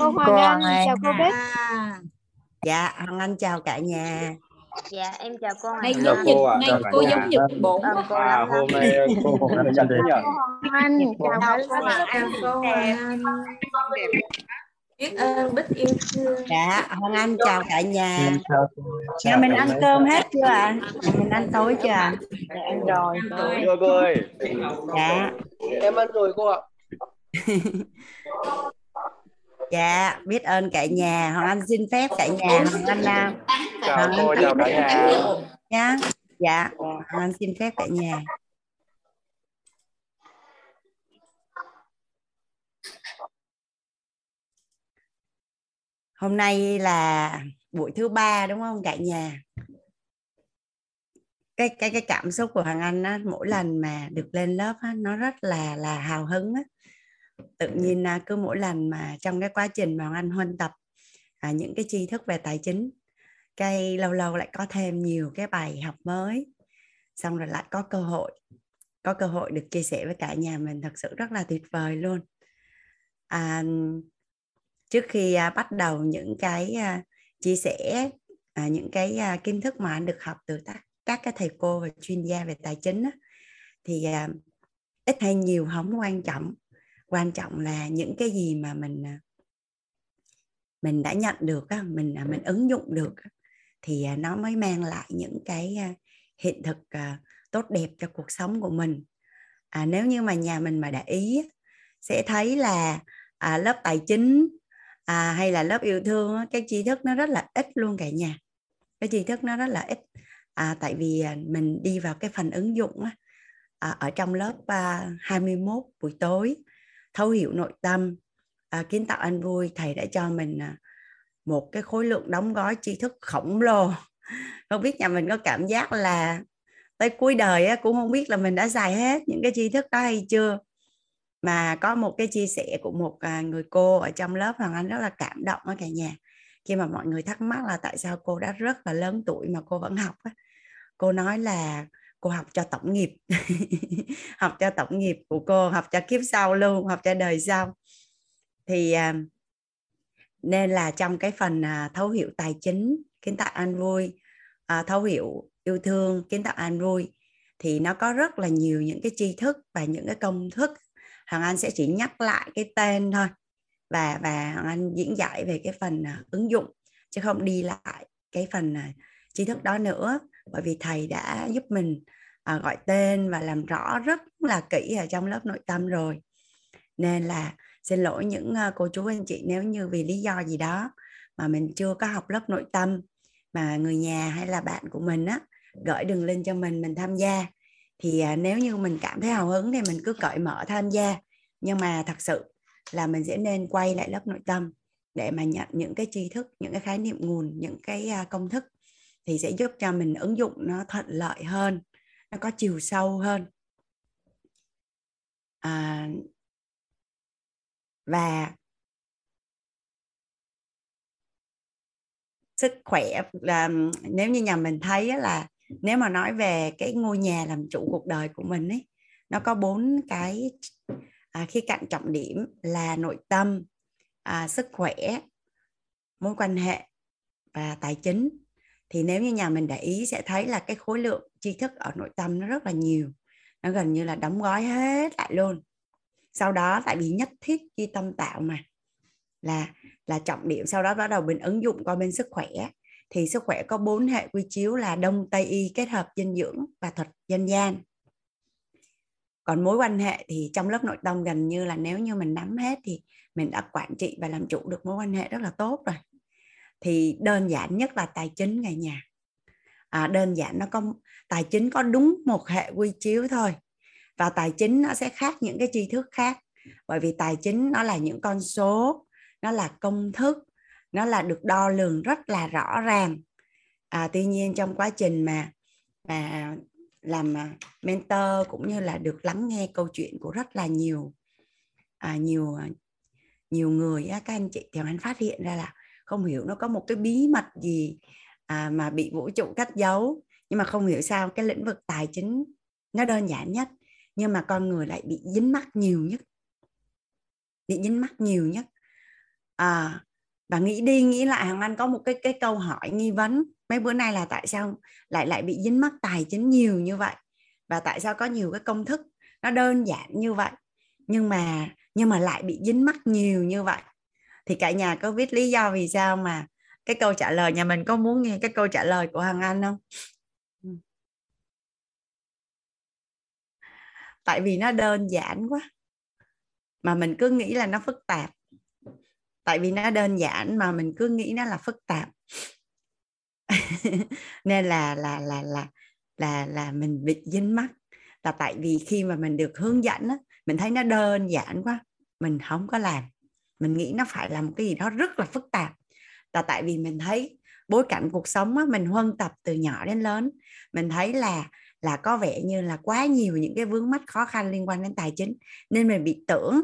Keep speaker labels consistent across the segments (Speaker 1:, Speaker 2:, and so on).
Speaker 1: cô Hoàng Anh, chào cô Bích.
Speaker 2: Dạ, Hoàng Anh chào cả nhà.
Speaker 3: Dạ em chào cô Hoàng
Speaker 4: giống
Speaker 3: Anh.
Speaker 4: như
Speaker 5: cô ạ,
Speaker 4: nay
Speaker 5: chào cả
Speaker 4: cô
Speaker 5: nhà.
Speaker 4: giống như bổn
Speaker 3: Vâng,
Speaker 4: quá.
Speaker 3: cô
Speaker 5: À, hôm nay cô Hồng Anh chào đến nhỉ?
Speaker 1: Hoàng Anh, chào cô
Speaker 3: cô Hoàng Anh.
Speaker 4: cô Hoàng Anh biết ơn biết yêu thương
Speaker 2: Dạ, Hoàng Anh chào cả nhà.
Speaker 6: Cô.
Speaker 2: Nhà mình ăn cơm hết chưa ạ? Nhà mình ăn tối chưa ạ?
Speaker 1: Dạ, ăn rồi.
Speaker 5: Rồi cô ơi,
Speaker 2: Dạ.
Speaker 7: em ăn rồi cô ạ
Speaker 2: Dạ, biết ơn cả nhà. Hoàng Anh xin phép cả nhà. Hoàng Anh à,
Speaker 5: chào cô, chào cả nhà.
Speaker 2: nhá. Dạ, Hoàng Anh xin phép cả nhà. Hôm nay là buổi thứ ba đúng không cả nhà? Cái cái cái cảm xúc của Hoàng Anh á, mỗi lần mà được lên lớp á, nó rất là là hào hứng á. Tự nhiên à, cứ mỗi lần mà trong cái quá trình mà Anh huân tập à, những cái tri thức về tài chính cái lâu lâu lại có thêm nhiều cái bài học mới xong rồi lại có cơ hội có cơ hội được chia sẻ với cả nhà mình thật sự rất là tuyệt vời luôn. À, trước khi à, bắt đầu những cái à, chia sẻ à, những cái à, kiến thức mà anh được học từ các các cái thầy cô và chuyên gia về tài chính á, thì à, ít hay nhiều không quan trọng quan trọng là những cái gì mà mình à, mình đã nhận được mình à, mình ứng dụng được thì à, nó mới mang lại những cái hiện thực tốt đẹp cho cuộc sống của mình. À, nếu như mà nhà mình mà để ý sẽ thấy là à, lớp tài chính à, hay là lớp yêu thương cái tri thức nó rất là ít luôn cả nhà. Cái tri thức nó rất là ít. À, tại vì mình đi vào cái phần ứng dụng á, à, ở trong lớp à, 21 buổi tối thấu hiểu nội tâm. À, kiến tạo an vui thầy đã cho mình à, một cái khối lượng đóng gói tri thức khổng lồ. Không biết nhà mình có cảm giác là tới cuối đời á, cũng không biết là mình đã xài hết những cái tri thức đó hay chưa. Mà có một cái chia sẻ của một à, người cô ở trong lớp hoàng anh rất là cảm động ở cả nhà. Khi mà mọi người thắc mắc là tại sao cô đã rất là lớn tuổi mà cô vẫn học á. cô nói là cô học cho tổng nghiệp. Học cho tổng nghiệp của cô, học cho kiếp sau luôn, học cho đời sau. Thì à, nên là trong cái phần à, thấu hiểu tài chính, kiến tạo an vui à, thấu hiểu yêu thương, kiến tạo an vui, thì nó có rất là nhiều những cái tri thức và những cái công thức. Hoàng Anh sẽ chỉ nhắc lại cái tên thôi và và Hoàng Anh diễn giải về cái phần ứng dụng, chứ không đi lại cái phần tri thức đó nữa bởi vì thầy đã giúp mình à, gọi tên và làm rõ rất là kỹ ở trong lớp nội tâm rồi. Nên là xin lỗi những à, cô chú anh chị nếu như vì lý do gì đó mà mình chưa có học lớp nội tâm mà người nhà hay là bạn của mình á gửi đường link cho mình mình tham gia. Thì à, nếu như mình cảm thấy hào hứng thì mình cứ cởi mở tham gia. Nhưng mà thật sự là mình sẽ nên quay lại lớp nội tâm để mà nhận những cái tri thức những cái khái niệm nguồn những cái à, công thức thì sẽ giúp cho mình ứng dụng nó thuận lợi hơn nó có chiều sâu hơn. À, và sức khỏe là nếu như nhà mình thấy là nếu mà nói về cái ngôi nhà làm chủ cuộc đời của mình ấy nó có bốn cái à, khía cạnh trọng điểm là nội tâm à, sức khỏe mối quan hệ và tài chính thì nếu như nhà mình để ý sẽ thấy là cái khối lượng tri thức ở nội tâm nó rất là nhiều. Nó gần như là đóng gói hết lại luôn. Sau đó tại vì nhất thiết chi tâm tạo mà. Là là trọng điểm. Sau đó bắt đầu mình ứng dụng qua bên sức khỏe. Thì sức khỏe có bốn hệ quy chiếu là đông, tây, y, kết hợp dinh dưỡng và thuật dân gian. Còn mối quan hệ thì trong lớp nội tâm gần như là nếu như mình nắm hết thì mình đã quản trị và làm chủ được mối quan hệ rất là tốt rồi thì đơn giản nhất là tài chính cả nhà. À, đơn giản nó có tài chính có đúng một hệ quy chiếu thôi. Và tài chính nó sẽ khác những cái tri thức khác. Bởi vì tài chính nó là những con số nó là công thức nó là được đo lường rất là rõ ràng. À, tuy nhiên trong quá trình mà mà làm à, mentor cũng như là được lắng nghe câu chuyện của rất là nhiều à, nhiều à, nhiều người các anh chị thì anh phát hiện ra là không hiểu nó có một cái bí mật gì à, mà bị vũ trụ cắt giấu nhưng mà không hiểu sao cái lĩnh vực tài chính nó đơn giản nhất nhưng mà con người lại bị dính mắc nhiều nhất. Bị dính mắc nhiều nhất. À, và nghĩ đi nghĩ lại hàng anh có một cái cái câu hỏi nghi vấn. Mấy bữa nay là tại sao lại lại bị dính mắc tài chính nhiều như vậy? Và tại sao có nhiều cái công thức nó đơn giản như vậy nhưng mà nhưng mà lại bị dính mắc nhiều như vậy? Thì cả nhà có biết lý do vì sao mà cái câu trả lời nhà mình có muốn nghe cái câu trả lời của Hằng Anh không? Ừ. Tại vì nó đơn giản quá mà mình cứ nghĩ là nó phức tạp. Tại vì nó đơn giản mà mình cứ nghĩ nó là phức tạp. Nên là là là là là là mình bị dính mắc là tại vì khi mà mình được hướng dẫn á, mình thấy nó đơn giản quá mình không có làm mình nghĩ nó phải là một cái gì đó rất là phức tạp. Là tại vì mình thấy bối cảnh cuộc sống á, mình huân tập từ nhỏ đến lớn mình thấy là là có vẻ như là quá nhiều những cái vướng mắc khó khăn liên quan đến tài chính nên mình bị tưởng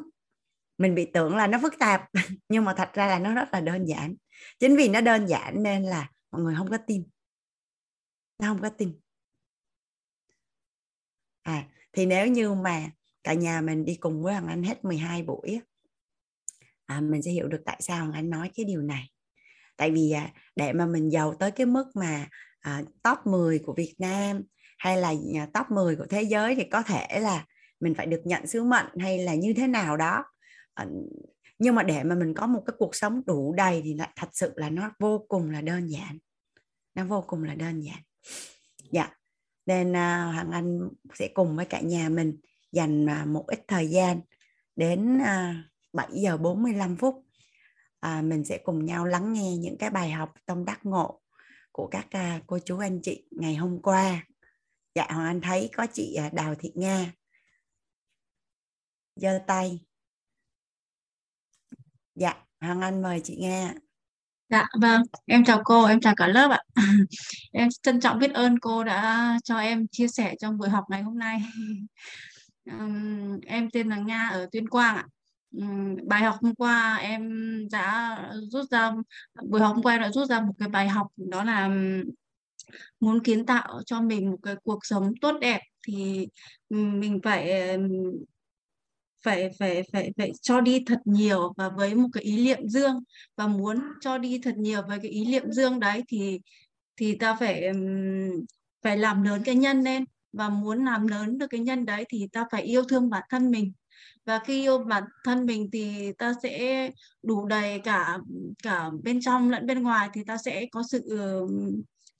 Speaker 2: mình bị tưởng là nó phức tạp. Nhưng mà thật ra là nó rất là đơn giản. Chính vì nó đơn giản nên là mọi người không có tin. Nó không có tin. À thì nếu như mà cả nhà mình đi cùng với Hoàng Anh hết 12 buổi à, mình sẽ hiểu được tại sao Hoàng Anh nói cái điều này. Tại vì à, để mà mình giàu tới cái mức mà à, top 10 của Việt Nam hay là à, top 10 của thế giới thì có thể là mình phải được nhận sứ mệnh hay là như thế nào đó. À, nhưng mà để mà mình có một cái cuộc sống đủ đầy thì lại thật sự là nó vô cùng là đơn giản. Nó vô cùng là đơn giản. Dạ. Nên à, hoàng anh sẽ cùng với cả nhà mình dành uh, một ít thời gian đến à, 7 giờ 45 phút. À, mình sẽ cùng nhau lắng nghe những cái bài học tâm đắc ngộ của các à, cô chú anh chị ngày hôm qua. Dạ hoàng anh thấy có chị à, đào thị nga. Giơ tay. Dạ hoàng anh mời chị nga.
Speaker 3: Dạ vâng, em chào cô, em chào cả lớp ạ. Em trân trọng biết ơn cô đã cho em chia sẻ trong buổi học ngày hôm nay. em tên là Nga ở Tuyên Quang ạ. Ừ, bài học hôm qua em đã rút ra, buổi học hôm qua em đã rút ra một cái bài học, đó là muốn kiến tạo cho mình một cái cuộc sống tốt đẹp thì mình phải phải phải phải phải cho đi thật nhiều và với một cái ý niệm dương. Và muốn cho đi thật nhiều với cái ý niệm dương đấy thì thì ta phải phải làm lớn cái nhân lên. Và muốn làm lớn được cái nhân đấy thì ta phải yêu thương bản thân mình và khi yêu bản thân mình thì ta sẽ đủ đầy cả cả bên trong lẫn bên ngoài thì ta sẽ có sự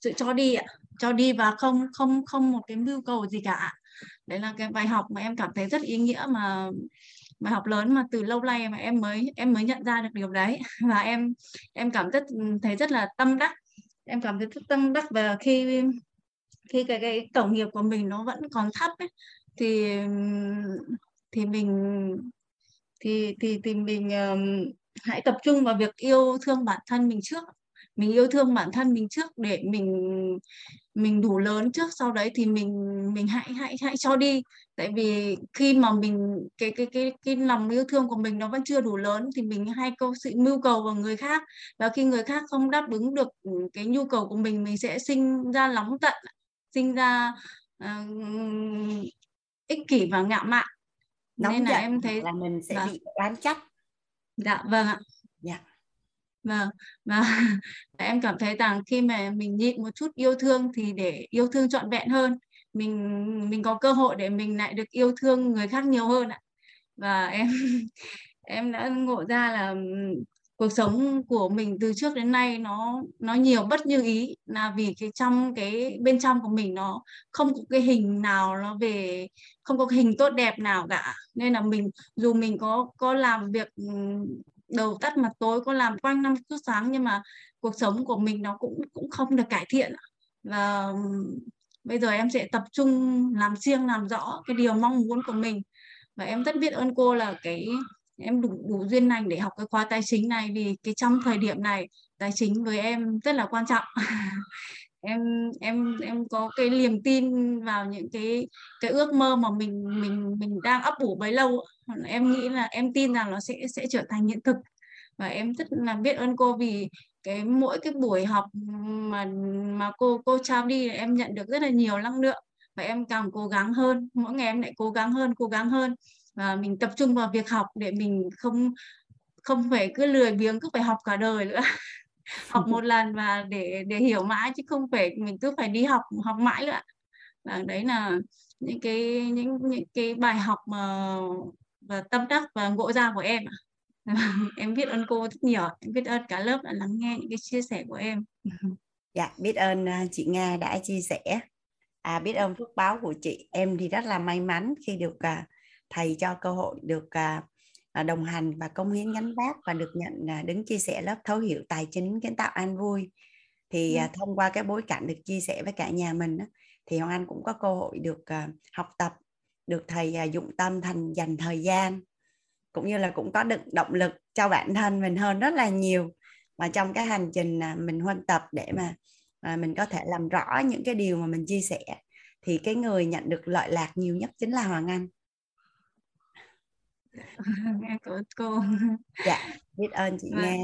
Speaker 3: sự cho đi ạ. Cho đi và không không không một cái mưu cầu gì cả. Đấy là cái bài học mà em cảm thấy rất ý nghĩa mà bài học lớn mà từ lâu nay mà em mới em mới nhận ra được điều đấy. Và em em cảm rất thấy rất là tâm đắc. Em cảm thấy rất tâm đắc và khi khi cái cái tổng nghiệp của mình nó vẫn còn thấp ấy, thì thì mình thì thì thì mình um, hãy tập trung vào việc yêu thương bản thân mình trước. Mình yêu thương bản thân mình trước để mình mình đủ lớn trước sau đấy thì mình mình hãy hãy hãy cho đi. Tại vì khi mà mình cái cái cái cái lòng yêu thương của mình nó vẫn chưa đủ lớn thì mình hay câu sự mưu cầu vào người khác. Và khi người khác không đáp ứng được ừ, cái nhu cầu của mình mình sẽ sinh ra nóng tận sinh ra uh, ích kỷ và ngạo mạn
Speaker 2: nóng
Speaker 3: nên là
Speaker 2: giận
Speaker 3: em thấy
Speaker 2: là mình sẽ
Speaker 3: vâng.
Speaker 2: bị đoán trách.
Speaker 3: Dạ vâng ạ.
Speaker 2: Dạ.
Speaker 3: Vâng và em cảm thấy rằng khi mà mình nhịn một chút yêu thương thì để yêu thương trọn vẹn hơn. Mình mình có cơ hội để mình lại được yêu thương người khác nhiều hơn ạ. Và em em đã ngộ ra là cuộc sống của mình từ trước đến nay nó nó nhiều bất như ý là vì cái trong cái, bên trong của mình nó không có cái hình nào nó về, không có cái hình tốt đẹp nào cả. Nên là mình, dù mình có có làm việc ừ, đầu tắt mặt tối, có làm quanh năm suốt sáng nhưng mà cuộc sống của mình nó cũng cũng không được cải thiện. Và ừ, bây giờ em sẽ tập trung làm riêng, làm rõ cái điều mong muốn của mình. Và em rất biết ơn cô là cái em đủ đủ duyên lành để học cái khóa tài chính này vì cái trong thời điểm này tài chính với em rất là quan trọng. Em em em có cái niềm tin vào những cái cái ước mơ mà mình mình mình đang ấp ủ bấy lâu. Em nghĩ là em tin rằng nó sẽ sẽ trở thành hiện thực. Và em rất là biết ơn cô vì cái mỗi cái buổi học mà mà cô cô trao đi em nhận được rất là nhiều năng lượng và em càng cố gắng hơn. Mỗi ngày em lại cố gắng hơn, cố gắng hơn và mình tập trung vào việc học để mình không không phải cứ lười biếng cứ phải học cả đời nữa. Học một lần và để để hiểu mãi chứ không phải mình cứ phải đi học học mãi nữa. Và đấy là những cái những những cái bài học mà và tâm đắc và ngộ ra của em em biết ơn cô rất nhiều em biết ơn cả lớp đã lắng nghe những cái chia sẻ của em.
Speaker 2: Dạ biết ơn à, chị Nga đã chia sẻ. À biết ơn phước báo của chị. Em thì rất là may mắn khi được à, thầy cho cơ hội được à, à, đồng hành và công hiến gánh vác và được nhận à, đứng chia sẻ lớp thấu hiểu tài chính kiến tạo an vui. Thì
Speaker 3: Ừ.
Speaker 2: thông qua cái bối cảnh được chia sẻ với cả nhà mình thì Hoàng Anh cũng có cơ hội được à, học tập được thầy dụng tâm thành dành thời gian cũng như là cũng có được động lực cho bản thân mình hơn rất là nhiều. Mà trong cái hành trình mình huân tập để mà mình có thể làm rõ những cái điều mà mình chia sẻ thì cái người nhận được lợi lạc nhiều nhất chính là Hoàng Anh
Speaker 3: cảm ơn cô
Speaker 2: dạ biết ơn chị
Speaker 3: Vâng.
Speaker 2: Nga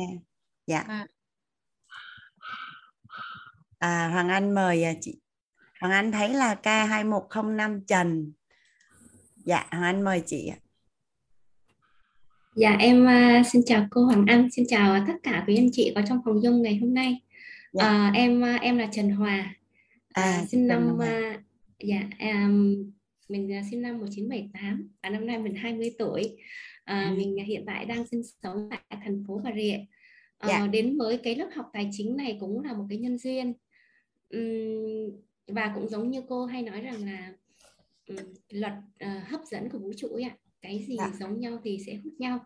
Speaker 2: dạ
Speaker 3: Vâng.
Speaker 2: à, Hoàng Anh mời à, chị Hoàng Anh thấy là K2105 Trần dạ Hoàng Anh mời chị ạ.
Speaker 6: Dạ em à, xin chào cô Hoàng Anh, xin chào tất cả quý anh chị có trong phòng Zoom ngày hôm nay.
Speaker 2: Dạ.
Speaker 6: À, em à, em là Trần Hòa, à,
Speaker 2: À,
Speaker 6: sinh năm à, dạ em, mình à, sinh năm 1978 và năm nay mình 20 tuổi. À,
Speaker 2: Ừ.
Speaker 6: Mình hiện tại đang sinh sống tại thành phố Bà Rịa. À,
Speaker 2: Dạ.
Speaker 6: Đến với cái lớp học tài chính này cũng là một cái nhân duyên. Ừm, và cũng giống như cô hay nói rằng là ừm, luật à, hấp dẫn của vũ trụ ấy ạ. Cái gì
Speaker 2: Dạ.
Speaker 6: giống nhau thì sẽ hút nhau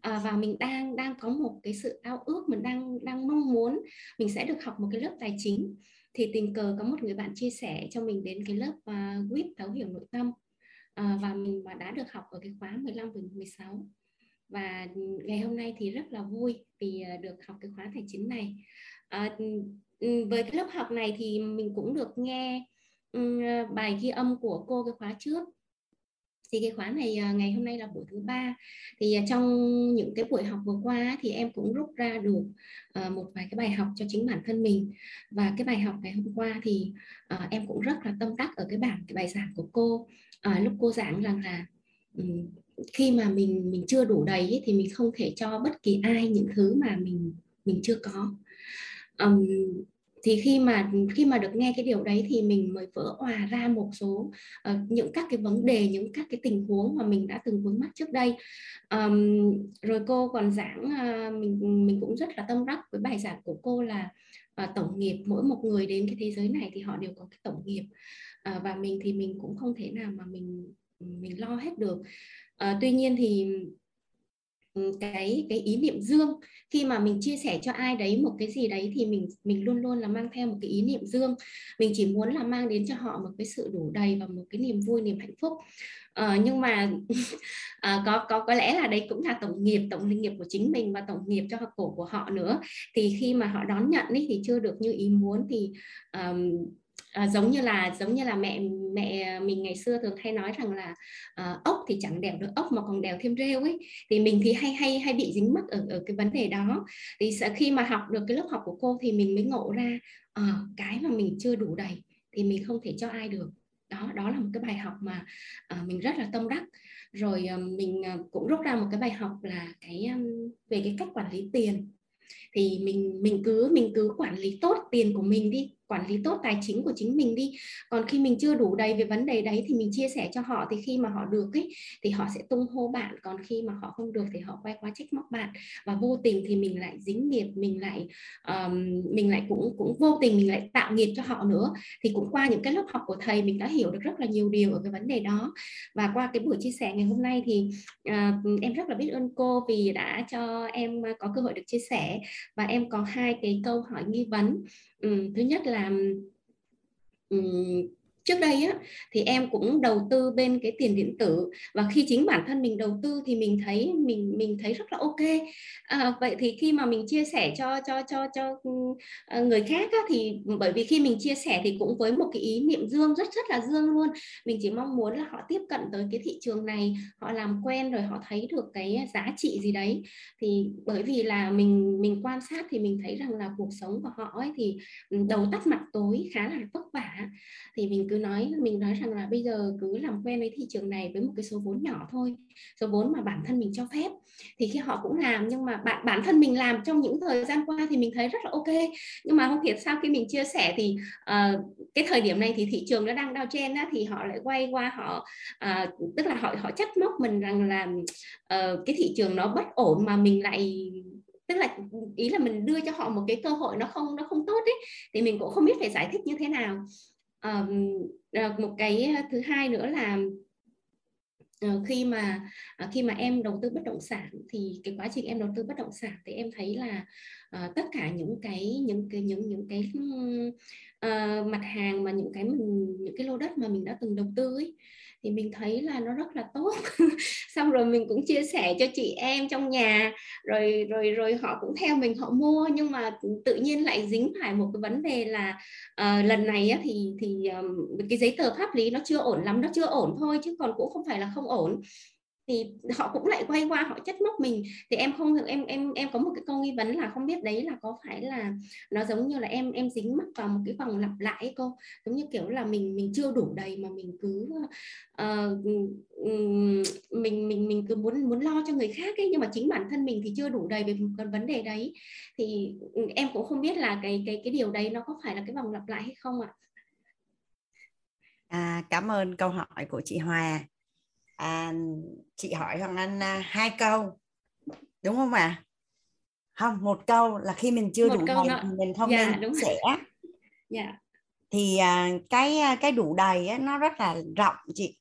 Speaker 6: à, và mình đang đang có một cái sự ao ước mình đang đang mong muốn mình sẽ được học một cái lớp tài chính thì tình cờ có một người bạn chia sẻ cho mình đến cái lớp à, uh, WIP thấu hiểu nội tâm uh, và mình mà đã được học ở cái khóa 15 và 16 và ngày hôm nay thì rất là vui vì à, được học cái khóa tài chính này. À, ừ, với cái lớp học này thì mình cũng được nghe um, bài ghi âm của cô cái khóa trước thì cái khóa này à, ngày hôm nay là buổi thứ ba. Thì à, trong những cái buổi học vừa qua thì em cũng rút ra được à, một vài cái bài học cho chính bản thân mình. Và cái bài học ngày hôm qua thì em cũng rất là tâm đắc ở cái bảng cái bài giảng của cô. Lúc cô giảng rằng là khi mà mình mình chưa đủ đầy ấy, thì mình không thể cho bất kỳ ai những thứ mà mình mình chưa có thì khi mà khi mà được nghe cái điều đấy thì mình mới vỡ hòa ra một số uh, những các cái vấn đề những các cái tình huống mà mình đã từng vướng mắc trước đây. Um, rồi cô còn giảng uh, mình mình cũng rất là tâm đắc với bài giảng của cô là uh, tổng nghiệp mỗi một người đến cái thế giới này thì họ đều có cái tổng nghiệp. Uh, và mình thì mình cũng không thể nào mà mình mình lo hết được. Uh, tuy nhiên thì cái cái ý niệm dương. Khi mà mình chia sẻ cho ai đấy một cái gì đấy thì mình mình luôn luôn là mang theo một cái ý niệm dương. Mình chỉ muốn là mang đến cho họ một cái sự đủ đầy và một cái niềm vui niềm hạnh phúc. À, nhưng mà à, có có có lẽ là đây cũng là tổng nghiệp tổng linh nghiệp của chính mình và tổng nghiệp cho cổ của họ nữa. Thì khi mà họ đón nhận ấy, thì chưa được như ý muốn thì um, à, giống như là giống như là mẹ mẹ mình ngày xưa thường hay nói rằng là à, ốc thì chẳng đèo được ốc mà còn đèo thêm rêu ấy. Thì mình thì hay hay hay bị dính mắc ở ở cái vấn đề đó. Thì sẽ khi mà học được cái lớp học của cô thì mình mới ngộ ra à, cái mà mình chưa đủ đầy thì mình không thể cho ai được. Đó đó là một cái bài học mà à, mình rất là tâm đắc. Rồi à, mình cũng rút ra một cái bài học là cái um, về cái cách quản lý tiền. Thì mình mình cứ mình cứ quản lý tốt tiền của mình đi quản lý tốt tài chính của chính mình đi. Còn khi mình chưa đủ đầy về vấn đề đấy thì mình chia sẻ cho họ thì khi mà họ được ấy thì họ sẽ tung hô bạn. Còn khi mà họ không được thì họ quay qua trách móc bạn. Và vô tình thì mình lại dính nghiệp mình lại um, mình lại cũng cũng vô tình mình lại tạo nghiệp cho họ nữa. Thì cũng qua những cái lớp học của thầy mình đã hiểu được rất là nhiều điều ở cái vấn đề đó. Và qua cái buổi chia sẻ ngày hôm nay thì uh, em rất là biết ơn cô vì đã cho em ờ, có cơ hội được chia sẻ. Và em có hai cái câu hỏi nghi vấn um, thứ nhất là um, trước đây á thì em cũng đầu tư bên cái tiền điện tử. Và khi chính bản thân mình đầu tư thì mình thấy mình mình thấy rất là ok. À, vậy thì khi mà mình chia sẻ cho cho cho cho ờ, người khác á, thì bởi vì khi mình chia sẻ thì cũng với một cái ý niệm dương rất rất là dương luôn. Mình chỉ mong muốn là họ tiếp cận tới cái thị trường này họ làm quen rồi họ thấy được cái giá trị gì đấy. Thì bởi vì là mình mình quan sát thì mình thấy rằng là cuộc sống của họ ấy thì ừ, đầu tắt mặt tối khá là vất vả. Thì mình cứ nói mình nói rằng là bây giờ cứ làm quen với thị trường này với một cái số vốn nhỏ thôi số vốn mà bản thân mình cho phép thì khi họ cũng làm nhưng mà bản bản thân mình làm trong những thời gian qua thì mình thấy rất là ok. Nhưng mà không hiểu sao khi mình chia sẻ thì uh, cái thời điểm này thì thị trường nó đang đau trên á, thì họ lại quay qua họ uh, tức là họ họ trách móc mình rằng là uh, cái thị trường nó bất ổn mà mình lại tức là ý là mình đưa cho họ một cái cơ hội nó không nó không tốt ấy thì mình cũng không biết phải giải thích như thế nào à, một cái ờ, thứ hai nữa là ờ, khi mà khi mà em đầu tư bất động sản thì cái quá trình em đầu tư bất động sản thì em thấy là uh, tất cả những cái những cái những những cái uh, mặt hàng mà những cái mình những cái lô đất mà mình đã từng đầu tư ấy thì mình thấy là nó rất là tốt. Xong rồi mình cũng chia sẻ cho chị em trong nhà rồi rồi rồi họ cũng theo mình họ mua. Nhưng mà tự nhiên lại dính phải một cái vấn đề là uh, lần này á, thì thì um, cái giấy tờ pháp lý nó chưa ổn lắm nó chưa ổn thôi chứ còn cũng không phải là không ổn thì họ cũng lại quay qua họ trách móc mình. Thì em không em em em có một cái câu nghi vấn là không biết đấy là có phải là nó giống như là em em dính mắc vào một cái vòng lặp lại ấy cô? Giống như kiểu là mình mình chưa đủ đầy mà mình cứ uh, mình mình mình cứ muốn muốn lo cho người khác ấy nhưng mà chính bản thân mình thì chưa đủ đầy về một cái vấn đề đấy. Thì em cũng không biết là cái cái cái điều đấy nó có phải là cái vòng lặp lại hay không ạ?
Speaker 2: À, cảm ơn câu hỏi của chị Hòa à, chị hỏi Hoàng Anh à, hai câu đúng không ạ? À? không một câu là khi mình chưa
Speaker 6: một
Speaker 2: đủ đầy thì mình không
Speaker 6: dạ,
Speaker 2: nên sẻ
Speaker 6: dạ.
Speaker 2: thì à, cái à, cái đủ đầy á, nó rất là rộng chị.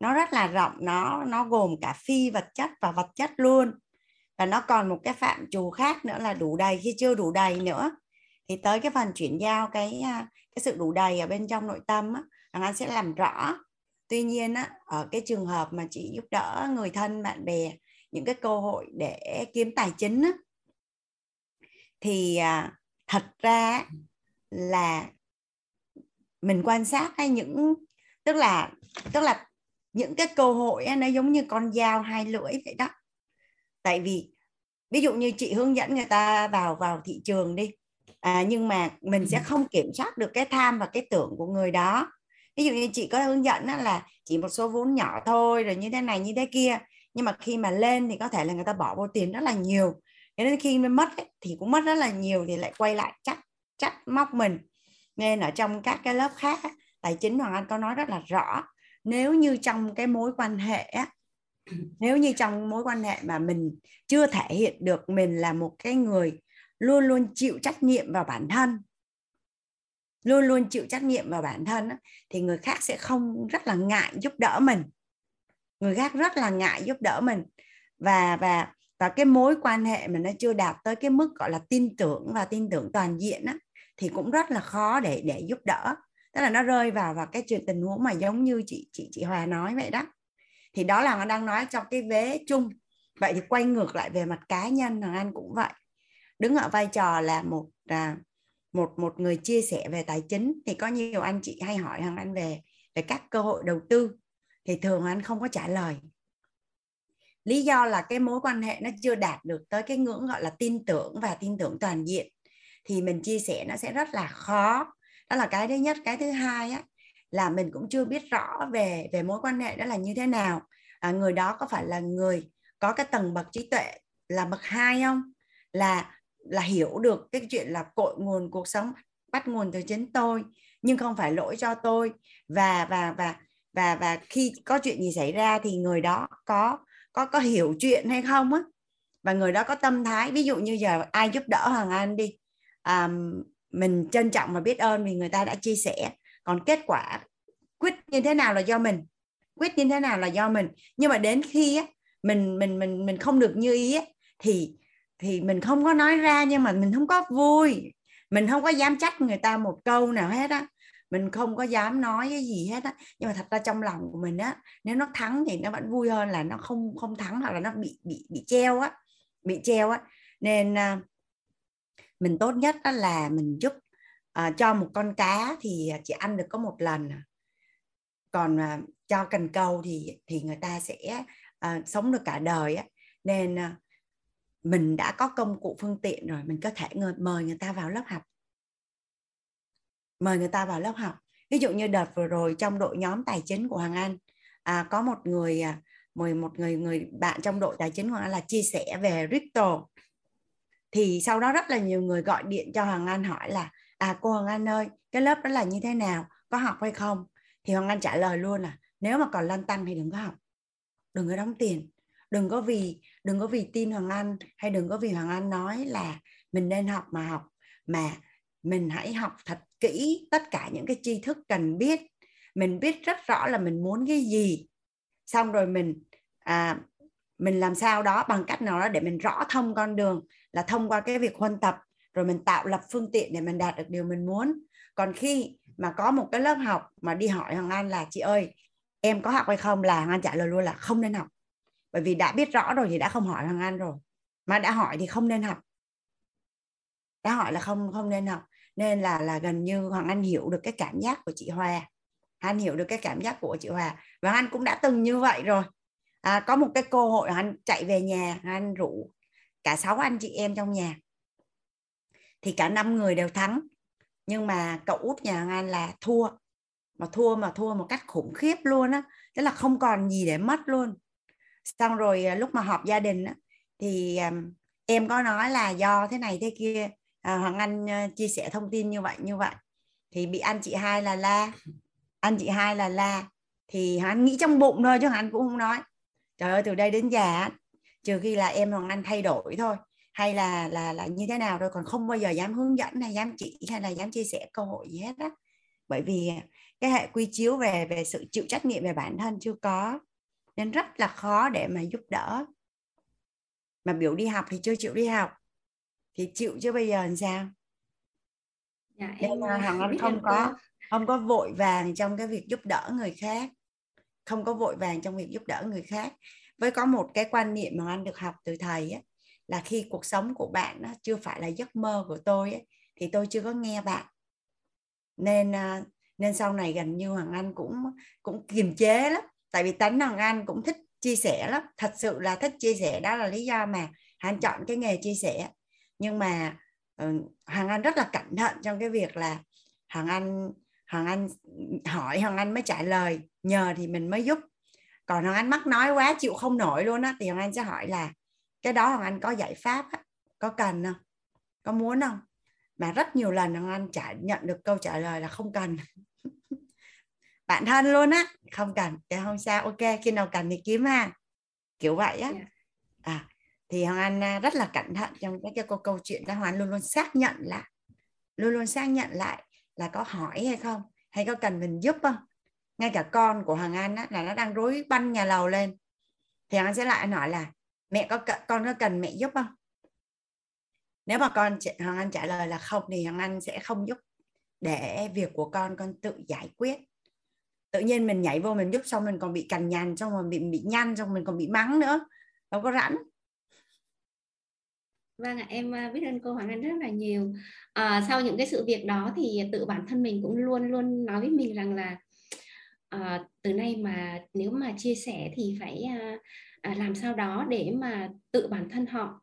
Speaker 2: Nó rất là rộng nó nó gồm cả phi vật chất và vật chất luôn. Và nó còn một cái phạm trù khác nữa là đủ đầy. Khi chưa đủ đầy nữa thì tới cái phần chuyển giao cái à, cái sự đủ đầy ở bên trong nội tâm á, anh sẽ làm rõ tuy nhiên á, ở cái trường hợp mà chị giúp đỡ người thân bạn bè những cái cơ hội để kiếm tài chính á, thì à, thật ra là mình quan sát hay những tức là tức là những cái cơ hội ấy, nó giống như con dao hai lưỡi vậy đó. Tại vì ví dụ như chị hướng dẫn người ta vào vào thị trường đi à, nhưng mà mình sẽ không kiểm soát được cái tham và cái tưởng của người đó ví dụ như chị có hướng dẫn đó là chỉ một số vốn nhỏ thôi rồi như thế này như thế kia. Nhưng mà khi mà lên thì có thể là người ta bỏ vô tiền rất là nhiều. Cho nên khi mất ấy, thì cũng mất rất là nhiều thì lại quay lại chắc chắc móc mình. Nên ở trong các cái lớp khác tài chính hoàng anh có nói rất là rõ. Nếu như trong cái mối quan hệ nếu như trong mối quan hệ mà mình chưa thể hiện được mình là một cái người luôn luôn chịu trách nhiệm vào bản thân luôn luôn chịu trách nhiệm vào bản thân thì người khác sẽ không rất là ngại giúp đỡ mình. Người khác rất là ngại giúp đỡ mình. Và và và cái mối quan hệ mà nó chưa đạt tới cái mức gọi là tin tưởng và tin tưởng toàn diện á, thì cũng rất là khó để để giúp đỡ. Tức là nó rơi vào vào cái chuyện tình huống mà giống như chị chị chị Hòa nói vậy đó. Thì đó là nó đang nói trong cái vế chung. Vậy thì quay ngược lại về mặt cá nhân thằng anh cũng vậy. Đứng ở vai trò là một à, một một người chia sẻ về tài chính thì có nhiều anh chị hay hỏi hàng anh về về các cơ hội đầu tư. Thì thường anh không có trả lời. Lý do là cái mối quan hệ nó chưa đạt được tới cái ngưỡng gọi là tin tưởng và tin tưởng toàn diện. Thì mình chia sẻ nó sẽ rất là khó. Đó là cái thứ nhất. Cái thứ hai á là mình cũng chưa biết rõ về về mối quan hệ đó là như thế nào. À, người đó có phải là người có cái tầng bậc trí tuệ là bậc hai không? Là là hiểu được cái chuyện là cội nguồn cuộc sống bắt nguồn từ chính tôi nhưng không phải lỗi cho tôi. Và và và và và khi có chuyện gì xảy ra thì người đó có có có hiểu chuyện hay không á. Và người đó có tâm thái ví dụ như giờ ai giúp đỡ hoàng anh đi à, mình trân trọng và biết ơn vì người ta đã chia sẻ. Còn kết quả quyết như thế nào là do mình quyết như thế nào là do mình. Nhưng mà đến khi á mình mình mình mình không được như ý á, thì thì mình không có nói ra nhưng mà mình không có vui. Mình không có dám trách người ta một câu nào hết á. Mình không có dám nói cái gì hết á. Nhưng mà thật ra trong lòng của mình á nếu nó thắng thì nó vẫn vui hơn là nó không không thắng hoặc là nó bị bị bị treo á bị treo á. Nên à, mình tốt nhất đó là mình giúp uh, cho một con cá thì chỉ ăn được có một lần. Còn uh, cho cần câu thì thì người ta sẽ uh, sống được cả đời á. Nên uh, mình đã có công cụ phương tiện rồi mình có thể mời người ta vào lớp học. Mời người ta vào lớp học. Ví dụ như đợt vừa rồi trong đội nhóm tài chính của Hoàng Anh à, có một người à, mời một người người bạn trong đội tài chính của Hoàng Anh là chia sẻ về crypto thì sau đó rất là nhiều người gọi điện cho Hoàng Anh hỏi là à cô Hoàng Anh ơi cái lớp đó là như thế nào? Có học hay không? Thì Hoàng Anh trả lời luôn là nếu mà còn lăn tăng thì đừng có học. Đừng có đóng tiền. Đừng có vì đừng có vì tin Hoàng Anh hay đừng có vì Hoàng Anh nói là mình nên học mà học mà mình hãy học thật kỹ tất cả những cái tri thức cần biết. Mình biết rất rõ là mình muốn cái gì. Xong rồi mình à, mình làm sao đó bằng cách nào đó để mình rõ thông con đường là thông qua cái việc huân tập rồi mình tạo lập phương tiện để mình đạt được điều mình muốn. Còn khi mà có một cái lớp học mà đi hỏi Hoàng Anh là chị ơi em có học hay không? Là Hoàng Anh trả lời luôn là không nên học bởi vì đã biết rõ rồi thì đã không hỏi Hoàng Anh rồi. Mà đã hỏi thì không nên học. Đã hỏi là không không nên học. Nên là là gần như Hoàng Anh hiểu được cái cảm giác của chị Hoa anh hiểu được cái cảm giác của chị Hòa. Và anh cũng đã từng như vậy rồi. À, có một cái cơ hội anh chạy về nhà anh rủ cả sáu anh chị em trong nhà. Thì cả năm người đều thắng. Nhưng mà cậu út nhà anh là thua. Mà thua mà thua một cách khủng khiếp luôn á. Tức là không còn gì để mất luôn xong rồi à, lúc mà họp gia đình á, thì à, em có nói là do thế này thế kia à, hoàng anh à, chia sẻ thông tin như vậy như vậy. Thì bị anh chị hai là la anh chị hai là la. Thì hắn nghĩ trong bụng thôi chứ hắn cũng không nói. Trời ơi từ đây đến già trừ khi là em hoàng anh thay đổi thôi hay là là là như thế nào rồi còn không bao giờ dám hướng dẫn hay dám chỉ hay là dám chia sẻ cơ hội gì hết á. Bởi vì cái hệ quy chiếu về về sự chịu trách nhiệm về bản thân chưa có nên rất là khó để mà giúp đỡ. Mà biểu đi học thì chưa chịu đi học thì chịu chứ bây giờ làm sao?
Speaker 6: Dạ,
Speaker 2: nên là hoàng anh không có không có vội vàng trong cái việc giúp đỡ người khác không có vội vàng trong việc giúp đỡ người khác. Với có một cái quan niệm mà anh được học từ thầy á, là khi cuộc sống của bạn á, chưa phải là giấc mơ của tôi ấy, thì tôi chưa có nghe bạn. Nên à, nên sau này gần như hoàng anh cũng cũng kiềm chế lắm tại vì tánh hoàng anh cũng thích chia sẻ lắm. Thật sự là thích chia sẻ đó là lý do mà hắn chọn cái nghề chia sẻ. Nhưng mà ừ, hoàng anh rất là cẩn thận trong cái việc là hoàng anh hoàng anh hỏi hoàng anh mới trả lời nhờ thì mình mới giúp. Còn hoàng anh mắc nói quá chịu không nổi luôn á thì hoàng anh sẽ hỏi là cái đó hoàng anh có giải pháp á, có cần không? Có muốn không? Mà rất nhiều lần hoàng anh trả nhận được câu trả lời là không cần. bạn thân luôn á. Không cần thì không sao. Ok khi nào cần thì kiếm ha kiểu vậy á. Dạ. à thì hoàng anh à, rất là cẩn thận trong cái, cái câu, câu chuyện đó. Hoàng anh luôn luôn xác nhận lại luôn luôn xác nhận lại là có hỏi hay không hay có cần mình giúp không? Ngay cả con của Hoàng Anh á, là nó đang rối banh nhà lầu lên. Thì Hoàng Anh sẽ lại hỏi là mẹ có con có cần mẹ giúp không? Nếu mà con Hoàng Anh trả lời là không thì Hoàng Anh sẽ không giúp. Để việc của con con tự giải quyết tự nhiên mình nhảy vô mình giúp xong mình còn bị cằn nhằn xong rồi bị bị nhăn xong mình còn bị mắng nữa. Đâu có rảnh.
Speaker 6: Vâng ạ, em à, biết ơn cô Hoàng Anh rất là nhiều. À, sau những cái sự việc đó thì tự bản thân mình cũng luôn luôn nói với mình rằng là à, từ nay mà nếu mà chia sẻ thì phải à, à, làm sao đó để mà tự bản thân họ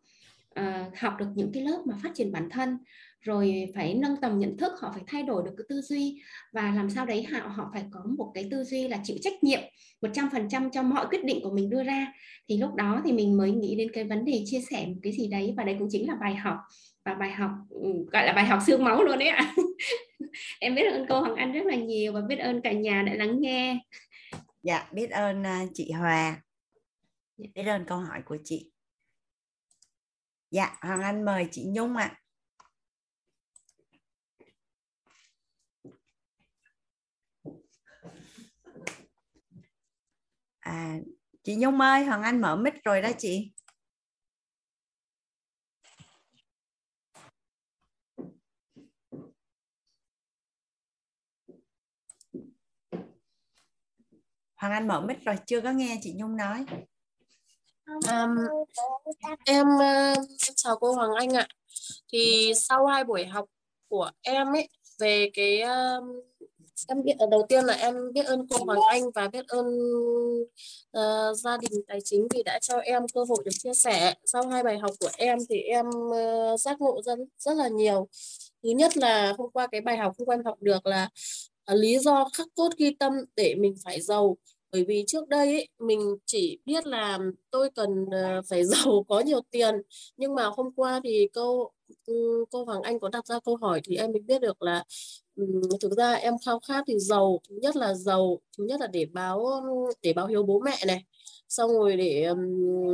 Speaker 6: à, học được những cái lớp mà phát triển bản thân rồi phải nâng tầm nhận thức họ phải thay đổi được cái tư duy. Và làm sao đấy họ họ phải có một cái tư duy là chịu trách nhiệm 100% cho mọi quyết định của mình đưa ra. Thì lúc đó thì mình mới nghĩ đến cái vấn đề chia sẻ một cái gì đấy. Và đấy cũng chính là bài học. Và bài học ừ, gọi là bài học xương máu luôn đấy ạ. Em biết ơn cô Hoàng Anh rất là nhiều và biết ơn cả nhà đã lắng nghe.
Speaker 2: Dạ biết ơn à, chị Hòa. Dạ. biết ơn câu hỏi của chị. Dạ Hoàng Anh mời chị Nhung ạ. à. À chị Nhung ơi Hoàng Anh mở mic rồi đó chị. Hoàng Anh mở mic rồi chưa có nghe chị Nhung nói.
Speaker 7: Um, em uh, chào cô Hoàng Anh ạ. Thì sau hai buổi học của em ấy về cái uh, em biết ờ, đầu tiên là em biết ơn cô Hoàng Anh và biết ơn uh, gia đình tài chính vì đã cho em cơ hội được chia sẻ. Sau hai bài học của em thì em uh, giác ngộ rất rất là nhiều. Thứ nhất là hôm qua cái bài học hôm qua em học được là uh, lý do khắc cốt ghi tâm để mình phải giàu. Bởi vì trước đây ấy, mình chỉ biết là tôi cần phải giàu có nhiều tiền. Nhưng mà hôm qua thì câu Ừ, cô Hoàng Anh có đặt ra câu hỏi thì em mới biết được là ừ, thực ra em khao khát thì giàu thứ nhất là giàu thứ nhất là để báo để báo hiếu bố mẹ này xong rồi để um,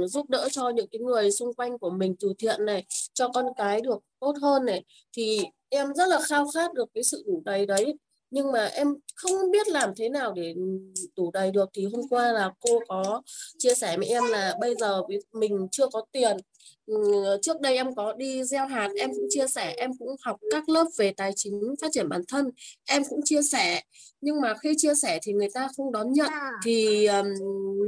Speaker 7: giúp đỡ cho những cái người xung quanh của mình từ thiện này cho con cái được tốt hơn này. Thì em rất là khao khát được cái sự đủ đầy đấy nhưng mà em không biết làm thế nào để đủ đầy được. Thì hôm qua là cô có chia sẻ với em là bây giờ mình chưa có tiền trước đây em có đi gieo hạt em cũng chia sẻ em cũng học các lớp về tài chính phát triển bản thân em cũng chia sẻ. Nhưng mà khi chia sẻ thì người ta không đón nhận. Thì um,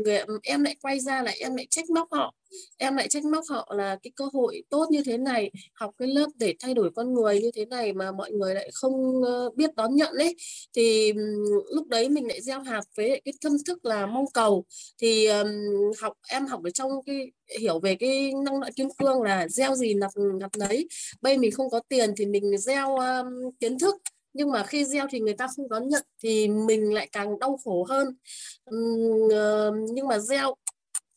Speaker 7: người, em lại quay ra là em lại trách móc họ. Em lại trách móc họ là cái cơ hội tốt như thế này học cái lớp để thay đổi con người như thế này mà mọi người lại không uh, biết đón nhận đấy thì lúc đấy mình lại gieo hạt với cái tâm thức là mong cầu. Thì um, học em học ở trong cái hiểu về cái năng lượng kim cương là gieo gì nạp nạp lấy bây mình không có tiền thì mình gieo um, kiến thức nhưng mà khi gieo thì người ta không đón nhận thì mình lại càng đau khổ hơn. Uhm, uh, nhưng mà gieo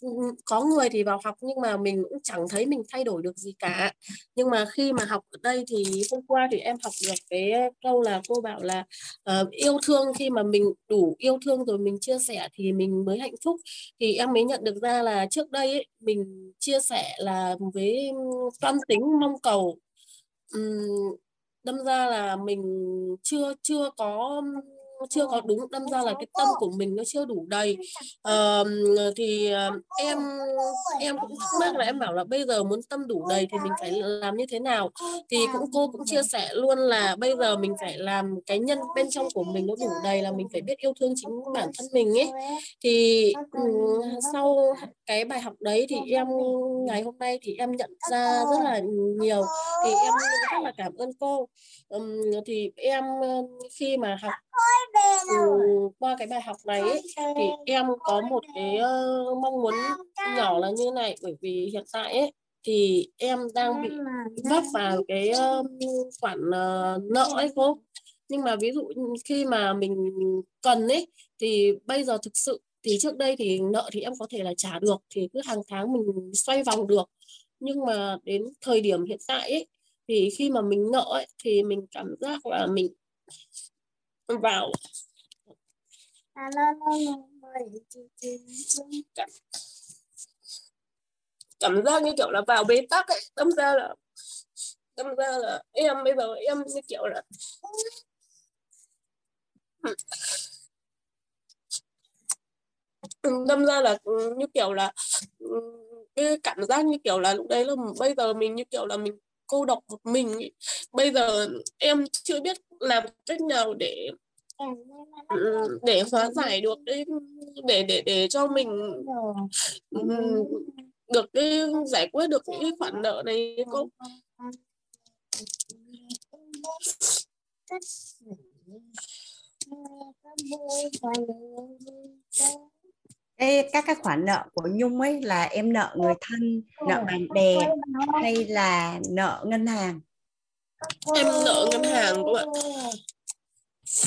Speaker 7: Ừ, ừ, có người thì vào học nhưng mà mình cũng chẳng thấy mình thay đổi được gì cả. Nhưng mà khi mà học ở đây thì hôm qua thì em học được cái câu là cô bảo là uh, yêu thương khi mà mình đủ yêu thương rồi mình chia sẻ thì mình mới hạnh phúc. Thì em mới nhận được ra là trước đây ấy, mình chia sẻ là với toan tính mong cầu. Um, đâm ra là mình chưa chưa có chưa có đúng đâm ra là cái tâm của mình nó chưa đủ đầy. Uh, thì uh, em em cũng thắc mắc là em bảo là bây giờ muốn tâm đủ đầy thì mình phải làm như thế nào? Thì cũng cô cũng chia sẻ luôn là bây giờ mình phải làm cái nhân bên trong của mình nó đủ đầy là mình phải biết yêu thương chính bản thân mình ấy. Thì sau cái bài học đấy thì em ngày hôm nay thì em nhận ra rất là nhiều. Thì em rất là cảm ơn cô. Um, thì em khi mà học ừ, qua cái bài học này ấy, thì em có một cái uh, mong muốn nhỏ là như này. Bởi vì hiện tại ấy thì em đang bị vấp vào cái uh, khoản uh, nợ ấy cô. Nhưng mà ví dụ khi mà mình cần ấy thì bây giờ thực sự thì trước đây thì nợ thì em có thể là trả được thì cứ hàng tháng mình xoay vòng được. Nhưng mà đến thời điểm hiện tại ấy thì khi mà mình nợ ấy, thì mình cảm giác là mình vào. Cảm, cảm giác như kiểu là vào bế tắc ấy. Đâm ra là đâm ra là em bây giờ em như kiểu là đâm ra là như kiểu là cái cảm giác như kiểu là lúc đấy là bây giờ mình như kiểu là mình cô độc một mình ý. bây giờ em chưa biết làm cách nào để để hóa giải được đấy để để để cho mình ừ, được cái, giải quyết được những cái khoản nợ này cô
Speaker 2: Ê, các cái khoản nợ của Nhung ấy là em nợ người thân, nợ bạn bè hay là nợ ngân hàng?
Speaker 7: Em nợ ngân hàng các bạn.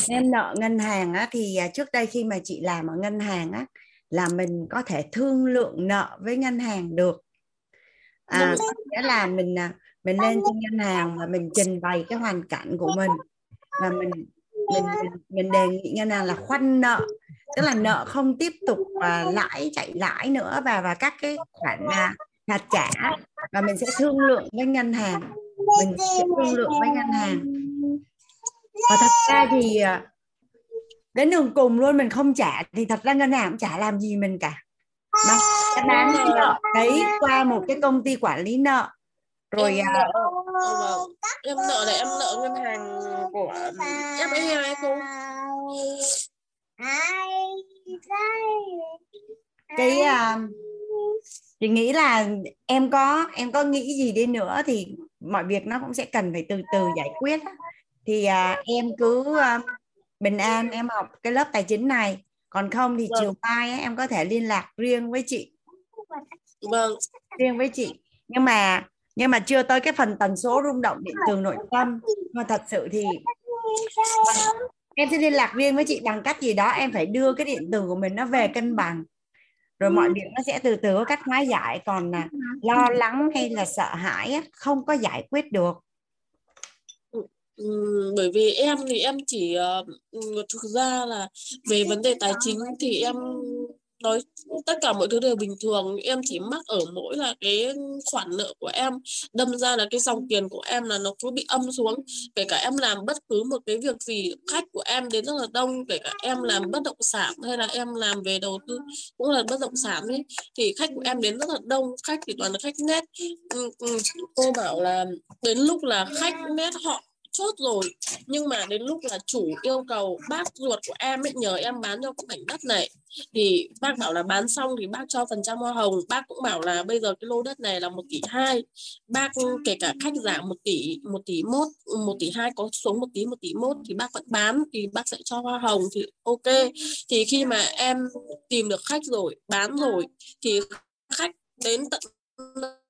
Speaker 2: Em nợ ngân hàng á thì à, trước đây khi mà chị làm ở ngân hàng á là mình có thể thương lượng nợ với ngân hàng được. À, nghĩa là mình à, mình lên trên ngân hàng và mình trình bày cái hoàn cảnh của mình và mình mình mình đề nghị ngân hàng là khoanh nợ tức là nợ không tiếp tục uh, lãi chạy lãi nữa và và các cái khoản uh, phạt trả. Và mình sẽ thương lượng với ngân hàng. Mình sẽ thương lượng với ngân hàng. Và thật ra thì uh, đến đường cùng luôn mình không trả thì thật ra ngân hàng cũng chả làm gì mình cả. Nó sẽ bán cái nợ đấy qua một cái công ty quản lý nợ. Rồi
Speaker 7: em nợ, uh, em nợ là em nợ ngân hàng của FSI không
Speaker 2: cái uh, chị nghĩ là em có em có nghĩ gì đi nữa thì mọi việc nó cũng sẽ cần phải từ từ giải quyết thì uh, em cứ uh, bình an em học cái lớp tài chính này. Còn không thì
Speaker 7: Vâng.
Speaker 2: chiều mai ấy, em có thể liên lạc riêng với chị.
Speaker 7: Vâng.
Speaker 2: Riêng với chị. Nhưng mà nhưng mà chưa tới cái phần tần số rung động điện trường nội tâm. Mà thật sự thì em sẽ liên lạc riêng với chị bằng cách gì đó em phải đưa cái điện từ của mình nó về cân bằng. Rồi mọi việc nó sẽ từ từ có cách hóa giải còn là lo lắng hay là sợ hãi không có giải quyết được.
Speaker 7: Ừm, bởi vì em thì em chỉ ừm, thực ra là về vấn đề tài chính thì em nói tất cả mọi thứ đều bình thường. Em chỉ mắc ở mỗi là cái khoản nợ của em. Đâm ra là cái dòng tiền của em là nó cứ bị âm xuống. Kể cả em làm bất cứ một cái việc gì, khách của em đến rất là đông. Kể cả em làm bất động sản hay là em làm về đầu tư cũng là bất động sản ấy, thì khách của em đến rất là đông. Khách thì toàn là khách net ừ, ừ, cô bảo là đến lúc là khách net họ chốt rồi. Nhưng mà đến lúc là chủ yêu cầu bác ruột của em ấy nhờ em bán cho cái mảnh đất này, thì bác bảo là bán xong thì bác cho phần trăm hoa hồng. Bác cũng bảo là bây giờ cái lô đất này là một tỷ hai. Bác kể cả khách giảm một tỷ một tỷ mốt, một tỷ hai có xuống một tỷ một tỷ mốt thì bác vẫn bán thì bác sẽ cho hoa hồng thì ok. Thì khi mà em tìm được khách rồi, bán rồi thì khách đến tận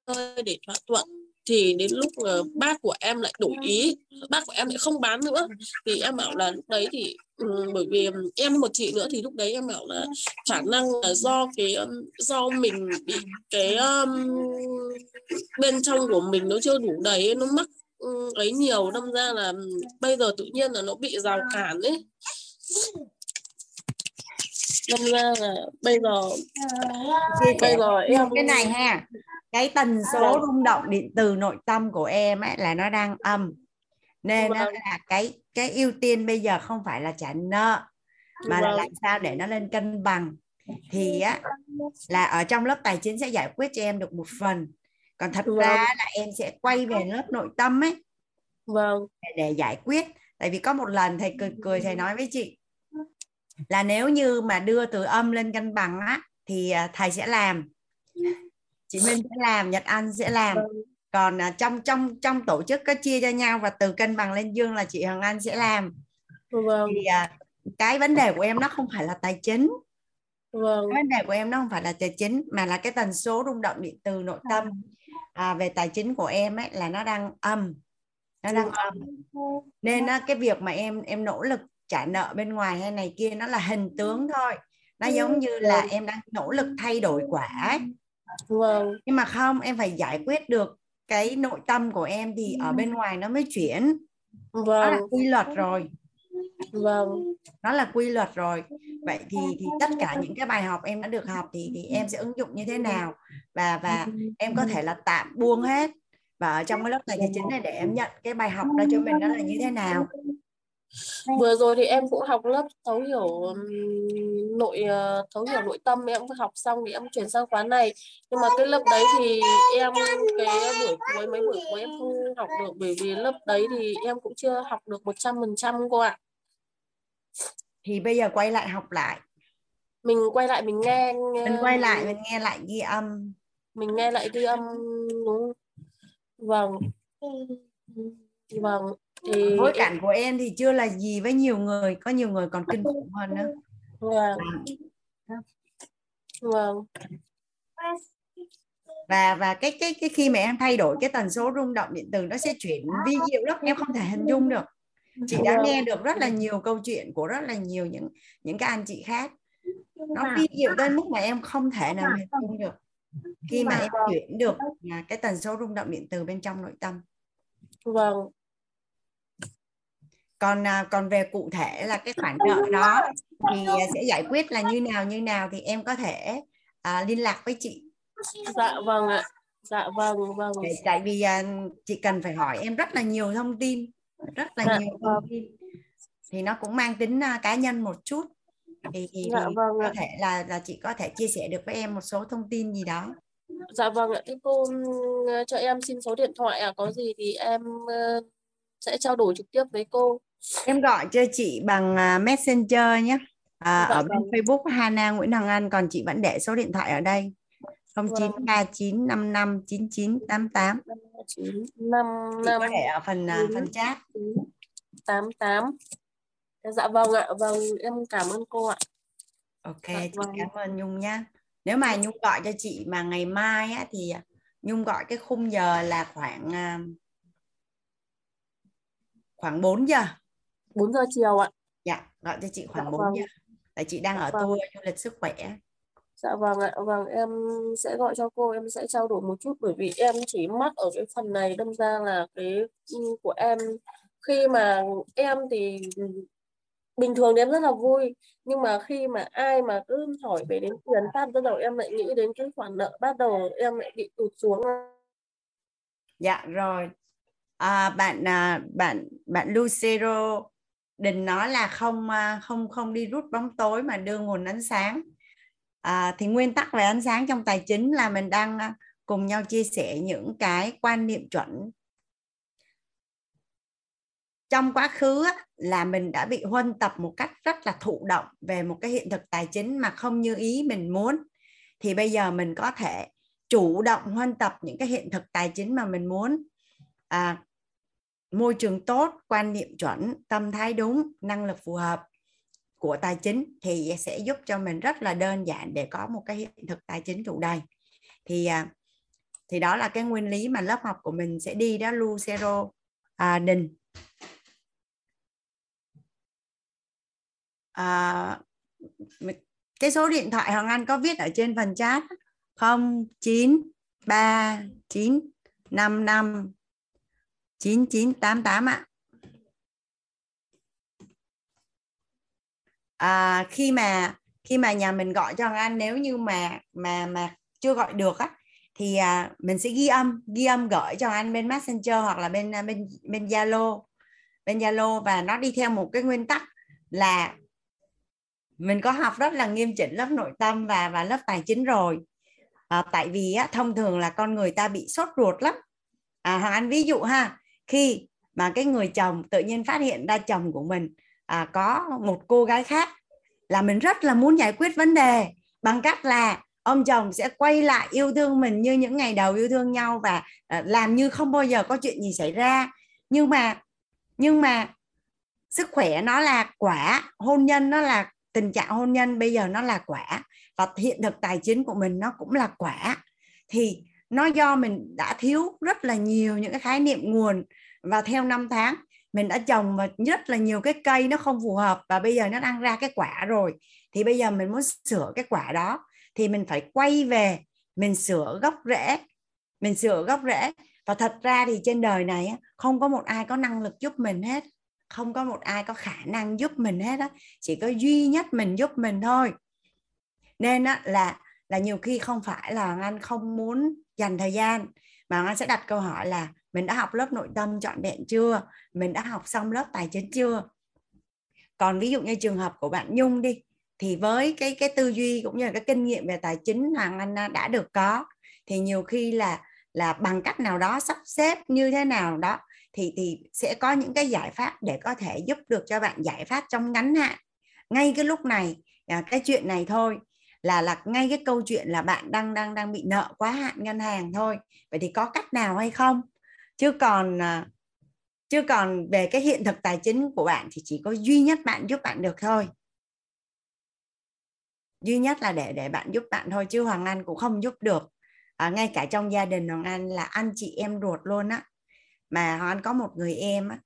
Speaker 7: nơi để thỏa thuận thì đến lúc uh, bác của em lại đổi ý bác của em lại không bán nữa. Thì em bảo là lúc đấy thì um, bởi vì ừ, em một chị nữa thì lúc đấy em bảo là khả năng là do cái um, do mình bị cái um, bên trong của mình nó chưa đủ đầy nó mắc um, ấy nhiều đâm ra là bây giờ tự nhiên là nó bị rào cản ấy ra là bây giờ bây giờ em
Speaker 2: cái này ha cái tần số
Speaker 7: Vâng.
Speaker 2: rung động điện từ nội tâm của em ấy là nó đang âm nên nó
Speaker 7: Vâng.
Speaker 2: là cái cái ưu tiên bây giờ không phải là trả nợ mà là
Speaker 7: Vâng.
Speaker 2: làm sao để nó lên cân bằng thì á là ở trong lớp tài chính sẽ giải quyết cho em được một phần còn thật
Speaker 7: Vâng.
Speaker 2: ra là em sẽ quay về lớp nội tâm ấy
Speaker 7: vâng
Speaker 2: để, để giải quyết tại vì có một lần thầy cười cười thầy nói với chị là nếu như mà đưa từ âm lên cân bằng á thì à, thầy sẽ làm. Chị Minh sẽ làm Nhật Anh sẽ làm.
Speaker 7: Vâng.
Speaker 2: còn à, trong trong trong tổ chức có chia cho nhau và từ cân bằng lên dương là chị Hằng Anh sẽ làm.
Speaker 7: Vâng.
Speaker 2: Thì à, cái vấn đề của em nó không phải là tài chính.
Speaker 7: Vâng.
Speaker 2: Cái vấn đề của em nó không phải là tài chính mà là cái tần số rung động điện từ nội tâm à, về tài chính của em ấy là nó đang âm. Nó đang âm. Nên cái việc mà em em nỗ lực trả nợ bên ngoài hay này kia nó là hình tướng thôi. Nó giống như là em đang nỗ lực thay đổi quả ấy.
Speaker 7: vâng.
Speaker 2: Nhưng mà không em phải giải quyết được cái nội tâm của em thì ở bên ngoài nó mới chuyển. Nó là
Speaker 7: vâng.
Speaker 2: quy luật rồi.
Speaker 7: Vâng.
Speaker 2: Nó là quy luật rồi. Vậy thì thì tất cả những cái bài học em đã được học thì thì em sẽ ứng dụng như thế nào? Và và em có thể là tạm buông hết. Và ở trong cái lớp tài chính này để em nhận cái bài học đó cho mình nó là như thế nào
Speaker 7: vừa rồi thì em cũng học lớp thấu hiểu nội ờ, thấu hiểu nội tâm em cũng học xong thì em chuyển sang khóa này. Nhưng mà cái lớp đấy thì em cái buổi cuối mấy buổi cuối em không học được bởi vì lớp đấy thì em cũng chưa học được một trăm phần trăm cô ạ.
Speaker 2: Thì bây giờ quay lại học lại.
Speaker 7: Mình quay lại mình nghe
Speaker 2: mình quay lại mình nghe lại ghi âm.
Speaker 7: Mình nghe lại ghi âm đúng vâng. Vâng thì
Speaker 2: bối cảnh của em thì chưa là gì với nhiều người có nhiều người còn kinh khủng hơn nữa.
Speaker 7: Vâng. Vâng.
Speaker 2: Và và cái cái cái khi mà em thay đổi cái tần số rung động điện từ nó sẽ chuyển vi diệu lắm em không thể hình dung được. Chị đã
Speaker 7: Vâng.
Speaker 2: nghe được rất là nhiều câu chuyện của rất là nhiều những những cái anh chị khác. Nó vi diệu đến mức mà em không thể nào hình dung được. Khi mà em chuyển được à, cái tần số rung động điện từ bên trong nội tâm.
Speaker 7: Vâng
Speaker 2: còn à, còn về cụ thể là cái khoản nợ đó. thì à, sẽ giải quyết là như nào như nào thì em có thể à, liên lạc với chị.
Speaker 7: Dạ vâng ạ. Dạ vâng vâng.
Speaker 2: Để- tại vì à, chị cần phải hỏi em rất là nhiều thông tin rất là
Speaker 7: Dạ,
Speaker 2: nhiều thông tin. Thì nó cũng mang tính à, cá nhân một chút. Thì, thì,
Speaker 7: dạ
Speaker 2: thì
Speaker 7: vâng
Speaker 2: có
Speaker 7: ạ.
Speaker 2: thể là là chị có thể chia sẻ được với em một số thông tin gì đó.
Speaker 7: Dạ vâng ạ. Thế cô cho em xin số điện thoại à có gì thì em sẽ trao đổi trực tiếp với cô
Speaker 2: em gọi cho chị bằng à, messenger nhé à,
Speaker 7: Dạ
Speaker 2: ở bên
Speaker 7: vâng.
Speaker 2: Facebook Hana Nguyễn Hằng Anh còn chị vẫn để số điện thoại ở đây
Speaker 7: Vâng.
Speaker 2: 0939559988
Speaker 7: chín năm
Speaker 2: chị
Speaker 7: năm
Speaker 2: có để ở phần à, phần chat
Speaker 7: tám tám dạ vâng ạ vâng em cảm ơn cô ạ
Speaker 2: Ok,
Speaker 7: Dạ
Speaker 2: chị
Speaker 7: vâng.
Speaker 2: cảm ơn Nhung nhá. Nếu mà Nhung gọi cho chị mà ngày mai á, thì à, Nhung gọi cái khung giờ là khoảng khoảng 4 giờ.
Speaker 7: 4 giờ chiều ạ.
Speaker 2: Dạ gọi cho chị khoảng
Speaker 7: Dạ
Speaker 2: 4
Speaker 7: vâng.
Speaker 2: giờ tại chị đang ở
Speaker 7: Vâng.
Speaker 2: tour du lịch sức khỏe.
Speaker 7: Dạ vâng ạ, vâng em sẽ gọi cho cô, em sẽ trao đổi một chút bởi vì em chỉ mắc ở cái phần này đâm ra là cái ừ, của em. Khi mà em thì bình thường thì em rất là vui nhưng mà khi mà ai mà cứ hỏi về đến tiền phát bắt đầu em lại nghĩ đến cái khoản nợ bắt đầu em lại bị tụt xuống.
Speaker 2: Dạ rồi. À, bạn à, bạn bạn Lucero định nói là không à, không không đi rút bóng tối mà đưa nguồn ánh sáng. À, thì nguyên tắc về ánh sáng trong tài chính là mình đang à, cùng nhau chia sẻ những cái quan niệm chuẩn. Trong quá khứ là mình đã bị huân tập một cách rất là thụ động về một cái hiện thực tài chính mà không như ý mình muốn. Thì bây giờ mình có thể chủ động huân tập những cái hiện thực tài chính mà mình muốn. À, môi trường tốt quan niệm chuẩn tâm thái đúng năng lực phù hợp của tài chính thì sẽ giúp cho mình rất là đơn giản để có một cái hiện thực tài chính chủ đầy. Thì à, thì đó là cái nguyên lý mà lớp học của mình sẽ đi đó Lucero à, Đình. À, cái số điện thoại Hoàng Anh có viết ở trên phần chat 0939 55 9988 ạ. À, khi mà khi mà nhà mình gọi cho Anh nếu như mà mà mà chưa gọi được á thì à, mình sẽ ghi âm ghi âm gửi cho anh bên Messenger hoặc là bên à, bên bên Zalo bên Zalo và nó đi theo một cái nguyên tắc là mình có học rất là nghiêm chỉnh lớp nội tâm và và lớp tài chính rồi à, tại vì á, thông thường là con người ta bị sốt ruột lắm à, Hoàng Anh ví dụ ha khi mà cái người chồng tự nhiên phát hiện ra chồng của mình à, có một cô gái khác là mình rất là muốn giải quyết vấn đề bằng cách là ông chồng sẽ quay lại yêu thương mình như những ngày đầu yêu thương nhau và à, làm như không bao giờ có chuyện gì xảy ra. Nhưng mà nhưng mà sức khỏe nó là quả hôn nhân nó là tình trạng hôn nhân bây giờ nó là quả và hiện thực tài chính của mình nó cũng là quả. Thì nó do mình đã thiếu rất là nhiều những cái khái niệm nguồn và theo năm tháng mình đã trồng và rất là nhiều cái cây nó không phù hợp và bây giờ nó đang ra cái quả rồi. Thì bây giờ mình muốn sửa cái quả đó thì mình phải quay về mình sửa gốc rễ mình sửa gốc rễ. Và thật ra thì trên đời này không có một ai có năng lực giúp mình hết không có một ai có khả năng giúp mình hết á chỉ có duy nhất mình giúp mình thôi. Nên á, là là nhiều khi không phải là anh không muốn dành thời gian, mà anh sẽ đặt câu hỏi là mình đã học lớp nội tâm trọn vẹn chưa? Mình đã học xong lớp tài chính chưa? Còn ví dụ như trường hợp của bạn Nhung đi, thì với cái cái tư duy cũng như là cái kinh nghiệm về tài chính Hoàng Anh à, đã được có, thì nhiều khi là là bằng cách nào đó, sắp xếp như thế nào đó, thì thì sẽ có những cái giải pháp để có thể giúp được cho bạn giải pháp trong ngắn hạn. Ngay cái lúc này à, cái chuyện này thôi là là ngay cái câu chuyện là bạn đang đang đang bị nợ quá hạn ngân hàng thôi. Vậy thì có cách nào hay không? Chứ còn à, chứ còn về cái hiện thực tài chính của bạn thì chỉ có duy nhất bạn giúp bạn được thôi. Duy nhất là để để bạn giúp bạn thôi chứ Hoàng Anh cũng không giúp được. À, ngay cả trong gia đình Hoàng Anh là anh chị em ruột luôn á. Mà Hoàng Anh có một người em á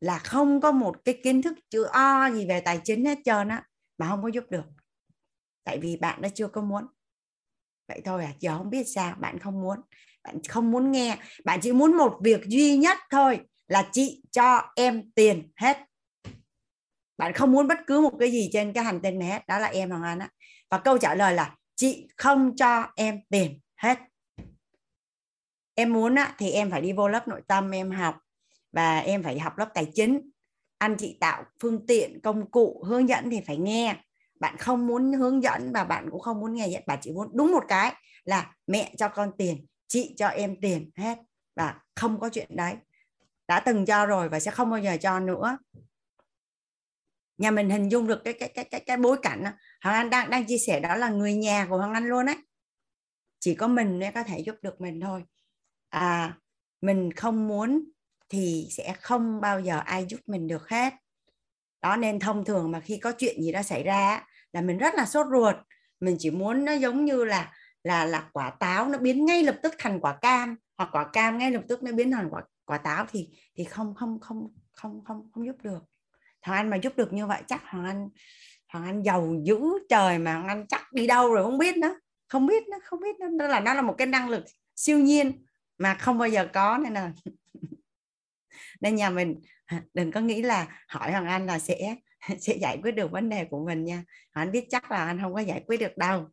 Speaker 2: là không có một cái kiến thức chữ o gì về tài chính hết trơn á mà không có giúp được tại vì bạn đã chưa có muốn. Vậy thôi à giờ không biết sao bạn không muốn. Bạn không muốn nghe bạn chỉ muốn một việc duy nhất thôi là chị cho em tiền hết. Bạn không muốn bất cứ một cái gì trên cái hành tinh này hết đó là em hoàng anh á. Và câu trả lời là chị không cho em tiền hết. Em muốn á, thì em phải đi vô lớp nội tâm em học và em phải học lớp tài chính. Anh chị tạo phương tiện công cụ hướng dẫn thì phải nghe bạn không muốn hướng dẫn và bạn cũng không muốn nghe bạn chỉ muốn đúng một cái là mẹ cho con tiền, chị cho em tiền, hết. Và không có chuyện đấy. Đã từng cho rồi và sẽ không bao giờ cho nữa. Nhà mình hình dung được cái cái cái cái cái bối cảnh đó. Hoàng Anh đang đang chia sẻ đó là người nhà của Hoàng Anh luôn đấy chỉ có mình mới có thể giúp được mình thôi. À mình không muốn thì sẽ không bao giờ ai giúp mình được hết. Đó nên thông thường mà khi có chuyện gì đó xảy ra là mình rất là sốt ruột. Mình chỉ muốn nó giống như là là là quả táo nó biến ngay lập tức thành quả cam, hoặc quả cam ngay lập tức nó biến thành quả quả táo thì thì không không không không không không giúp được. Thằng Anh mà giúp được như vậy chắc thằng Anh thằng Anh giàu dữ trời mà thằng Anh chắc đi đâu rồi không biết nữa. Không biết nó không biết nó là nó là một cái năng lực siêu nhiên mà không bao giờ có nên là nên nhà mình à, đừng có nghĩ là hỏi Hoàng Anh là sẽ sẽ giải quyết được vấn đề của mình nha. Anh biết chắc là anh không có giải quyết được đâu.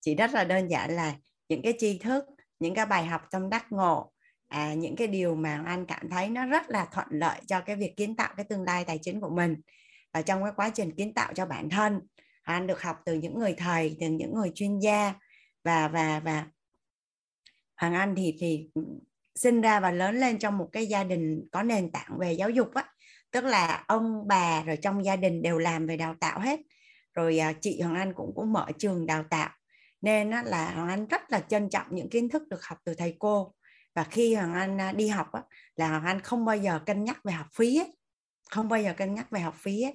Speaker 2: Chỉ rất là đơn giản là những cái tri thức những cái bài học trong đắc ngộ à, những cái điều mà anh cảm thấy nó rất là thuận lợi cho cái việc kiến tạo cái tương lai tài chính của mình. Và trong cái quá trình kiến tạo cho bản thân anh được học từ những người thầy từ những người chuyên gia. Và và và Hoàng Anh thì thì sinh ra và lớn lên trong một cái gia đình có nền tảng về giáo dục á tức là ông bà rồi trong gia đình đều làm về đào tạo hết. Rồi à, chị Hoàng Anh cũng cũng mở trường đào tạo. Nên là Hoàng Anh rất là trân trọng những kiến thức được học từ thầy cô. Và khi Hoàng Anh à, đi học á, là Hoàng Anh không bao giờ cân nhắc về học phí ấy. không bao giờ cân nhắc về học phí ấy.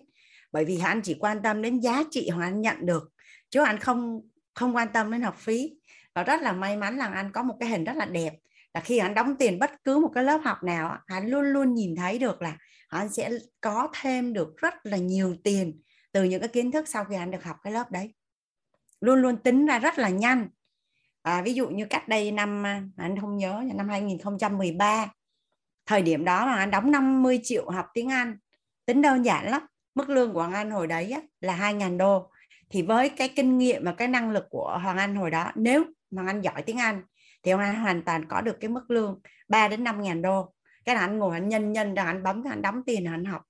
Speaker 2: bởi vì Hoàng Anh chỉ quan tâm đến giá trị Hoàng Anh nhận được chứ anh không không quan tâm đến học phí. Và rất là may mắn là anh có một cái hình rất là đẹp. Là khi anh đóng tiền bất cứ một cái lớp học nào anh luôn luôn nhìn thấy được là anh sẽ có thêm được rất là nhiều tiền từ những cái kiến thức sau khi anh được học cái lớp đấy. Luôn luôn tính ra rất là nhanh. À, ví dụ như cách đây năm à, anh không nhớ năm 2013 thời điểm đó mà anh đóng 50 triệu học tiếng Anh tính đơn giản lắm. Mức lương của Hoàng Anh hồi đấy á, là 2.000 đô. Thì với cái kinh nghiệm và cái năng lực của Hoàng Anh hồi đó nếu Hoàng Anh giỏi tiếng Anh thì Hoàng Anh hoàn toàn có được cái mức lương 3 đến 5 ngàn đô cái là anh ngồi anh nhân nhân rồi anh bấm anh đóng tiền anh học.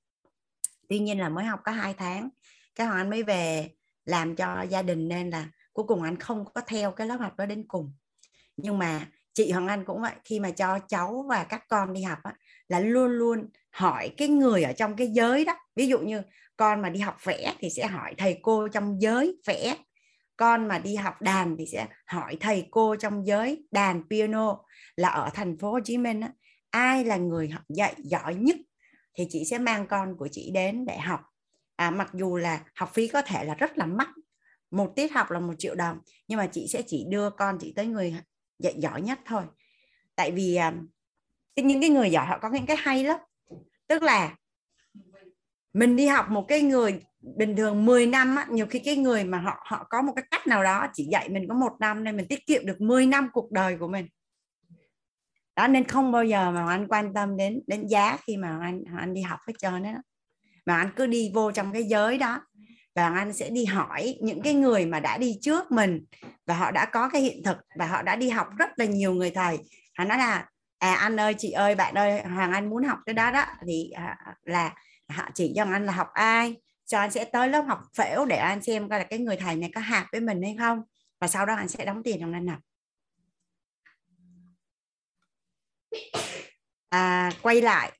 Speaker 2: Tuy nhiên là mới học có hai tháng. Cái Hoàng Anh mới về làm cho gia đình nên là cuối cùng anh không có theo cái lớp học đó đến cùng. Nhưng mà chị Hoàng Anh cũng vậy khi mà cho cháu và các con đi học á, là luôn luôn hỏi cái người ở trong cái giới đó. Ví dụ như con mà đi học vẽ thì sẽ hỏi thầy cô trong giới vẽ. Con mà đi học đàn thì sẽ hỏi thầy cô trong giới đàn piano. Là ở thành phố Hồ Chí Minh á, ai là người dạy giỏi nhất thì chị sẽ mang con của chị đến để học. À, mặc dù là học phí có thể là rất là mắc một tiết học là một triệu đồng nhưng mà chị sẽ chỉ đưa con chị tới người dạy giỏi nhất thôi. Tại vì à, những cái người giỏi họ có những cái hay lắm. Tức là mình đi học một cái người bình thường 10 năm á, nhiều khi cái người mà họ họ có một cái cách nào đó chỉ dạy mình có một năm nên mình tiết kiệm được 10 năm cuộc đời của mình đó nên không bao giờ mà anh quan tâm đến đến giá khi mà anh anh đi học hết trơn đó mà anh cứ đi vô trong cái giới đó và anh sẽ đi hỏi những cái người mà đã đi trước mình và họ đã có cái hiện thực và họ đã đi học rất là nhiều người thầy. Hắn nói là à anh ơi chị ơi bạn ơi hoàng anh muốn học cái đó đó. Thì à, là họ chỉ cho anh là học ai cho anh sẽ tới lớp học phễu để anh xem coi là cái người thầy này có hạt với mình hay không. Và sau đó anh sẽ đóng tiền trong anh học à, quay lại.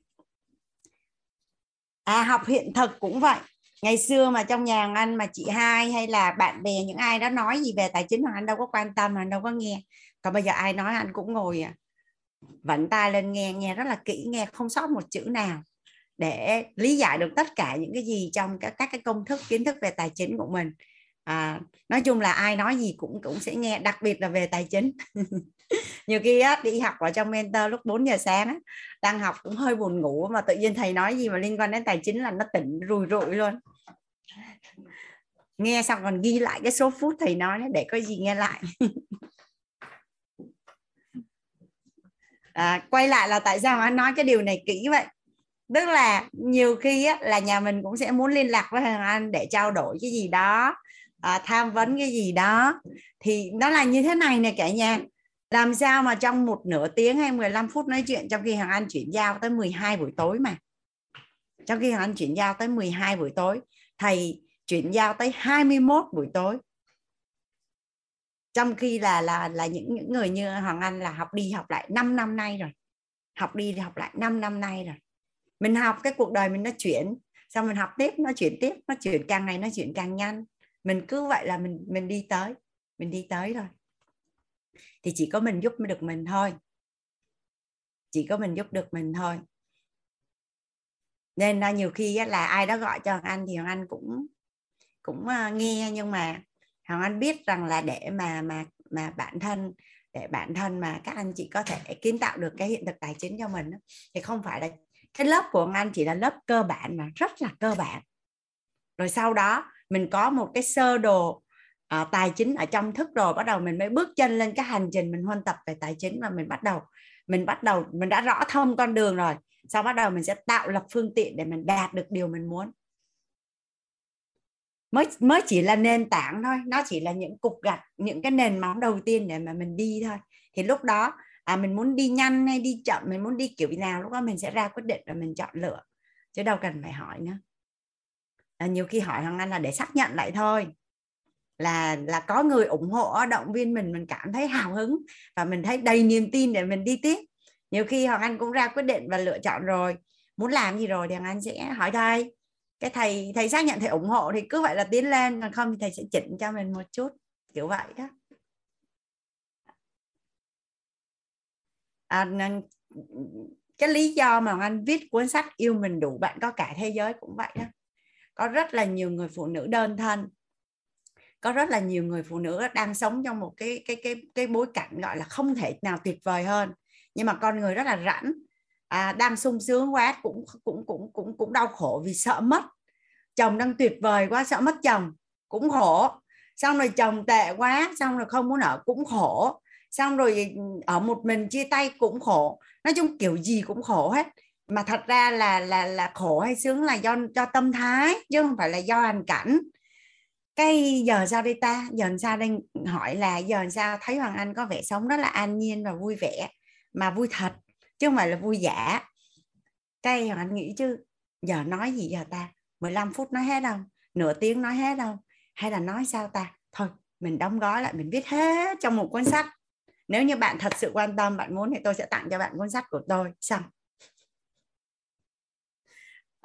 Speaker 2: À học hiện thực cũng vậy. Ngày xưa mà trong nhà anh mà chị hai hay là bạn bè những ai đó nói gì về tài chính mà anh đâu có quan tâm anh đâu có nghe. Còn bây giờ ai nói anh cũng ngồi à, vặn tay lên nghe nghe rất là kỹ nghe không sót một chữ nào để lý giải được tất cả những cái gì trong các các cái công thức kiến thức về tài chính của mình à, nói chung là ai nói gì cũng cũng sẽ nghe đặc biệt là về tài chính. Nhiều khi á, đi học ở trong mentor lúc 4 giờ sáng á, đang học cũng hơi buồn ngủ mà tự nhiên thầy nói gì mà liên quan đến tài chính là nó tỉnh rùi rụi luôn. Nghe xong còn ghi lại cái số phút thầy nói để có gì nghe lại. À, quay lại là tại sao anh nói cái điều này kỹ vậy? Tức là nhiều khi á, là nhà mình cũng sẽ muốn liên lạc với thằng anh để trao đổi cái gì đó à, tham vấn cái gì đó. Thì nó là như thế này nè cả nhà. Làm sao mà trong một nửa tiếng hay 15 phút nói chuyện trong khi Hoàng ăn chuyển giao tới 12 buổi tối mà. Trong khi Hoàng ăn chuyển giao tới 12 buổi tối thầy chuyển giao tới 21 buổi tối. Trong khi là là là những những người như Hoàng Anh là học đi học lại 5 năm nay rồi. Học đi học lại 5 năm nay rồi. Mình học cái cuộc đời mình nó chuyển xong mình học tiếp nó chuyển tiếp nó chuyển càng ngày nó chuyển càng nhanh mình cứ vậy là mình mình đi tới, mình đi tới thôi. Thì chỉ có mình giúp được mình thôi. Chỉ có mình giúp được mình thôi. Nên là nhiều khi là ai đó gọi cho Hoàng Anh thì Hoàng Anh cũng cũng ờ, nghe, nhưng mà Hoàng Anh biết rằng là để mà mà mà bản thân, để bản thân mà các anh chị có thể kiến tạo được cái hiện thực tài chính cho mình thì không phải là cái lớp của Hoàng Anh chỉ là lớp cơ bản mà rất là cơ bản. Rồi sau đó mình có một cái sơ đồ à, tài chính ở trong thức rồi bắt đầu mình mới bước chân lên cái hành trình mình huân tập về tài chính và mình bắt đầu mình bắt đầu mình đã rõ thông con đường rồi. Sau bắt đầu mình sẽ tạo lập phương tiện để mình đạt được điều mình muốn. Mới mới chỉ là nền tảng thôi nó chỉ là những cục gạch những cái nền móng đầu tiên để mà mình đi thôi. Thì lúc đó à, mình muốn đi nhanh hay đi chậm mình muốn đi kiểu nào lúc đó mình sẽ ra quyết định và mình chọn lựa. Chứ đâu cần phải hỏi nữa à, nhiều khi hỏi hoàng anh là để xác nhận lại thôi. Là là có người ủng hộ động viên mình mình cảm thấy hào hứng và mình thấy đầy niềm tin để mình đi tiếp. Nhiều khi hoàng anh cũng ra quyết định và lựa chọn rồi. Muốn làm gì rồi thì hoàng anh sẽ hỏi thầy. Cái thầy thầy xác nhận thầy ủng hộ thì cứ vậy là tiến lên còn không thì thầy sẽ chỉnh cho mình một chút kiểu vậy đó. À, cái lý do mà anh viết cuốn sách yêu mình đủ bạn có cả thế giới cũng vậy đó có rất là nhiều người phụ nữ đơn thân. Có rất là nhiều người phụ nữ đang sống trong một cái cái cái cái bối cảnh gọi là không thể nào tuyệt vời hơn. Nhưng mà con người rất là rảnh à, đang sung sướng quá cũng cũng cũng cũng cũng đau khổ vì sợ mất. Chồng đang tuyệt vời quá sợ mất chồng cũng khổ. Xong rồi chồng tệ quá xong rồi không muốn ở cũng khổ. Xong rồi ở một mình chia tay cũng khổ. Nói chung kiểu gì cũng khổ hết mà thật ra là là là khổ hay sướng là do do tâm thái, chứ không phải là do hoàn cảnh. Cái giờ sao đây ta? Giờ sao đây? Hỏi là giờ sao thấy hoàng anh có vẻ sống rất là an nhiên và vui vẻ, mà vui thật, chứ không phải là vui giả. Cái hoàng anh nghĩ chứ, giờ nói gì giờ ta? 15 phút nói hết đâu nửa tiếng nói hết đâu hay là nói sao ta? Thôi, mình đóng gói lại, mình viết hết trong một cuốn sách. Nếu như bạn thật sự quan tâm, bạn muốn thì tôi sẽ tặng cho bạn cuốn sách của tôi. Xong.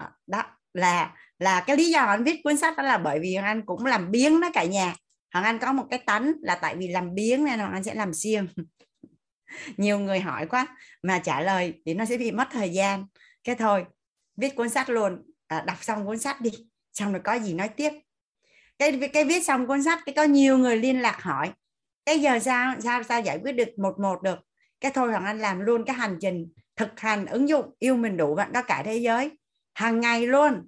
Speaker 2: Ờ, đó là là cái lý do anh viết cuốn sách đó là bởi vì anh cũng làm biếng đó cả nhà. Hoàng anh có một cái tánh là tại vì làm biếng nên hoàng anh sẽ làm siêng. Nhiều người hỏi quá mà trả lời thì nó sẽ bị mất thời gian. Cái thôi viết cuốn sách luôn. À, đọc xong cuốn sách đi xong rồi có gì nói tiếp. Cái cái viết xong cuốn sách cái có nhiều người liên lạc hỏi cái giờ sao sao sao giải quyết được một một được? Cái thôi hoàng anh làm luôn cái hành trình thực hành ứng dụng yêu mình đủ bạn có cả thế giới hàng ngày luôn.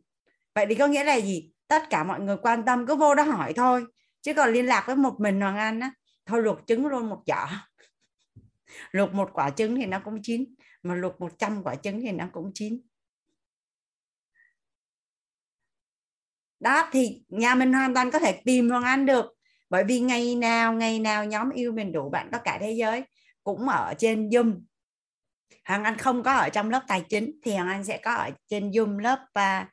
Speaker 2: Vậy thì có nghĩa là gì? Tất cả mọi người quan tâm, cứ vô đó hỏi thôi. Chứ còn liên lạc với một mình hoàng anh á, thôi luộc trứng luôn một giỏ luộc một quả trứng thì nó cũng chín, mà luộc 100 quả trứng thì nó cũng chín. Đó, thì nhà mình hoàn toàn có thể tìm Hoàng Anh được. Bởi vì ngày nào ngày nào nhóm yêu mình đủ bạn có cả thế giới cũng ở trên Zoom. Hoàng Anh không có ở trong lớp tài chính thì Hoàng Anh sẽ có ở trên Zoom lớp uh,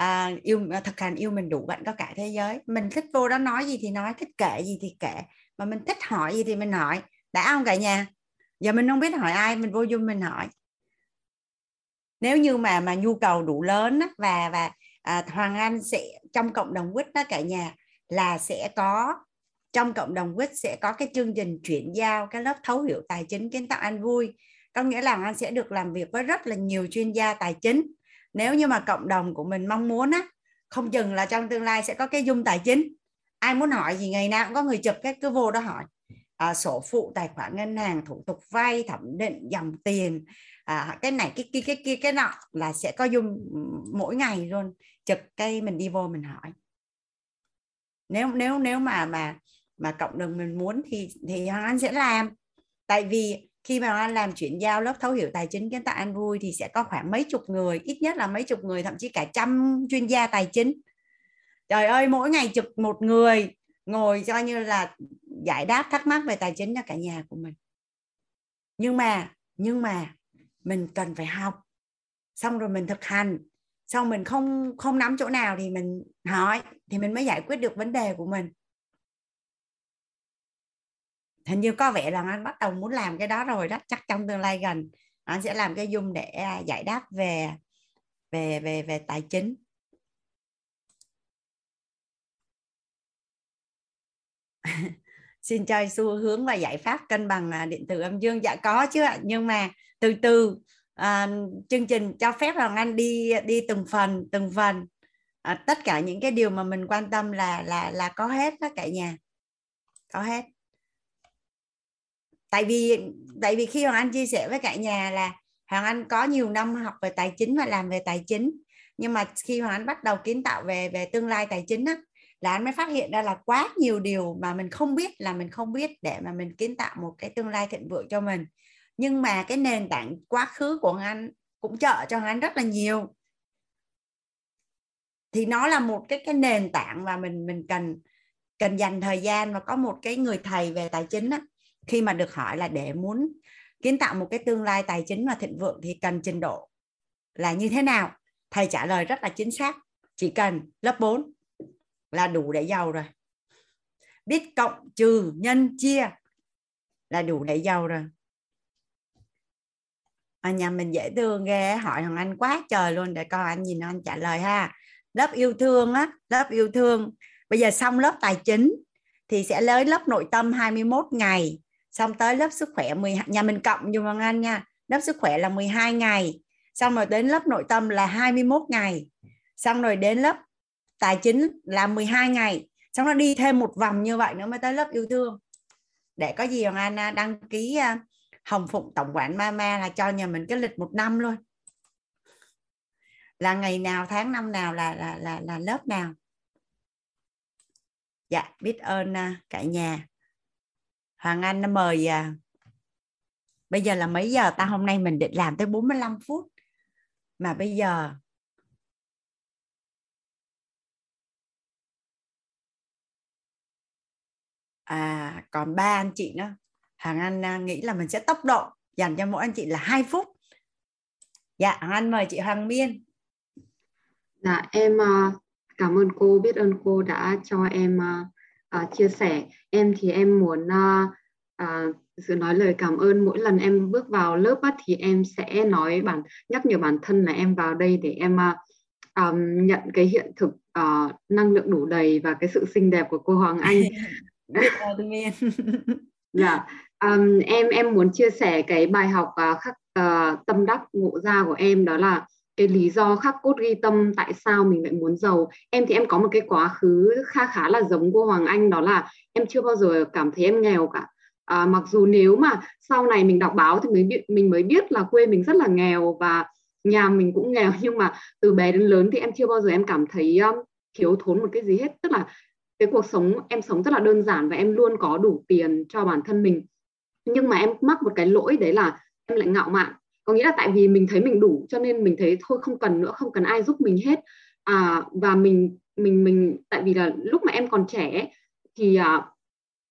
Speaker 2: uh, yêu à, thực hành yêu mình đủ bạn có cả thế giới. Mình thích vô đó nói gì thì nói thích kể gì thì kể. Mà mình thích hỏi gì thì mình hỏi. Đã không cả nhà? Giờ mình không biết hỏi ai mình vô Zoom mình hỏi. Nếu như mà mà nhu cầu đủ lớn á, và và à, Hoàng Anh sẽ trong cộng đồng quýt đó cả nhà là sẽ có trong cộng đồng quýt sẽ có cái chương trình chuyển giao cái lớp thấu hiểu tài chính kiến tạo anh vui có nghĩa là anh sẽ được làm việc với rất là nhiều chuyên gia tài chính. Nếu như mà cộng đồng của mình mong muốn á không chừng là trong tương lai sẽ có cái dung tài chính. Ai muốn hỏi gì ngày nào cũng có người chụp cái cứ vô đó hỏi. À, sổ phụ tài khoản ngân hàng thủ tục vay thẩm định dòng tiền. À, cái này cái kia cái kia cái nọ là sẽ có dung mỗi ngày luôn. Chụp cái mình đi vô mình hỏi. Nếu nếu nếu mà mà mà cộng đồng mình muốn thì thì anh sẽ làm. Tại vì khi mà anh làm chuyển giao lớp thấu hiểu tài chính kiến tạo an vui thì sẽ có khoảng mấy chục người, ít nhất là mấy chục người, thậm chí cả trăm chuyên gia tài chính. Trời ơi, mỗi ngày trực một người, ngồi cho như là giải đáp thắc mắc về tài chính cho cả nhà của mình. Nhưng mà nhưng mà mình cần phải học. Xong rồi mình thực hành. Xong mình không không nắm chỗ nào thì mình hỏi, thì mình mới giải quyết được vấn đề của mình hình như có vẻ là anh bắt đầu muốn làm cái đó rồi đó chắc trong tương lai gần anh sẽ làm cái dung để à, giải đáp về về về về tài chính. Xin chơi xu hướng và giải pháp cân bằng à, điện tử âm dương. Dạ có chứ ạ nhưng mà từ từ à, chương trình cho phép hoàng anh đi đi từng phần từng phần. À, tất cả những cái điều mà mình quan tâm là là là có hết đó cả nhà. Có hết tại vì tại vì khi hoàng anh chia sẻ với cả nhà là Hoàng Anh có nhiều năm học về tài chính và làm về tài chính. Nhưng mà khi Hoàng Anh bắt đầu kiến tạo về về tương lai tài chính á là anh mới phát hiện ra là quá nhiều điều mà mình không biết là mình không biết để mà mình kiến tạo một cái tương lai thịnh vượng cho mình. Nhưng mà cái nền tảng quá khứ của Anh cũng trợ cho Anh rất là nhiều. Thì nó là một cái cái nền tảng và mình mình cần cần dành thời gian và có một cái người thầy về tài chính á, khi mà được hỏi là để muốn kiến tạo một cái tương lai tài chính và thịnh vượng thì cần trình độ là như thế nào? Thầy trả lời rất là chính xác chỉ cần lớp 4 là đủ để giàu rồi. Biết cộng trừ nhân chia là đủ để giàu rồi. À, nhà mình dễ thương ghê hỏi thằng anh quá trời luôn để coi anh nhìn anh trả lời ha. Lớp yêu thương á lớp yêu thương. Bây giờ xong lớp tài chính thì sẽ lấy lớp nội tâm 21 ngày xong tới lớp sức khỏe 10 nhà mình cộng cho anh nha. Lớp sức khỏe là 12 ngày. Xong rồi đến lớp nội tâm là 21 ngày. Xong rồi đến lớp tài chính là 12 ngày. Xong nó đi thêm một vòng như vậy nữa mới tới lớp yêu thương. Để có gì Hoàng Anh đăng ký à, Hồng Phụng tổng quản Mama là cho nhà mình cái lịch một năm luôn. Là ngày nào tháng năm nào là là là, là lớp nào? Dạ biết ơn à, cả nhà. Hoàng Anh nó mời à, bây giờ là mấy giờ ta? Hôm nay mình định làm tới 45 phút. Mà bây giờ à còn ba anh chị nữa. Hoàng Anh à, nghĩ là mình sẽ tốc độ dành cho mỗi anh chị là 2 phút. Dạ Hoàng Anh mời chị Hoàng Miên.
Speaker 8: Dạ em à, cảm ơn cô biết ơn cô đã cho em à, uh, chia sẻ. Em thì em muốn uh, uh, sự nói lời cảm ơn. Mỗi lần em bước vào lớp á, thì em sẽ nói bản nhắc nhở bản thân là em vào đây để em uh, um, nhận cái hiện thực uh, năng lượng đủ đầy và cái sự xinh đẹp của cô Hoàng Anh. dạ, um, em em muốn chia sẻ cái bài học uh, khắc uh, tâm đắc ngộ ra của em đó là cái lý do khắc cốt ghi tâm tại sao mình lại muốn giàu? Em thì em có một cái quá khứ khá khá là giống cô Hoàng Anh đó là em chưa bao giờ cảm thấy em nghèo cả. À, mặc dù nếu mà sau này mình đọc báo thì mới biết mình mới biết là quê mình rất là nghèo và nhà mình cũng nghèo nhưng mà từ bé đến lớn thì em chưa bao giờ em cảm thấy um, thiếu thốn một cái gì hết. Tức là cái cuộc sống em sống rất là đơn giản và em luôn có đủ tiền cho bản thân mình. Nhưng mà em mắc một cái lỗi đấy là em lại ngạo mạn có nghĩa là tại vì mình thấy mình đủ cho nên mình thấy thôi không cần nữa không cần ai giúp mình hết. À, và mình mình mình tại vì là lúc mà em còn trẻ thì à,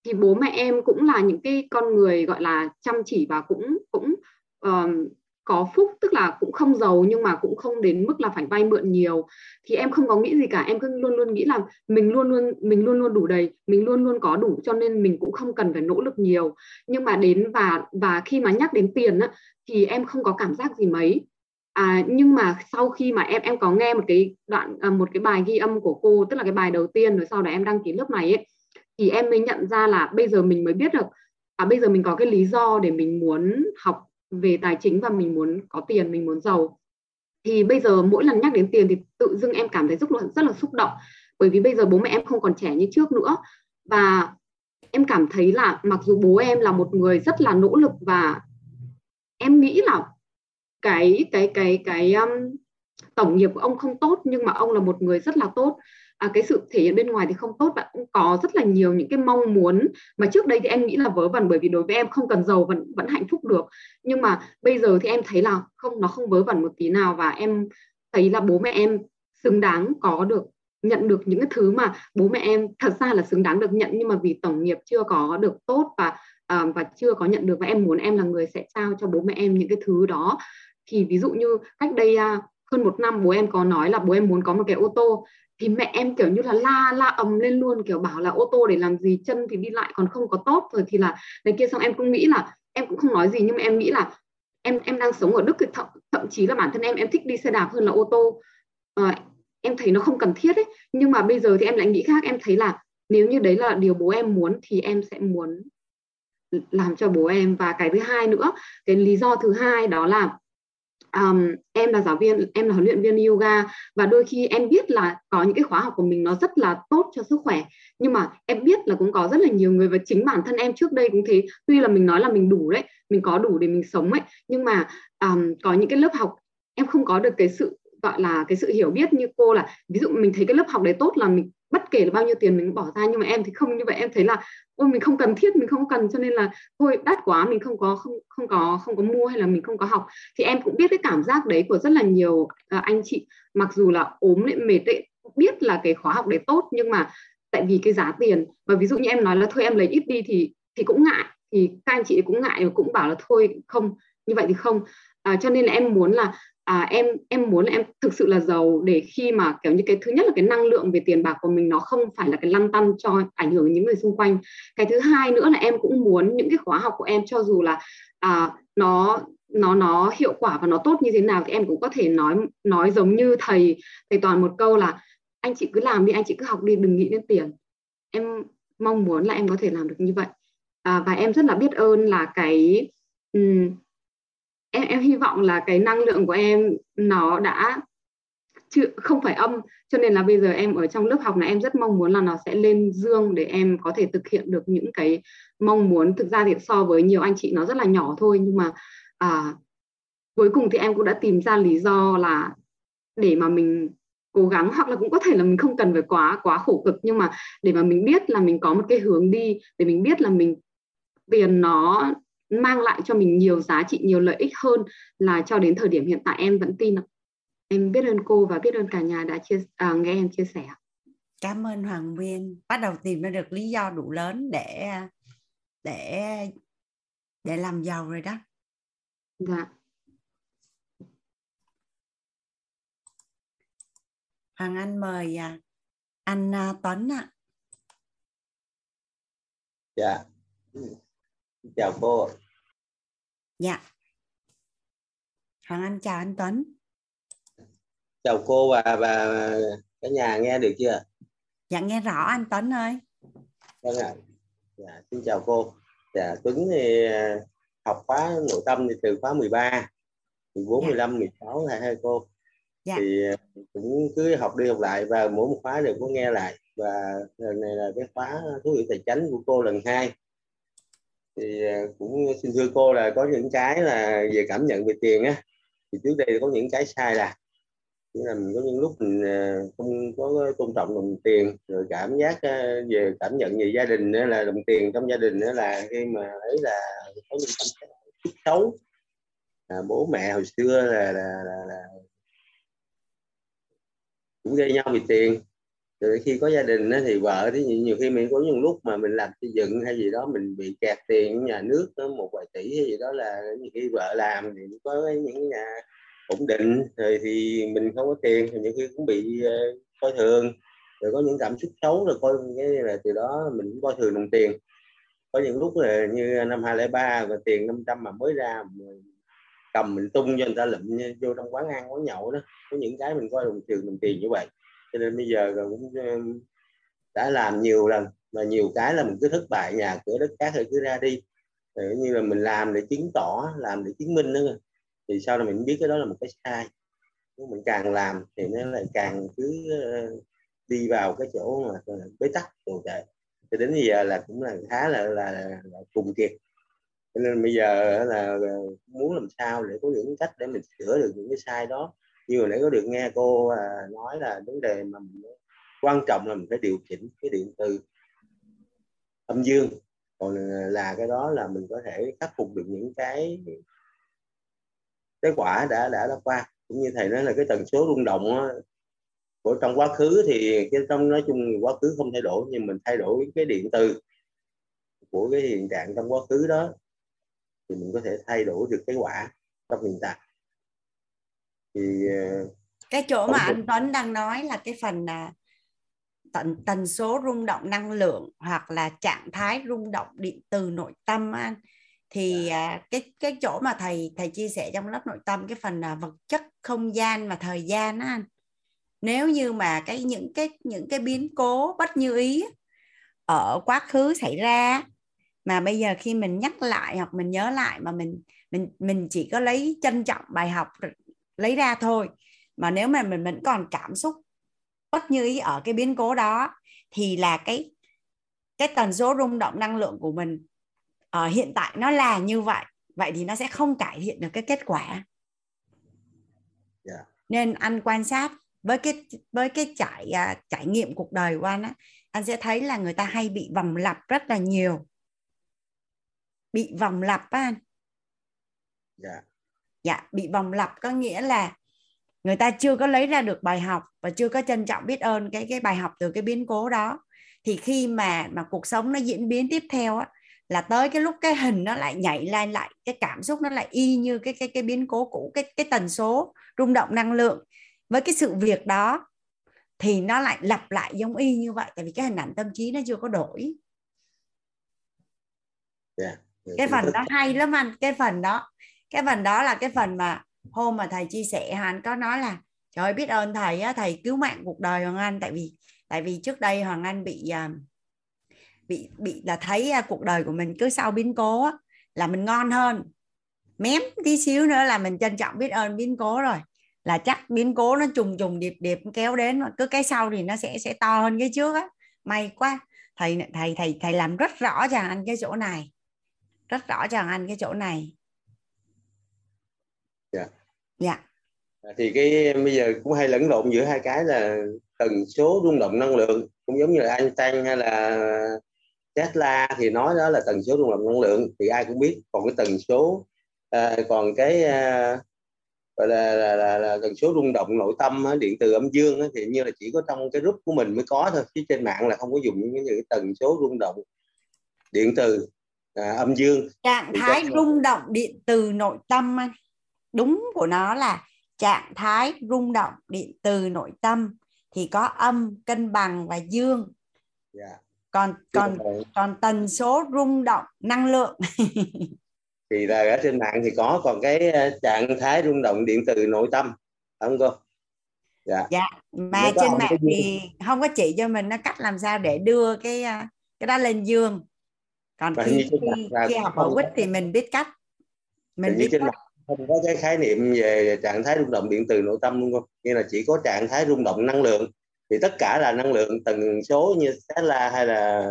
Speaker 8: thì bố mẹ em cũng là những cái con người gọi là chăm chỉ và cũng cũng um, có phúc tức là cũng không giàu nhưng mà cũng không đến mức là phải vay mượn nhiều. Thì em không có nghĩ gì cả em cứ luôn luôn nghĩ là mình luôn luôn mình luôn luôn đủ đầy mình luôn luôn có đủ cho nên mình cũng không cần phải nỗ lực nhiều. Nhưng mà đến và và khi mà nhắc đến tiền á thì em không có cảm giác gì mấy. À, nhưng mà sau khi mà em em có nghe một cái đoạn à, một cái bài ghi âm của cô tức là cái bài đầu tiên rồi sau đó em đăng ký lớp này ấy thì em mới nhận ra là bây giờ mình mới biết được à bây giờ mình có cái lý do để mình muốn học về tài chính và mình muốn có tiền mình muốn giàu. Thì bây giờ mỗi lần nhắc đến tiền thì tự dưng em cảm thấy rất là rất là xúc động. Bởi vì bây giờ bố mẹ em không còn trẻ như trước nữa. Và em cảm thấy là mặc dù bố em là một người rất là nỗ lực và em nghĩ là cái cái cái cái um, tổng nghiệp của ông không tốt nhưng mà ông là một người rất là tốt à, cái sự thể hiện bên ngoài thì không tốt bạn cũng có rất là nhiều những cái mong muốn mà trước đây thì em nghĩ là vớ vẩn bởi vì đối với em không cần giàu vẫn vẫn hạnh phúc được. Nhưng mà bây giờ thì em thấy là không nó không vớ vẩn một tí nào và em thấy là bố mẹ em xứng đáng có được nhận được những cái thứ mà bố mẹ em thật ra là xứng đáng được nhận nhưng mà vì tổng nghiệp chưa có được tốt và uh, và chưa có nhận được và em muốn em là người sẽ trao cho bố mẹ em những cái thứ đó. Thì ví dụ như cách đây uh, hơn một năm bố em có nói là bố em muốn có một cái ô tô thì mẹ em kiểu như là la la ầm lên luôn kiểu bảo là ô tô để làm gì chân thì đi lại còn không có tốt rồi thì là này kia. Xong em cũng nghĩ là em cũng không nói gì nhưng mà em nghĩ là em em đang sống ở Đức thì thậm, thậm chí là bản thân em em thích đi xe đạp hơn là ô tô. À, em thấy nó không cần thiết ấy. Nhưng mà bây giờ thì em lại nghĩ khác em thấy là nếu như đấy là điều bố em muốn thì em sẽ muốn làm cho bố em. Và cái thứ hai nữa cái lý do thứ hai đó là um, em là giáo viên em là huấn luyện viên yoga và đôi khi em biết là có những cái khóa học của mình nó rất là tốt cho sức khỏe. Nhưng mà em biết là cũng có rất là nhiều người và chính bản thân em trước đây cũng thế. Tuy là mình nói là mình đủ đấy mình có đủ để mình sống ấy. Nhưng mà um, có những cái lớp học em không có được cái sự gọi là cái sự hiểu biết như cô là ví dụ mình thấy cái lớp học đấy tốt là mình bất kể là bao nhiêu tiền mình bỏ ra nhưng mà em thì không như vậy em thấy là ôi mình không cần thiết mình không cần cho nên là thôi đắt quá mình không có không không có không có mua hay là mình không có học. Thì em cũng biết cái cảm giác đấy của rất là nhiều uh, anh chị. Mặc dù là ốm lại mệt ấy biết là cái khóa học đấy tốt nhưng mà tại vì cái giá tiền. Và ví dụ như em nói là thôi em lấy ít đi thì thì cũng ngại. Thì các anh chị cũng ngại và cũng bảo là thôi không như vậy thì không. À, cho nên là em muốn là à, em em muốn là em thực sự là giàu để khi mà kiểu như cái thứ nhất là cái năng lượng về tiền bạc của mình nó không phải là cái lăn tăn cho ảnh hưởng những người xung quanh. Cái thứ hai nữa là em cũng muốn những cái khóa học của em cho dù là à, nó nó nó hiệu quả và nó tốt như thế nào thì em cũng có thể nói nói giống như thầy thầy toàn một câu là anh chị cứ làm đi anh chị cứ học đi đừng nghĩ đến tiền. Em mong muốn là em có thể làm được như vậy. À, và em rất là biết ơn là cái um, em em hy vọng là cái năng lượng của em nó đã chưa không phải âm cho nên là bây giờ em ở trong lớp học này em rất mong muốn là nó sẽ lên dương để em có thể thực hiện được những cái mong muốn. Thực ra thì so với nhiều anh chị nó rất là nhỏ thôi nhưng mà à, cuối cùng thì em cũng đã tìm ra lý do là để mà mình cố gắng hoặc là cũng có thể là mình không cần phải quá quá khổ cực nhưng mà để mà mình biết là mình có một cái hướng đi để mình biết là mình tiền nó mang lại cho mình nhiều giá trị nhiều lợi ích hơn là cho đến thời điểm hiện tại em vẫn tin em biết ơn cô và biết ơn cả nhà đã chia à, nghe em chia sẻ
Speaker 2: cảm ơn Hoàng Nguyên bắt đầu tìm ra được lý do đủ lớn để để để làm giàu rồi đó
Speaker 8: dạ
Speaker 2: Hoàng Anh mời à, anh à, Tuấn ạ.
Speaker 9: Dạ. Chào cô.
Speaker 2: Dạ. Hoàng Anh chào anh Tuấn.
Speaker 9: Chào cô và và cả nhà nghe được chưa?
Speaker 2: Dạ nghe rõ anh Tuấn ơi.
Speaker 9: Vâng ạ. Dạ, xin chào cô. Dạ, Tuấn thì à, học khóa nội tâm thì từ khóa 13, 14, dạ. 15, 16 là hai cô. Dạ. Thì à, cũng cứ học đi học lại và mỗi một khóa đều có nghe lại và lần này là cái khóa thú vị tài chánh của cô lần hai thì à, cũng xin thưa cô là có những cái là về cảm nhận về tiền á thì trước đây có những cái sai là nghĩa là mình có những lúc mình à, không có tôn trọng đồng tiền rồi cảm giác à, về cảm nhận về gia đình nữa là đồng tiền trong gia đình nữa là khi mà ấy là có những cảm giác xấu. À, bố mẹ hồi xưa là, là, là, là cũng gây nhau vì tiền rồi khi có gia đình đó thì vợ thì nhiều khi mình có những lúc mà mình làm xây dựng hay gì đó mình bị kẹt tiền nhà nước một vài tỷ hay gì đó là nhiều khi vợ làm thì có những nhà ổn định. Rồi thì mình không có tiền thì nhiều khi cũng bị uh, coi thường. Rồi có những cảm xúc xấu rồi coi cái là từ đó mình cũng coi thường đồng tiền. Có những lúc là như năm 2003 và tiền 500 mà mới ra mình cầm mình tung cho người ta lụm vô trong quán ăn quán nhậu đó có những cái mình coi đồng tiền đồng tiền như vậy cho nên bây giờ cũng ờ, đã làm nhiều lần mà nhiều cái là mình cứ thất bại nhà cửa đất cát rồi cứ ra đi. Rồi như là mình làm để chứng tỏ làm để chứng minh nữa thì sau này mình biết cái đó là một cái sai. Mình càng làm thì nó lại càng cứ ờ, đi vào cái chỗ mà ờ, bế tắc tồi tệ. Cho đến bây giờ là cũng là khá là là, là, là cùng kiệt. Cho nên bây giờ là muốn làm sao để có những cách để mình sửa được những cái sai đó như hồi nãy có được nghe cô à, nói là vấn đề mà mình quan trọng là mình phải điều chỉnh cái điện từ âm dương. Còn à, là cái đó là mình có thể khắc phục được những cái cái quả đã đã đã qua. Cũng như thầy nói là cái tần số rung động của trong quá khứ thì cái trong nói chung quá khứ không thay đổi nhưng mình thay đổi cái điện từ của cái hiện trạng trong quá khứ đó thì mình có thể thay đổi được cái quả trong hiện tại thì ờ,
Speaker 2: cái chỗ mà anh Tuấn đang nói là cái phần là tần tần số rung động năng lượng hoặc là trạng thái rung động điện từ nội tâm anh. Thì à, cái cái chỗ mà thầy thầy chia sẻ trong lớp nội tâm cái phần là vật chất không gian và thời gian đó anh. Nếu như mà cái những cái những cái biến cố bất như ý ở quá khứ xảy ra mà bây giờ khi mình nhắc lại hoặc mình nhớ lại mà mình mình mình chỉ có lấy trân trọng bài học lấy ra thôi. Mà nếu mà mình vẫn còn cảm xúc bất như ý ở cái biến cố đó thì là cái cái tần số rung động năng lượng của mình ở hiện tại nó là như vậy. Vậy thì nó sẽ không cải thiện được cái kết quả.
Speaker 9: Yeah.
Speaker 2: nên anh quan sát với cái với cái trải uh, trải nghiệm cuộc đời của anh á anh sẽ thấy là người ta hay bị vòng lặp rất là nhiều. Bị vòng lặp á anh.
Speaker 9: Dạ
Speaker 2: dạ bị vòng lặp có nghĩa là người ta chưa có lấy ra được bài học và chưa có trân trọng biết ơn cái cái bài học từ cái biến cố đó. Thì khi mà mà cuộc sống nó diễn biến tiếp theo á là tới cái lúc cái hình nó lại nhảy lên lại cái cảm xúc nó lại y như cái cái cái biến cố cũ cái cái tần số rung động năng lượng. Với cái sự việc đó thì nó lại lặp lại giống y như vậy tại vì cái hình ảnh tâm trí nó chưa có đổi.
Speaker 9: Yeah.
Speaker 2: cái phần đó hay lắm anh cái phần đó cái phần đó là cái phần mà hôm mà thầy chia sẻ anh có nói là trời ơi biết ơn thầy á thầy cứu mạng cuộc đời hoàng anh. Tại vì tại vì trước đây hoàng anh bị à, bị bị là thấy à, cuộc đời của mình cứ sau biến cố á, là mình ngon hơn. Mém tí xíu nữa là mình trân trọng biết ơn biến cố rồi. Là chắc biến cố nó trùng trùng điệp điệp kéo đến cứ cái sau thì nó sẽ sẽ to hơn cái trước á. May quá thầy thầy thầy thầy làm rất rõ cho anh cái chỗ này. Rất rõ cho anh cái chỗ này
Speaker 9: dạ. Thì cái bây giờ cũng hay lẫn lộn giữa hai cái là tần số rung động năng lượng cũng giống như là Einstein hay là Tesla thì nói đó là tần số rung động năng lượng thì ai cũng biết. Còn cái tần số à, còn cái à, gọi là, là, là, là tần số rung động nội tâm điện từ âm dương thì như là chỉ có trong cái group của mình mới có thôi chứ trên mạng là không có dùng những cái tần số rung động điện từ à, âm dương.
Speaker 2: Trạng thái rung động điện từ nội tâm anh đúng của nó là trạng thái rung động điện từ nội tâm thì có âm cân bằng và dương.
Speaker 9: Yeah.
Speaker 2: còn còn còn tần số rung động năng lượng.
Speaker 9: Thì là ở trên mạng thì có còn cái trạng thái rung động điện từ nội tâm không cô?
Speaker 2: Dạ. Dạ. Mà trên mạng thì không có chỉ cho mình nó cách làm sao để đưa cái cái đó lên dương. Còn khi, khi, khi học ở quýt thì mình biết cách.
Speaker 9: Mình biết cách không có cái khái niệm về trạng thái rung động điện từ nội tâm luôn không? Nghĩa là chỉ có trạng thái rung động năng lượng. Thì tất cả là năng lượng, tần số như Tesla hay là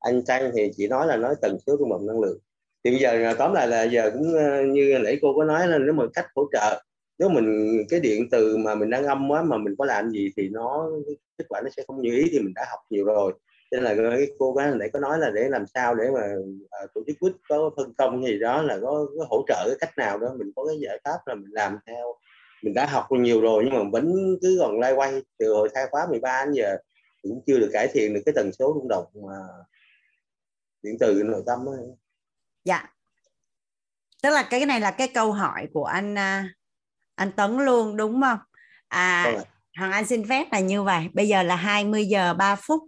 Speaker 9: anh Tranh thì chỉ nói là nói tần số rung động năng lượng. Thì bây giờ à, tóm lại là giờ cũng à, như nãy cô có nói là nếu mà cách hỗ trợ, nếu mình, cái điện từ mà mình đang âm quá mà mình có làm gì thì nó, kết quả nó sẽ không như ý thì mình đã học nhiều rồi nên là cái cô gái nãy có nói là để làm sao để mà uh, tổ chức quýt có phân công gì đó là có, có hỗ trợ cái cách nào đó mình có cái giải pháp là mình làm theo. Mình đã học nhiều rồi nhưng mà vẫn cứ còn lay quay từ hồi khai khóa 13 đến giờ cũng chưa được cải thiện được cái tần số rung động mà điện từ nội tâm đó.
Speaker 2: dạ. Tức là cái này là cái câu hỏi của anh anh Tấn luôn đúng không? À vâng Hoàng Anh xin phép là như vậy. Bây giờ là 20 giờ 3 phút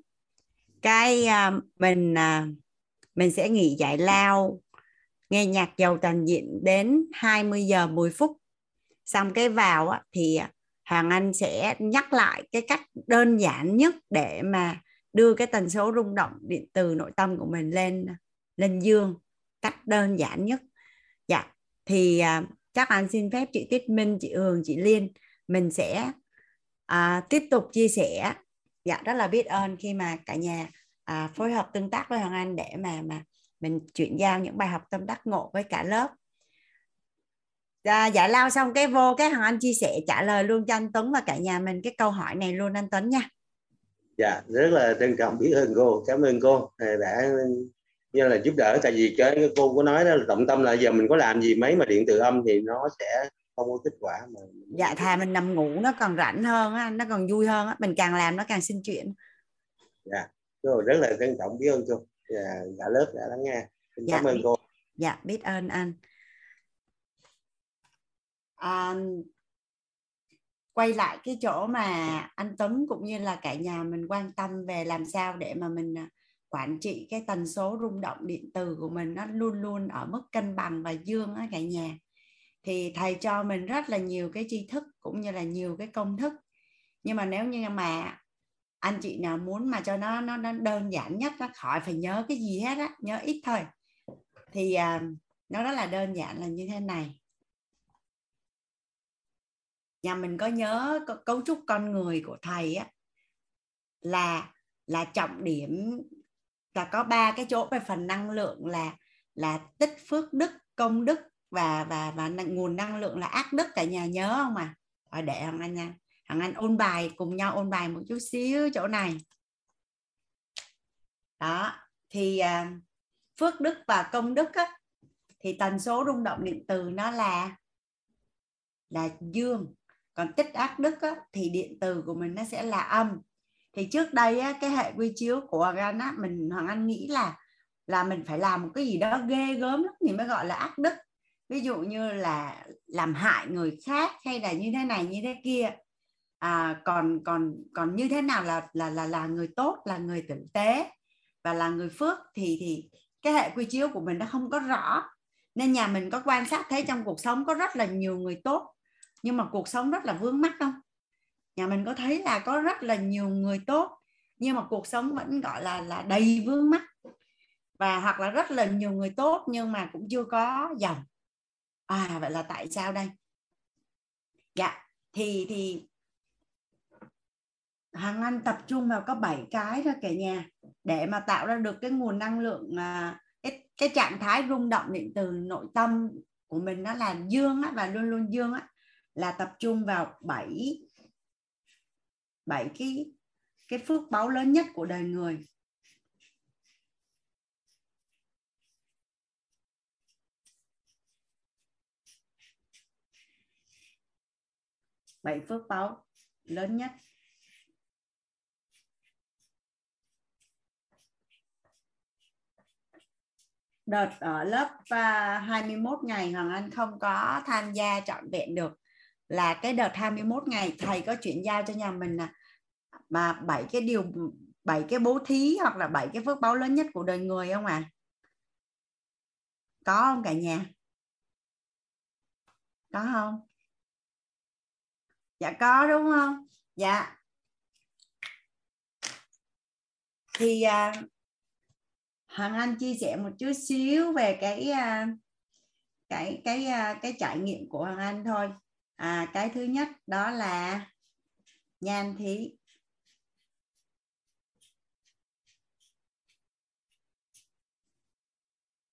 Speaker 2: cái uh, mình uh, mình sẽ nghỉ giải lao nghe nhạc giàu toàn diện đến 20 giờ 10 phút. Xong cái vào á, thì à, Hoàng Anh sẽ nhắc lại cái cách đơn giản nhất để mà đưa cái tần số rung động điện từ nội tâm của mình lên lên dương cách đơn giản nhất. Dạ thì à, chắc anh xin phép chị Tuyết Minh chị Hường chị Liên mình sẽ à, tiếp tục chia sẻ dạ rất là biết ơn khi mà cả nhà à, phối hợp tương tác với Hoàng Anh để mà mà mình chuyển giao những bài học tâm đắc ngộ với cả lớp. À, dạ lao xong cái vô cái Hoàng Anh chia sẻ trả lời luôn cho anh Tuấn và cả nhà mình cái câu hỏi này luôn anh Tuấn nha.
Speaker 9: Dạ rất là trân trọng biết ơn cô. Cảm ơn cô. Đã như là giúp đỡ tại vì cái cô có nói đó là trọng tâm là giờ mình có làm gì mấy mà điện từ âm thì nó sẽ không có kết quả mà
Speaker 2: dạ thà mình nằm ngủ nó còn rảnh hơn á nó còn vui hơn á mình càng làm nó càng xin chuyện
Speaker 9: dạ rồi rất là trân trọng biết ơn cô. Dạ, cả lớp đã lắng nghe. Xin
Speaker 2: dạ,
Speaker 9: cảm ơn
Speaker 2: biết,
Speaker 9: cô.
Speaker 2: dạ biết ơn anh. À, quay lại cái chỗ mà anh Tuấn cũng như là cả nhà mình quan tâm về làm sao để mà mình quản trị cái tần số rung động điện từ của mình nó luôn luôn ở mức cân bằng và dương á cả nhà thì thầy cho mình rất là nhiều cái tri thức cũng như là nhiều cái công thức. Nhưng mà nếu như mà anh chị nào muốn mà cho nó nó, nó đơn giản nhất nó khỏi phải nhớ cái gì hết á nhớ ít thôi. Thì à, nó rất là đơn giản là như thế này. Nhà mình có nhớ cấu trúc con người của thầy á là là trọng điểm là có ba cái chỗ về phần năng lượng là là tích phước đức công đức và và và nguồn năng lượng là ác đức cả nhà nhớ không à rồi để hằng anh nha. Hằng anh ôn bài cùng nhau ôn bài một chút xíu chỗ này. Đó thì à, phước đức và công đức á, thì tần số rung động điện từ nó là là dương. Còn tích ác đức á, thì điện từ của mình nó sẽ là âm. Thì trước đây á, cái hệ quy chiếu của hoàng anh á, mình hoàng anh nghĩ là là mình phải làm một cái gì đó ghê gớm lắm thì mới gọi là ác đức ví dụ như là làm hại người khác hay là như thế này như thế kia. À, còn còn còn như thế nào là là là là người tốt là người tử tế và là người phước thì thì cái hệ quy chiếu của mình nó không có rõ. Nên nhà mình có quan sát thấy trong cuộc sống có rất là nhiều người tốt nhưng mà cuộc sống rất là vướng mắc không? Nhà mình có thấy là có rất là nhiều người tốt nhưng mà cuộc sống vẫn gọi là là đầy vướng mắc. Và hoặc là rất là nhiều người tốt nhưng mà cũng chưa có dòng à vậy là tại sao đây? Dạ thì thì hàng anh tập trung vào có 7 cái thôi cả nhà để mà tạo ra được cái nguồn năng lượng à, cái, cái trạng thái rung động điện từ nội tâm của mình nó là dương á, và luôn luôn dương á, là tập trung vào 7 bảy cái cái phước báo lớn nhất của đời người. Bảy phước báo lớn nhất. Đợt ở lớp à, 21 ngày Hoàng Anh không có tham gia trọn vẹn được. Là cái đợt 21 ngày, thầy có chuyển giao cho nhà mình là mà bảy cái điều, bảy cái bố thí hoặc là bảy cái phước báo lớn nhất của đời người không à có không cả nhà? Có không? Dạ có đúng không? Dạ. Thì à, Hoàng Anh chia sẻ một chút xíu về cái à, cái cái à, cái trải nghiệm của Hoàng Anh thôi. À, cái thứ nhất đó là nhan thí.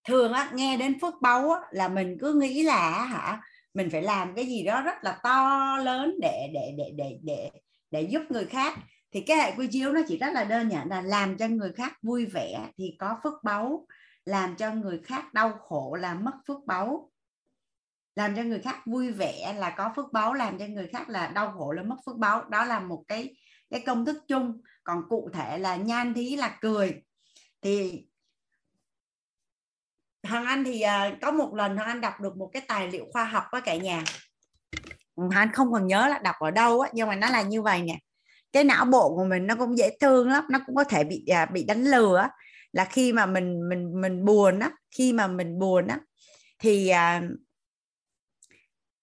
Speaker 2: Thường á nghe đến phước báu á, là mình cứ nghĩ là hả mình phải làm cái gì đó rất là to, lớn để để để để để để giúp người khác. Thì cái hệ quy chiếu nó chỉ rất là đơn giản là làm cho người khác vui vẻ thì có phước báu, làm cho người khác đau khổ là mất phước báu. Làm cho người khác vui vẻ là có phước báu, làm cho người khác là đau khổ là mất phước báu. Đó là một cái cái công thức chung. Còn cụ thể là nhan thí là cười. Thì Hoàng Anh thì uh, có một lần Hoàng Anh đọc được một cái tài liệu khoa học với cả nhà. Ừ, Hoàng Anh không còn nhớ là đọc ở đâu á nhưng mà nó là như vậy nè. Cái não bộ của mình nó cũng dễ thương lắm nó cũng có thể bị uh, bị đánh lừa là khi mà mình mình mình buồn á khi mà mình buồn á thì uh,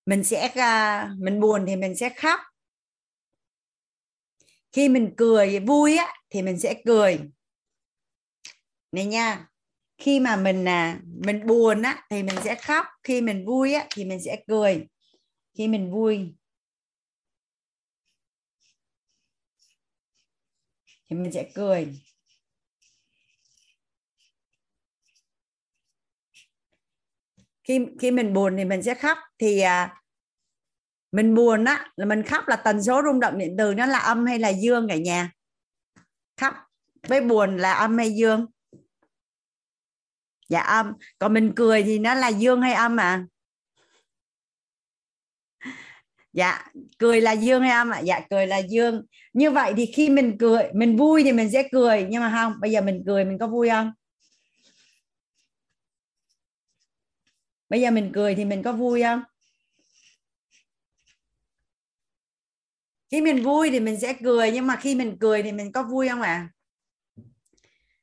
Speaker 2: mình sẽ uh, mình buồn thì mình sẽ khóc. Khi mình cười vui á thì mình sẽ cười. Này nha khi mà mình à mình buồn á thì mình sẽ khóc. Khi mình vui á thì mình sẽ cười. Khi mình vui. Thì mình sẽ cười. Khi khi mình buồn thì mình sẽ khóc. Thì à, mình buồn á là mình khóc là tần số rung động điện từ nó là âm hay là dương cả nhà? Khóc. Với buồn là âm hay dương? Dạ âm. Còn mình cười thì nó là dương hay âm à dạ cười là dương hay âm ạ? À? dạ cười là dương. Như vậy thì khi mình cười, mình vui thì mình sẽ cười. Nhưng mà không, bây giờ mình cười mình có vui không? Bây giờ mình cười thì mình có vui không? Khi mình vui thì mình sẽ cười, nhưng mà khi mình cười thì mình có vui không ạ?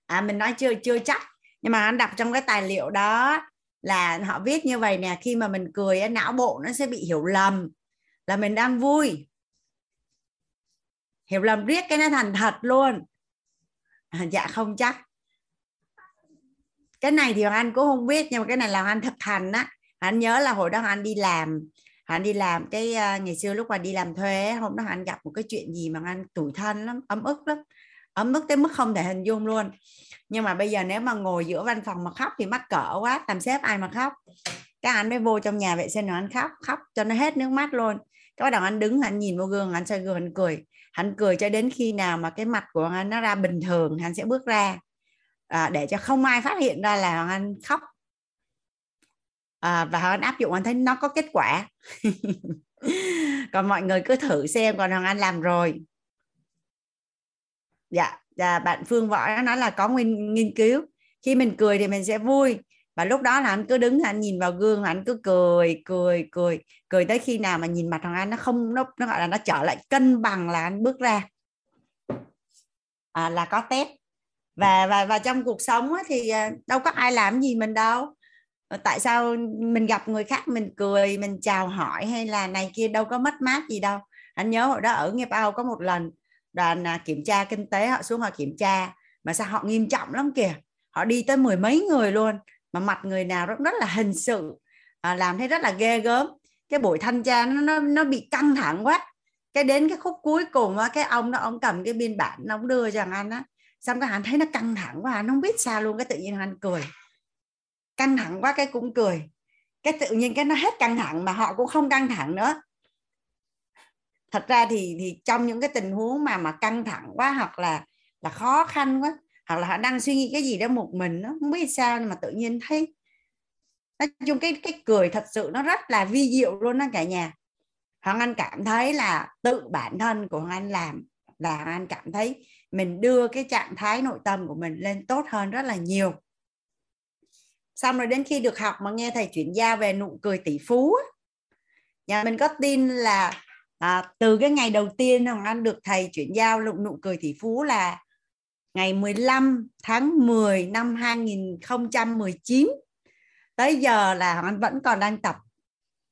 Speaker 2: À? à mình nói chưa chưa chắc nhưng mà anh đọc trong cái tài liệu đó là họ viết như vậy nè khi mà mình cười não bộ nó sẽ bị hiểu lầm là mình đang vui. Hiểu lầm riết cái nó thành thật luôn. À, dạ không chắc. Cái này thì hoàng anh cũng không biết nhưng mà cái này là anh thực hành á. Anh nhớ là hồi đó anh đi làm anh đi làm cái ờ, ngày xưa lúc mà đi làm thuê hôm đó anh gặp một cái chuyện gì mà anh tủi thân lắm ấm ức lắm. Ấm ức tới mức không thể hình dung luôn nhưng mà bây giờ nếu mà ngồi giữa văn phòng mà khóc thì mắc cỡ quá làm sếp ai mà khóc? Các anh mới vô trong nhà vệ sinh rồi anh khóc khóc cho nó hết nước mắt luôn. Cái bắt đầu anh đứng anh nhìn vào gương anh soi gương anh cười. Anh cười cho đến khi nào mà cái mặt của anh nó ra bình thường anh sẽ bước ra. À, để cho không ai phát hiện ra là anh khóc. À, và anh áp dụng anh thấy nó có kết quả. Còn mọi người cứ thử xem còn hoàng anh làm rồi. Dạ và bạn phương võ nói là có nguyên nghiên cứu. Khi mình cười thì mình sẽ vui. Và lúc đó là anh cứ đứng anh nhìn vào gương anh cứ cười cười cười. Cười tới khi nào mà nhìn mặt thằng anh nó không nó nó gọi là nó trở lại cân bằng là anh bước ra. À, là có test và và và trong cuộc sống á, thì à, đâu có ai làm gì mình đâu. Ờ, tại sao mình gặp người khác mình cười mình chào hỏi hay là này kia đâu có mất mát gì đâu. Anh nhớ hồi đó ở nghiệp bao có một lần đoàn à, kiểm tra kinh tế họ xuống họ kiểm tra. Mà sao họ nghiêm trọng lắm kìa. Họ đi tới mười mấy người luôn. Mà mặt người nào rất rất là hình sự. À, làm thấy rất là ghê gớm. Cái buổi thanh tra nó nó, nó bị căng thẳng quá. Cái đến cái khúc cuối cùng á cái ông đó ông cầm cái biên bản ông đưa cho anh á. Xong cái hắn thấy nó căng thẳng quá. Anh không biết sao luôn. Cái tự nhiên anh cười. Căng thẳng quá cái cũng cười. Cái tự nhiên cái nó hết căng thẳng mà họ cũng không căng thẳng nữa thật ra thì thì trong những cái tình huống mà mà căng thẳng quá hoặc là là khó khăn quá, hoặc là họ đang suy nghĩ cái gì đó một mình nó không biết sao nhưng mà tự nhiên thấy nói chung cái cái cười thật sự nó rất là vi diệu luôn đó cả nhà. Hoàng anh cảm thấy là tự bản thân của hoàng anh làm là hoàng anh cảm thấy mình đưa cái trạng thái nội tâm của mình lên tốt hơn rất là nhiều. Xong rồi đến khi được học mà nghe thầy chuyển giao về nụ cười tỷ phú nhà mình có tin là à, từ cái ngày đầu tiên hoàng anh được thầy chuyển giao nụ, nụ cười tỷ phú là ngày 15 tháng 10 năm 2019 tới giờ là anh vẫn còn đang tập.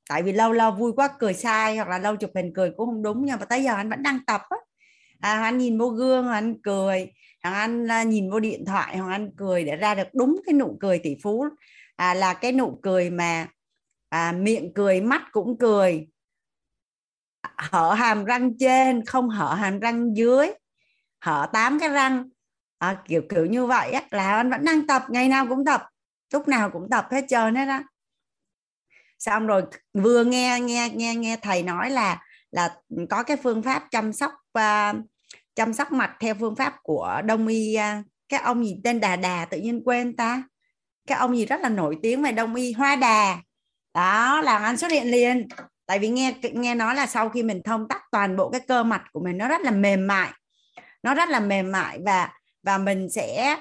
Speaker 2: Tại vì lâu lâu vui quá cười sai hoặc là lâu chụp hình cười cũng không đúng nhưng mà tới giờ anh vẫn đang tập á. À, anh nhìn vô gương anh cười hoàng anh à, nhìn vô điện thoại hoàng anh cười để ra được đúng cái nụ cười tỷ phú. À, là cái nụ cười mà à, miệng cười mắt cũng cười hở hàm răng trên không hở hàm răng dưới. Hở tám cái răng. À, kiểu kiểu như vậy á, là anh vẫn đang tập ngày nào cũng tập lúc nào cũng tập hết trơn hết á. Xong rồi vừa nghe nghe nghe nghe thầy nói là là có cái phương pháp chăm sóc uh, chăm sóc mặt theo phương pháp của đông y uh, cái ông gì tên đà đà tự nhiên quên ta. Cái ông gì rất là nổi tiếng về đông y hoa đà. Đó là anh xuất hiện liền tại vì nghe nghe nói là sau khi mình thông tắc toàn bộ cái cơ mặt của mình, nó rất là mềm mại. Nó rất là mềm mại và và mình sẽ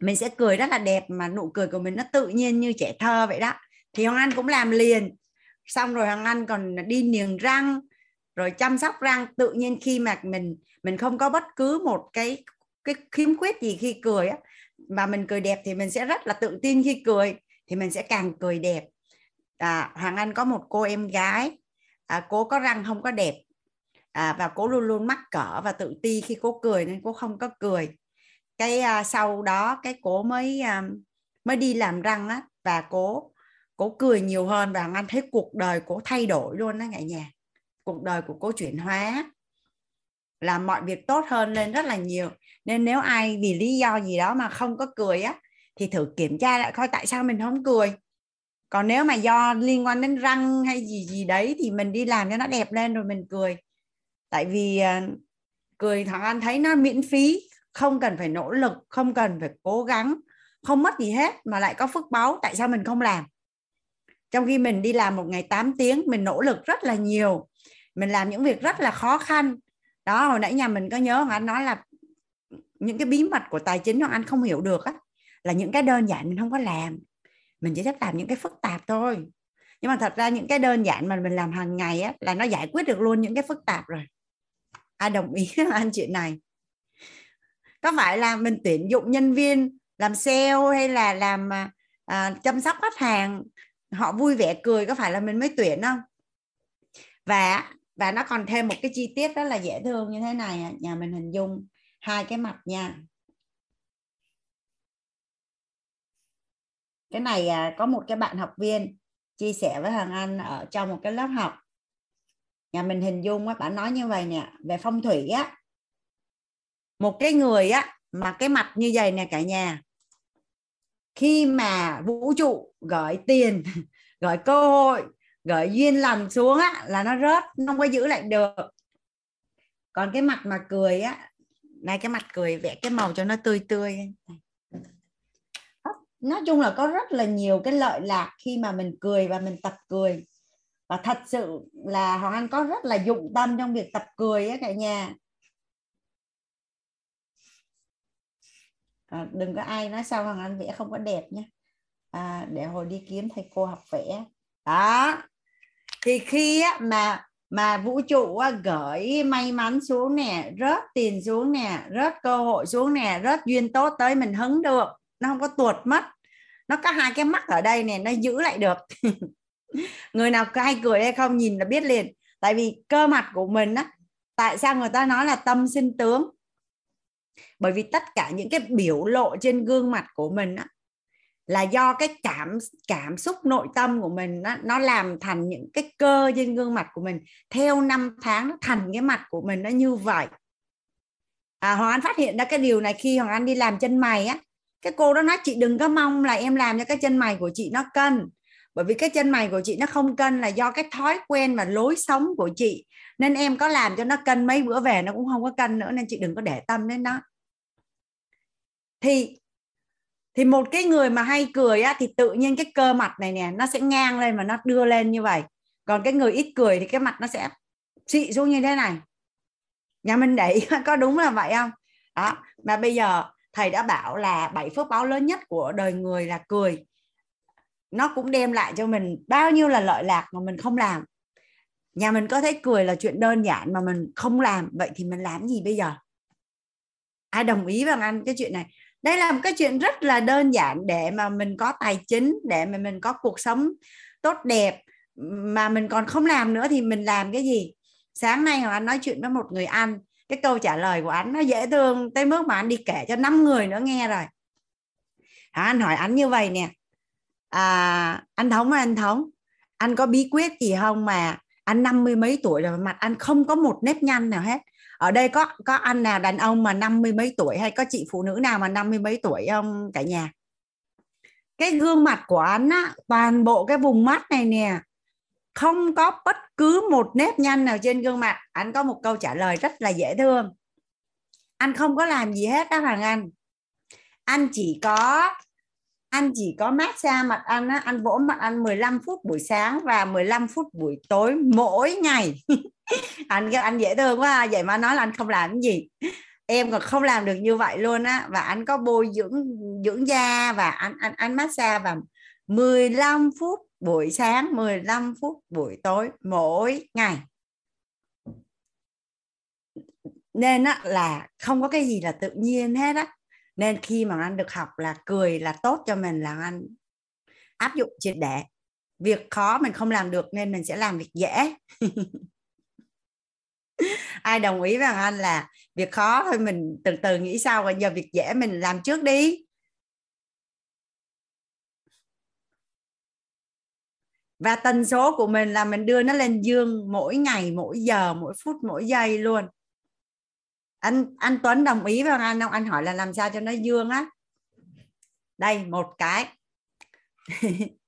Speaker 2: mình sẽ cười rất là đẹp mà nụ cười của mình nó tự nhiên như trẻ thơ vậy đó. Thì hoàng anh cũng làm liền. Xong rồi hoàng anh còn đi niềng răng, rồi chăm sóc răng. Tự nhiên khi mà mình mình không có bất cứ một cái cái khiếm khuyết gì khi cười á, mà mình cười đẹp thì mình sẽ rất là tự tin khi cười. Thì mình sẽ càng cười đẹp à, hoàng anh có một cô em gái. À, cô có răng không có đẹp. À, và cô luôn luôn mắc cỡ và tự ti khi cô cười nên cô không có cười. Cái à, sau đó cái cô mới à, mới đi làm răng á và cô cô cười nhiều hơn và anh thấy cuộc đời cô thay đổi luôn đó cả nhà. Cuộc đời của cô chuyển hóa. Làm mọi việc tốt hơn lên rất là nhiều. Nên nếu ai vì lý do gì đó mà không có cười á thì thử kiểm tra lại coi tại sao mình không cười còn nếu mà do liên quan đến răng hay gì gì đấy thì mình đi làm cho nó đẹp lên rồi mình cười. Tại vì ờ, cười thằng anh thấy nó miễn phí, không cần phải nỗ lực, không cần phải cố gắng, không mất gì hết mà lại có phước báu, tại sao mình không làm? Trong khi mình đi làm một ngày 8 tiếng, mình nỗ lực rất là nhiều, mình làm những việc rất là khó khăn. Đó, hồi nãy nhà mình có nhớ anh nói là những cái bí mật của tài chính mà anh không hiểu được á, là những cái đơn giản mình không có làm mình chỉ thích làm những cái phức tạp thôi. Nhưng mà thật ra những cái đơn giản mà mình làm hàng ngày á là nó giải quyết được luôn những cái phức tạp rồi. Ai đồng ý anh chuyện này. Có phải là mình tuyển dụng nhân viên làm sale hay là làm à, à, chăm sóc khách hàng họ vui vẻ cười có phải là mình mới tuyển không? Và và nó còn thêm một cái chi tiết đó là dễ thương như thế này nhà mình hình dung hai cái mặt nha. Cái này à, có một cái bạn học viên chia sẻ với Hoàng Anh ở trong một cái lớp học. Nhà mình hình dung á bạn nói như vậy nè về phong thủy á một cái người á mà cái mặt như vậy nè cả nhà. Khi mà vũ trụ gửi tiền gửi cơ hội gửi duyên lành xuống á là nó rớt nó không có giữ lại được. Còn cái mặt mà cười á này cái mặt cười vẽ cái màu cho nó tươi tươi nói chung là có rất là nhiều cái lợi lạc khi mà mình cười và mình tập cười. Và thật sự là Hoàng Anh có rất là dụng tâm trong việc tập cười á cả nhà. À, đừng có ai nói sao Hoàng Anh vẽ không có đẹp nhé. À, để hồi đi kiếm thầy cô học vẽ. Đó. Thì khi á, mà mà vũ trụ á, gửi may mắn xuống nè rớt tiền xuống nè rớt cơ hội xuống nè rớt duyên tốt tới mình hứng được. Nó không có tuột mất nó có hai cái mắt ở đây nè nó giữ lại được. Người nào hay cười hay không nhìn là biết liền. Tại vì cơ mặt của mình á tại sao người ta nói là tâm sinh tướng? Bởi vì tất cả những cái biểu lộ trên gương mặt của mình á là do cái cảm cảm xúc nội tâm của mình nó, nó làm thành những cái cơ trên gương mặt của mình. Theo năm tháng nó thành cái mặt của mình nó như vậy. À, Hoàng Anh phát hiện ra cái điều này khi Hoàng Anh đi làm chân mày á cái cô đó nói, chị đừng có mong là em làm cho cái chân mày của chị nó cân. Bởi vì cái chân mày của chị nó không cân là do cái thói quen và lối sống của chị. Nên em có làm cho nó cân mấy bữa về nó cũng không có cân nữa, nên chị đừng có để tâm đến nó. Thì thì một cái người mà hay cười á, thì tự nhiên cái cơ mặt này nè, nó sẽ ngang lên và nó đưa lên như vậy. Còn cái người ít cười thì cái mặt nó sẽ xị xuống như thế này. Nhà mình để ý có đúng là vậy không? Đó, mà bây giờ thầy đã bảo là bảy phước báo lớn nhất của đời người là cười. Nó cũng đem lại cho mình bao nhiêu là lợi lạc mà mình không làm. Nhà mình có thấy cười là chuyện đơn giản mà mình không làm, vậy thì mình làm gì bây giờ? Ai đồng ý với anh cái chuyện này? Đây là một cái chuyện rất là đơn giản để mà mình có tài chính, để mà mình có cuộc sống tốt đẹp mà mình còn không làm nữa thì mình làm cái gì? Sáng nay anh nói chuyện với một người anh cái câu trả lời của anh nó dễ thương tới mức mà anh đi kể cho năm người nữa nghe rồi. À, anh hỏi anh như vậy nè. À, anh thống ơi anh thống anh có bí quyết gì không mà anh năm mươi mấy tuổi rồi mặt anh không có một nếp nhăn nào hết? Ở đây có có anh nào đàn ông mà năm mươi mấy tuổi hay có chị phụ nữ nào mà năm mươi mấy tuổi không cả nhà? Cái gương mặt của anh á toàn bộ cái vùng mắt này nè không có bất cứ một nếp nhăn nào trên gương mặt. Anh có một câu trả lời rất là dễ thương. Anh không có làm gì hết đó hoàng anh. Anh chỉ có, anh chỉ có massage mặt anh á. Anh vỗ mặt anh 15 phút buổi sáng và 15 phút buổi tối mỗi ngày. Anh anh dễ thương quá vậy mà nói là anh không làm cái gì. Em còn không làm được như vậy luôn á. Và anh có bôi dưỡng dưỡng da và anh anh anh massage và 15 phút buổi sáng 15 phút buổi tối mỗi ngày. Nên á, là không có cái gì là tự nhiên hết á. Nên khi mà anh được học là cười là tốt cho mình là anh áp dụng triệt để. Việc khó mình không làm được nên mình sẽ làm việc dễ. Ai đồng ý với anh là việc khó thôi mình từ từ nghĩ sau và giờ việc dễ mình làm trước đi. Và tần số của mình là mình đưa nó lên dương mỗi ngày mỗi giờ mỗi phút mỗi giây luôn. Anh anh Tuấn đồng ý với anh không? Anh hỏi là làm sao cho nó dương á? Đây một cái.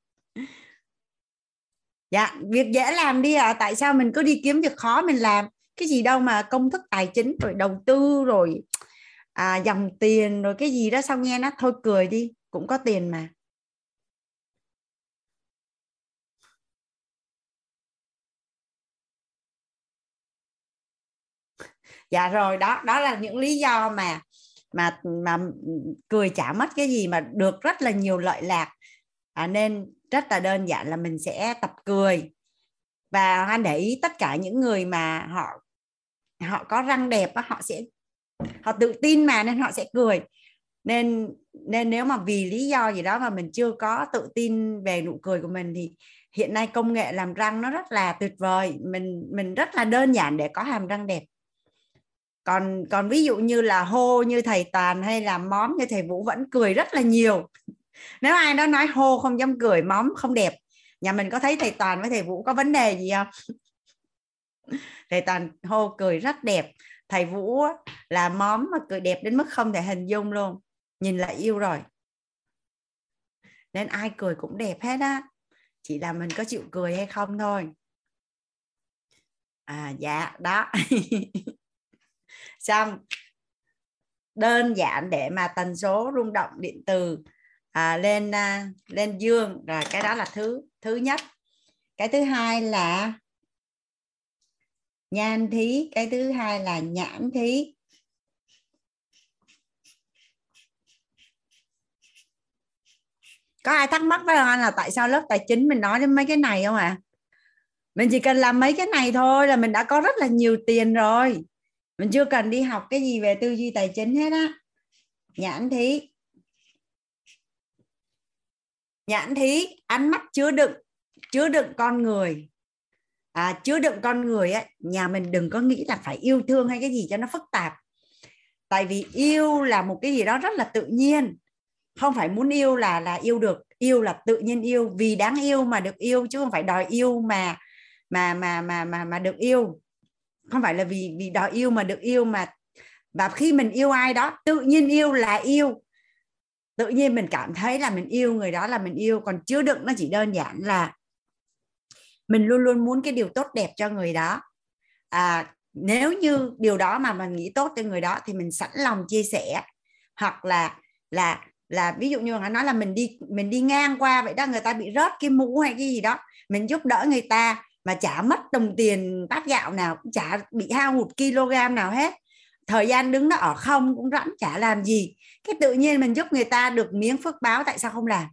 Speaker 2: Dạ việc dễ làm đi à tại sao mình cứ đi kiếm việc khó mình làm? Cái gì đâu mà công thức tài chính rồi đầu tư rồi à, dòng tiền rồi cái gì đó sao nghe nó thôi cười đi. Cũng có tiền mà. Dạ rồi đó đó là những lý do mà mà mà cười chả mất cái gì mà được rất là nhiều lợi lạc. À, nên rất là đơn giản là mình sẽ tập cười. Và anh để ý tất cả những người mà họ họ có răng đẹp họ sẽ họ tự tin mà nên họ sẽ cười. Nên nên nếu mà vì lý do gì đó mà mình chưa có tự tin về nụ cười của mình thì hiện nay công nghệ làm răng nó rất là tuyệt vời. Mình mình rất là đơn giản để có hàm răng đẹp còn còn ví dụ như là hô như thầy toàn hay là móm như thầy vũ vẫn cười rất là nhiều. Nếu ai đó nói hô không dám cười, móm không đẹp, nhà mình có thấy thầy toàn với thầy vũ có vấn đề gì không? Thầy toàn hô cười rất đẹp. Thầy vũ là móm mà cười đẹp đến mức không thể hình dung luôn. Nhìn là yêu rồi. Nên ai cười cũng đẹp hết á. Chỉ là mình có chịu cười hay không thôi. À dạ đó. trong đơn giản để mà tần số rung động điện từ à, lên à, lên dương rồi cái đó là thứ thứ nhất. Cái thứ hai là nhan thí cái thứ hai là nhãn thí. Có ai thắc mắc với anh là tại sao lớp tài chính mình nói đến mấy cái này không ạ? À? mình chỉ cần làm mấy cái này thôi là mình đã có rất là nhiều tiền rồi mình chưa cần đi học cái gì về tư duy tài chính hết á. Nhãn thí. Nhãn thí ánh mắt chứa đựng chứa đựng con người. À, chứa đựng con người á nhà mình đừng có nghĩ là phải yêu thương hay cái gì cho nó phức tạp. Tại vì yêu là một cái gì đó rất là tự nhiên. Không phải muốn yêu là là yêu được yêu là tự nhiên yêu vì đáng yêu mà được yêu chứ không phải đòi yêu mà mà mà mà mà mà được yêu không phải là vì vì đòi yêu mà được yêu mà và khi mình yêu ai đó tự nhiên yêu là yêu. Tự nhiên mình cảm thấy là mình yêu người đó là mình yêu. Còn chứa đựng nó chỉ đơn giản là mình luôn luôn muốn cái điều tốt đẹp cho người đó. À, nếu như điều đó mà mình nghĩ tốt cho người đó thì mình sẵn lòng chia sẻ. Hoặc là là là ví dụ như họ nói là mình đi mình đi ngang qua vậy đó người ta bị rớt cái mũ hay cái gì đó mình giúp đỡ người ta mà chả mất đồng tiền bát gạo nào, cũng chả bị hao hụt kg nào hết. Thời gian đứng nó ở không cũng rảnh, chả làm gì. Cái tự nhiên mình giúp người ta được miếng phước báo, tại sao không làm?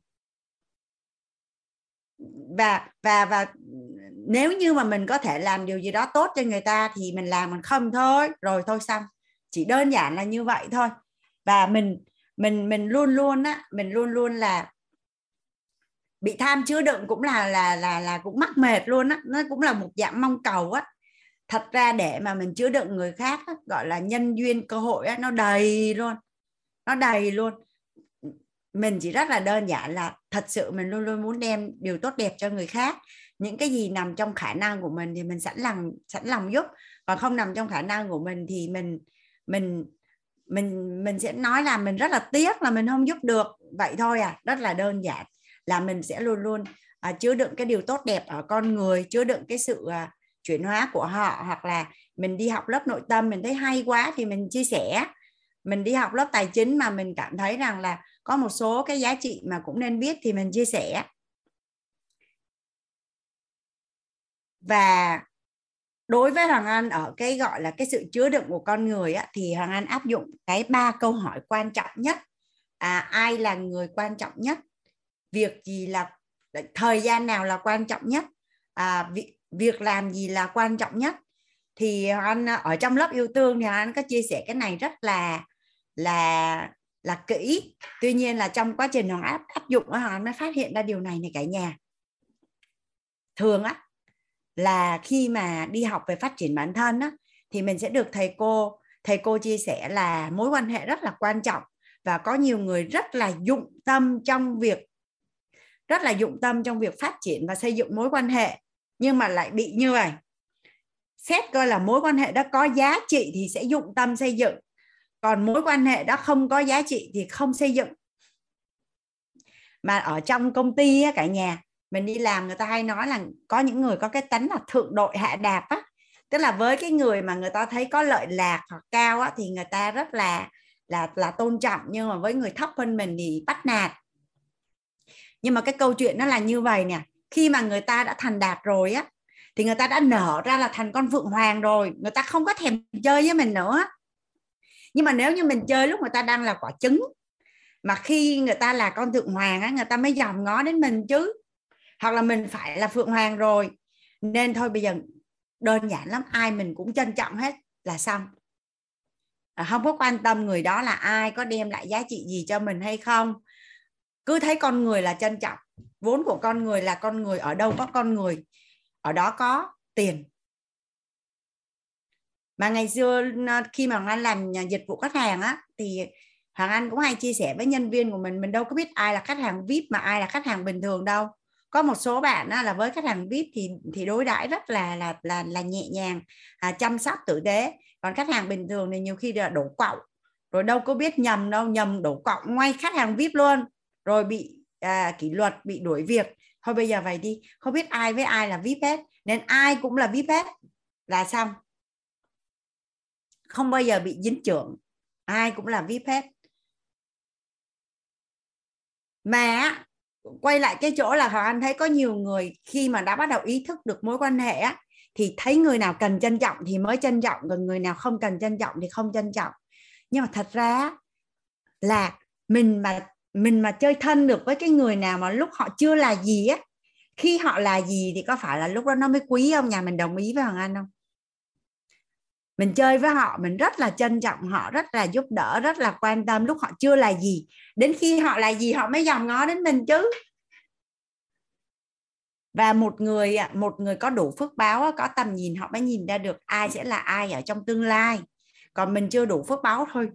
Speaker 2: Và và và nếu như mà mình có thể làm điều gì đó tốt cho người ta thì mình làm mình không thôi. Rồi thôi xong. Chỉ đơn giản là như vậy thôi. Và mình mình mình luôn luôn á, mình luôn luôn là bị tham chứa đựng cũng là là là là cũng mắc mệt luôn á. Nó cũng là một dạng mong cầu á. Thật ra để mà mình chứa đựng người khác á, gọi là nhân duyên cơ hội á, nó đầy luôn. Nó đầy luôn. Mình chỉ rất là đơn giản là thật sự mình luôn luôn muốn đem điều tốt đẹp cho người khác. Những cái gì nằm trong khả năng của mình thì mình sẵn lòng sẵn lòng giúp. Còn không nằm trong khả năng của mình thì mình mình mình mình sẽ nói là mình rất là tiếc là mình không giúp được. Vậy thôi à rất là đơn giản là mình sẽ luôn luôn à, chứa đựng cái điều tốt đẹp ở con người chứa đựng cái sự à, chuyển hóa của họ hoặc là mình đi học lớp nội tâm mình thấy hay quá thì mình chia sẻ. Mình đi học lớp tài chính mà mình cảm thấy rằng là có một số cái giá trị mà cũng nên biết thì mình chia sẻ. Và đối với hoàng anh ở cái gọi là cái sự chứa đựng của con người á, thì hoàng anh áp dụng cái ba câu hỏi quan trọng nhất. À, ai là người quan trọng nhất? Việc gì là thời gian nào là quan trọng nhất? À, việc, việc làm gì là quan trọng nhất? Thì anh à, ở trong lớp yêu thương thì anh có chia sẻ cái này rất là là là kỹ. Tuy nhiên là trong quá trình hoàng áp áp dụng hoàng mới phát hiện ra điều này này cả nhà. Thường á là khi mà đi học về phát triển bản thân á thì mình sẽ được thầy cô thầy cô chia sẻ là mối quan hệ rất là quan trọng và có nhiều người rất là dụng tâm trong việc rất là dụng tâm trong việc phát triển và xây dựng mối quan hệ nhưng mà lại bị như vậy. Xét coi là mối quan hệ đó có giá trị thì sẽ dụng tâm xây dựng. Còn mối quan hệ đó không có giá trị thì không xây dựng. Mà ở trong công ty á, cả nhà mình đi làm người ta hay nói là có những người có cái tánh là thượng đội hạ đạp á. Tức là với cái người mà người ta thấy có lợi lạc hoặc cao á thì người ta rất là là là tôn trọng nhưng mà với người thấp hơn mình thì bắt nạt nhưng mà cái câu chuyện nó là như vậy nè. Khi mà người ta đã thành đạt rồi á, thì người ta đã nở ra là thành con phượng hoàng rồi. Người ta không có thèm chơi với mình nữa. Nhưng mà nếu như mình chơi lúc người ta đang là quả trứng, mà khi người ta là con thượng hoàng á, người ta mới dòm ngó đến mình chứ. Hoặc là mình phải là phượng hoàng rồi. Nên thôi bây giờ đơn giản lắm, ai mình cũng trân trọng hết là xong. À, không có quan tâm người đó là ai, có đem lại giá trị gì cho mình hay không cứ thấy con người là trân trọng vốn của con người là con người ở đâu có con người ở đó có tiền. Mà ngày xưa khi mà anh làm dịch vụ khách hàng á thì Hoàng Anh cũng hay chia sẻ với nhân viên của mình mình đâu có biết ai là khách hàng VIP mà ai là khách hàng bình thường đâu. Có một số bạn á, là với khách hàng VIP thì thì đối đãi rất là là là là nhẹ nhàng à, chăm sóc tử tế. Còn khách hàng bình thường thì nhiều khi là đổ cọng rồi đâu có biết nhầm đâu nhầm đổ cọng ngay khách hàng VIP luôn rồi bị à, kỷ luật bị đuổi việc. Thôi bây giờ vậy đi. Không biết ai với ai là VIP hết. Nên ai cũng là VIP hết. Là xong. Không bao giờ bị dính trưởng. Ai cũng là VIP hết. Mà quay lại cái chỗ là hoàng anh thấy có nhiều người khi mà đã bắt đầu ý thức được mối quan hệ á thì thấy người nào cần trân trọng thì mới trân trọng còn người nào không cần trân trọng thì không trân trọng. Nhưng mà thật ra là mình mà mình mà chơi thân được với cái người nào mà lúc họ chưa là gì á, khi họ là gì thì có phải là lúc đó nó mới quý không nhà mình đồng ý với hoàng anh không? Mình chơi với họ, mình rất là trân trọng họ, rất là giúp đỡ, rất là quan tâm lúc họ chưa là gì. Đến khi họ là gì họ mới dòm ngó đến mình chứ. Và một người một người có đủ phước báo có tầm nhìn, họ mới nhìn ra được ai sẽ là ai ở trong tương lai. Còn mình chưa đủ phước báo thôi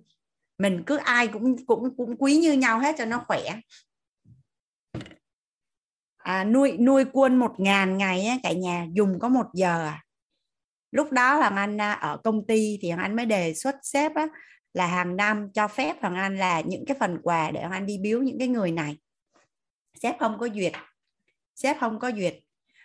Speaker 2: mình cứ ai cũng cũng cũng quý như nhau hết cho nó khỏe. À, nuôi nuôi quân một ngàn ngày á, cả nhà dùng có một giờ à. Lúc đó hoàng anh à, ở công ty thì hoàng anh mới đề xuất sếp á, là hàng năm cho phép hoàng anh là những cái phần quà để hoàng anh đi biếu những cái người này. Sếp không có duyệt. Sếp không có duyệt.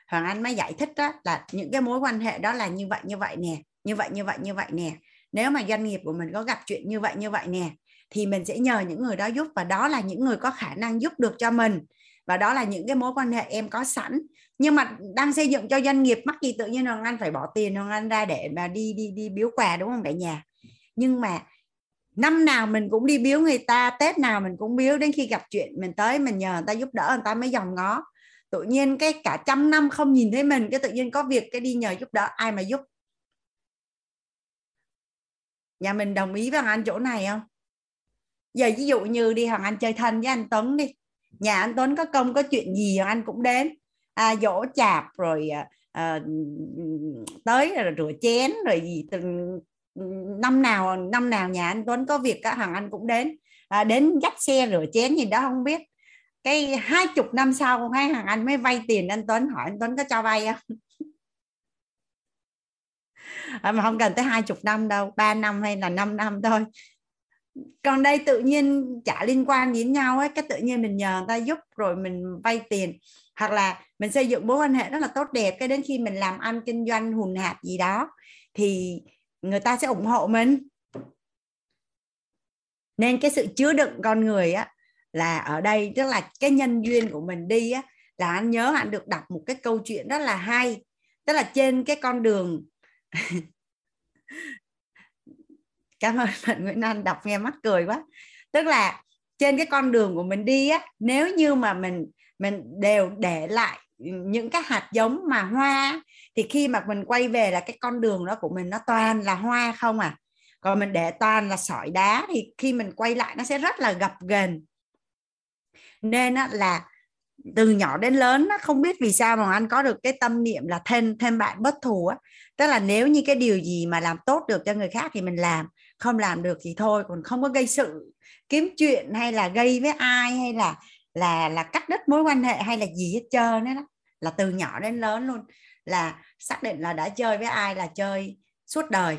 Speaker 2: Hoàng anh mới giải thích đó là những cái mối quan hệ đó là như vậy như vậy nè như vậy như vậy như vậy nè nếu mà doanh nghiệp của mình có gặp chuyện như vậy như vậy nè, thì mình sẽ nhờ những người đó giúp và đó là những người có khả năng giúp được cho mình. Và đó là những cái mối quan hệ em có sẵn. Nhưng mà đang xây dựng cho doanh nghiệp, mắc gì tự nhiên hoàng anh phải bỏ tiền, hoàng anh ra để mà đi đi đi biếu quà đúng không cả nhà? Nhưng mà năm nào mình cũng đi biếu người ta, tết nào mình cũng biếu, đến khi gặp chuyện mình tới, mình nhờ người ta giúp đỡ, người ta mới dòng ngó. Tự nhiên cái cả trăm năm không nhìn thấy mình, cái tự nhiên có việc, cái đi nhờ giúp đỡ, ai mà giúp nhà mình đồng ý với hoàng anh chỗ này không? Giờ ví dụ như đi hoàng anh chơi thân với anh tuấn đi. Nhà anh tuấn có công có chuyện gì hoàng anh cũng đến. À, dỗ chạp rồi à, à, tới rồi rửa chén rồi gì từng năm nào năm nào nhà anh Tuấn có việc cả hàng anh cũng đến. À, đến dắt xe rửa chén gì đó không biết. Cái hai chục năm sau hai hàng anh mới vay tiền anh Tuấn. Hỏi anh Tuấn có cho vay không? À, mà không cần tới hai chục năm đâu, ba năm hay là 5 năm thôi. Còn đây tự nhiên chả liên quan đến nhau ấy cái tự nhiên mình nhờ người ta giúp rồi mình vay tiền. Hoặc là mình xây dựng mối quan hệ rất là tốt đẹp, cái đến khi mình làm ăn, kinh doanh, hùn hạp gì đó, thì người ta sẽ ủng hộ mình. Nên cái sự chứa đựng con người á, là ở đây tức là cái nhân duyên của mình đi á, là anh nhớ anh được đọc một cái câu chuyện rất là hay. Tức là trên cái con đường cảm ơn bạn Nguyễn Anh, đọc nghe mắc cười quá. Tức là trên cái con đường của mình đi á, nếu như mà mình mình đều để lại những cái hạt giống mà hoa thì khi mà mình quay về là cái con đường đó của mình nó toàn là hoa không à. Còn mình để toàn là sỏi đá thì khi mình quay lại nó sẽ rất là gập ghềnh. Nên là từ nhỏ đến lớn nó không biết vì sao mà anh có được cái tâm niệm là thêm thêm bạn bất thù á tức là nếu như cái điều gì mà làm tốt được cho người khác thì mình làm, không làm được thì thôi, còn không có gây sự, kiếm chuyện hay là gây với ai hay là là là cắt đứt mối quan hệ hay là gì hết trơn đó. Là từ nhỏ đến lớn luôn, là xác định là đã chơi với ai là chơi suốt đời,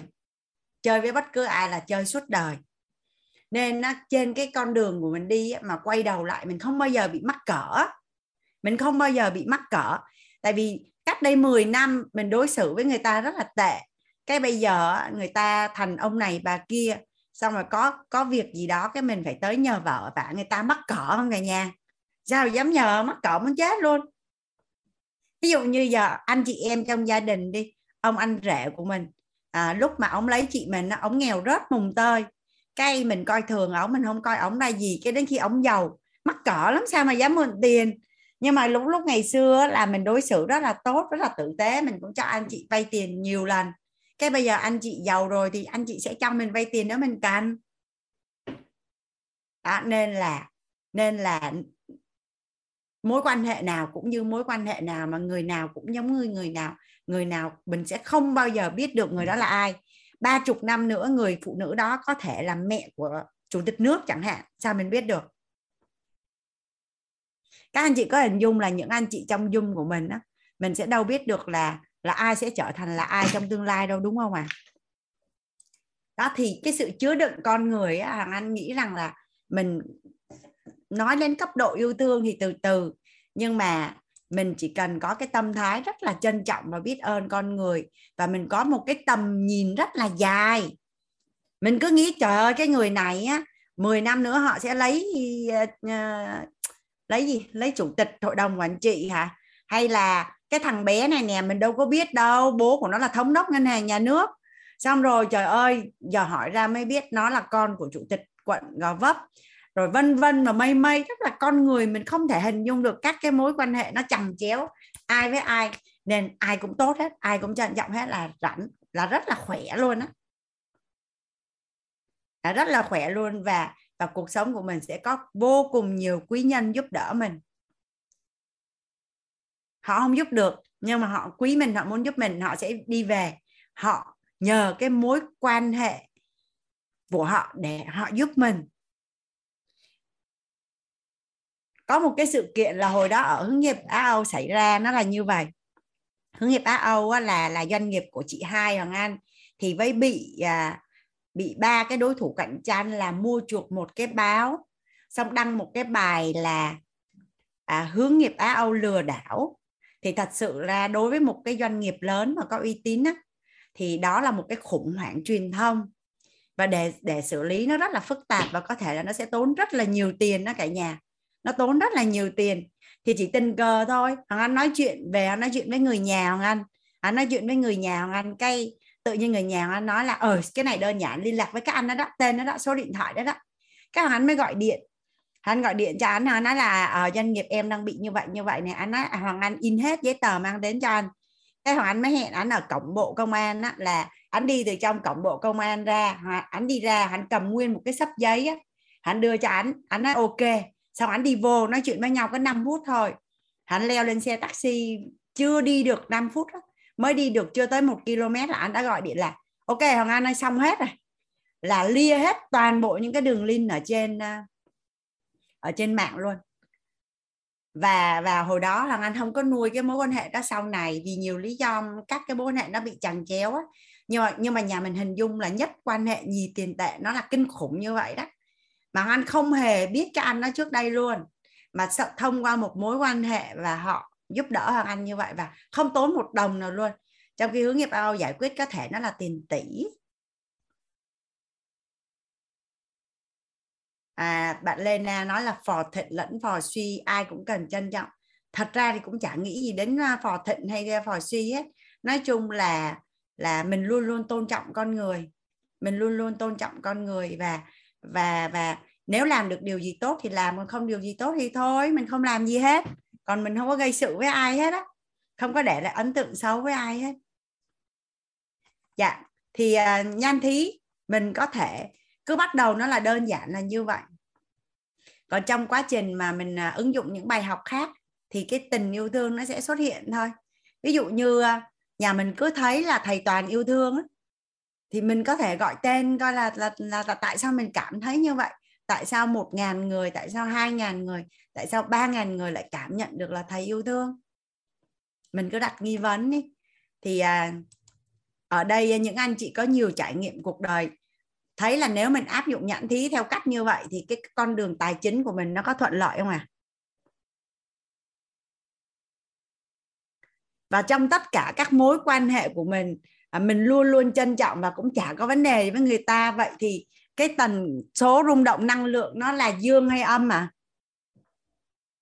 Speaker 2: chơi với bất cứ ai là chơi suốt đời. Nên trên cái con đường của mình đi mà quay đầu lại, mình không bao giờ bị mắc cỡ, mình không bao giờ bị mắc cỡ. Tại vì cách đây 10 năm mình đối xử với người ta rất là tệ. Cái bây giờ người ta thành ông này bà kia xong rồi có có việc gì đó cái mình phải tới nhờ vợ và người ta mắc cỡ không cả nhà? Sao dám nhờ mắc cỡ muốn chết luôn. Ví dụ như giờ anh chị em trong gia đình đi ông anh rể của mình à, lúc mà ông lấy chị mình ông nghèo rớt mùng tơi. Cái mình coi thường ổng mình không coi ổng ra gì cái đến khi ổng giàu mắc cỡ lắm sao mà dám mượn tiền? Nhưng mà lúc lúc ngày xưa là mình đối xử rất là tốt rất là tử tế. Mình cũng cho anh chị vay tiền nhiều lần. Cái bây giờ anh chị giàu rồi thì anh chị sẽ cho mình vay tiền nếu mình cần. Đó, nên là nên là mối quan hệ nào cũng như mối quan hệ nào mà người nào cũng giống người người nào người nào mình sẽ không bao giờ biết được người đó là ai. Ba chục năm nữa người phụ nữ đó có thể là mẹ của chủ tịch nước chẳng hạn sao mình biết được? Các anh chị có hình dung là những anh chị trong dung của mình á, mình sẽ đâu biết được là là ai sẽ trở thành là ai trong tương lai đâu, đúng không ạ à? đó, thì cái sự chứa đựng con người á hàng anh nghĩ rằng là mình nói lên cấp độ yêu thương thì từ từ, nhưng mà mình chỉ cần có cái tâm thái rất là trân trọng và biết ơn con người và mình có một cái tầm nhìn rất là dài mình cứ nghĩ, trời ơi, cái người này á 10 năm nữa họ sẽ lấy ờ, ờ, lấy gì? Lấy chủ tịch hội đồng quản trị hả? Hay là cái thằng bé này nè, mình đâu có biết đâu, bố của nó là thống đốc ngân hàng nhà nước. Xong rồi, trời ơi, giờ hỏi ra mới biết nó là con của chủ tịch quận gò vấp. Rồi vân vân và mây mây, rất là con người, mình không thể hình dung được các cái mối quan hệ nó chằng chéo, ai với ai. Nên ai cũng tốt hết, ai cũng trân trọng hết là rảnh, là rất là khỏe luôn á. Rất là khỏe luôn và và cuộc sống của mình sẽ có vô cùng nhiều quý nhân giúp đỡ mình. Họ không giúp được nhưng mà họ quý mình họ muốn giúp mình họ sẽ đi về. Họ nhờ cái mối quan hệ của họ để họ giúp mình. Có một cái sự kiện là hồi đó ở hướng nghiệp Á Âu xảy ra nó là như vậy. Hướng nghiệp Á Âu là là doanh nghiệp của chị hai Hoàng Anh thì với bị à, bị ba cái đối thủ cạnh tranh là mua chuộc một cái báo xong đăng một cái bài là à, hướng nghiệp Á Âu lừa đảo. Thì thật sự là đối với một cái doanh nghiệp lớn mà có uy tín á, thì đó là một cái khủng hoảng truyền thông. Và để để xử lý nó rất là phức tạp và có thể là nó sẽ tốn rất là nhiều tiền đó cả nhà. Nó tốn rất là nhiều tiền. Thì chỉ tình cờ thôi. Hoàng anh nói chuyện về nói chuyện với người nhà hoàng anh. Anh nói chuyện với người nhà hoàng anh cây tự nhiên người nhà nó nói là ờ cái này đơn giản liên lạc với các anh đó đó tên đó đó số điện thoại đó đó. Các hắn anh mới gọi điện. Hắn gọi điện cho anh nói là ờ, doanh nghiệp em đang bị như vậy như vậy này anh nói à, hoàng anh in hết giấy tờ mang đến cho anh. Cái hoàng anh mới hẹn anh ở cổng bộ công an á, là anh đi từ trong cổng bộ công an ra anh đi ra anh cầm nguyên một cái sấp giấy á anh đưa cho anh anh nói ok. Xong anh đi vô nói chuyện với nhau có 5 phút thôi. Hắn leo lên xe taxi chưa đi được 5 phút đó mới đi được chưa tới một km là anh đã gọi điện là, ok hoàng anh ơi, xong hết rồi. Là lia hết toàn bộ những cái đường link ở trên ờ, ở trên mạng luôn. Và và hồi đó hoàng anh không có nuôi cái mối quan hệ đó sau này vì nhiều lý do các cái mối quan hệ nó bị chằng chéo á. Nhưng mà nhưng mà nhà mình hình dung là nhất quan hệ nhì tiền tệ nó là kinh khủng như vậy đó. Mà anh không hề biết cái anh nó trước đây luôn. Mà sợ thông qua một mối quan hệ và họ giúp đỡ hoàng anh như vậy và không tốn một đồng nào luôn. Trong khi hướng nghiệp ao giải quyết có thể nó là tiền tỷ. À bạn Lena nói là phò thịnh lẫn phò suy, ai cũng cần trân trọng. Thật ra thì cũng chả nghĩ gì đến à, phò thịnh hay à, phò suy hết. Nói chung là là mình luôn luôn tôn trọng con người. Mình luôn luôn tôn trọng con người và và và nếu làm được điều gì tốt thì làm, còn không điều gì tốt thì thôi, mình không làm gì hết còn mình không có gây sự với ai hết á. Không có để lại ấn tượng xấu với ai hết. Dạ thì uh, nhan thí mình có thể cứ bắt đầu nó là đơn giản là như vậy. Còn trong quá trình mà mình uh, ứng dụng những bài học khác thì cái tình yêu thương nó sẽ xuất hiện thôi. Ví dụ như uh, nhà mình cứ thấy là thầy toàn yêu thương thì mình có thể gọi tên coi là là, là là tại sao mình cảm thấy như vậy tại sao một ngàn người tại sao hai ngàn người tại sao ba ngàn người lại cảm nhận được là thầy yêu thương? Mình cứ đặt nghi vấn đi. Thì à, ở đây những anh chị có nhiều trải nghiệm cuộc đời. Thấy là nếu mình áp dụng nhãn thí theo cách như vậy thì cái con đường tài chính của mình nó có thuận lợi không à và trong tất cả các mối quan hệ của mình à, mình luôn luôn trân trọng và cũng chả có vấn đề với người ta. Vậy thì cái tần số rung động năng lượng nó là dương hay âm à?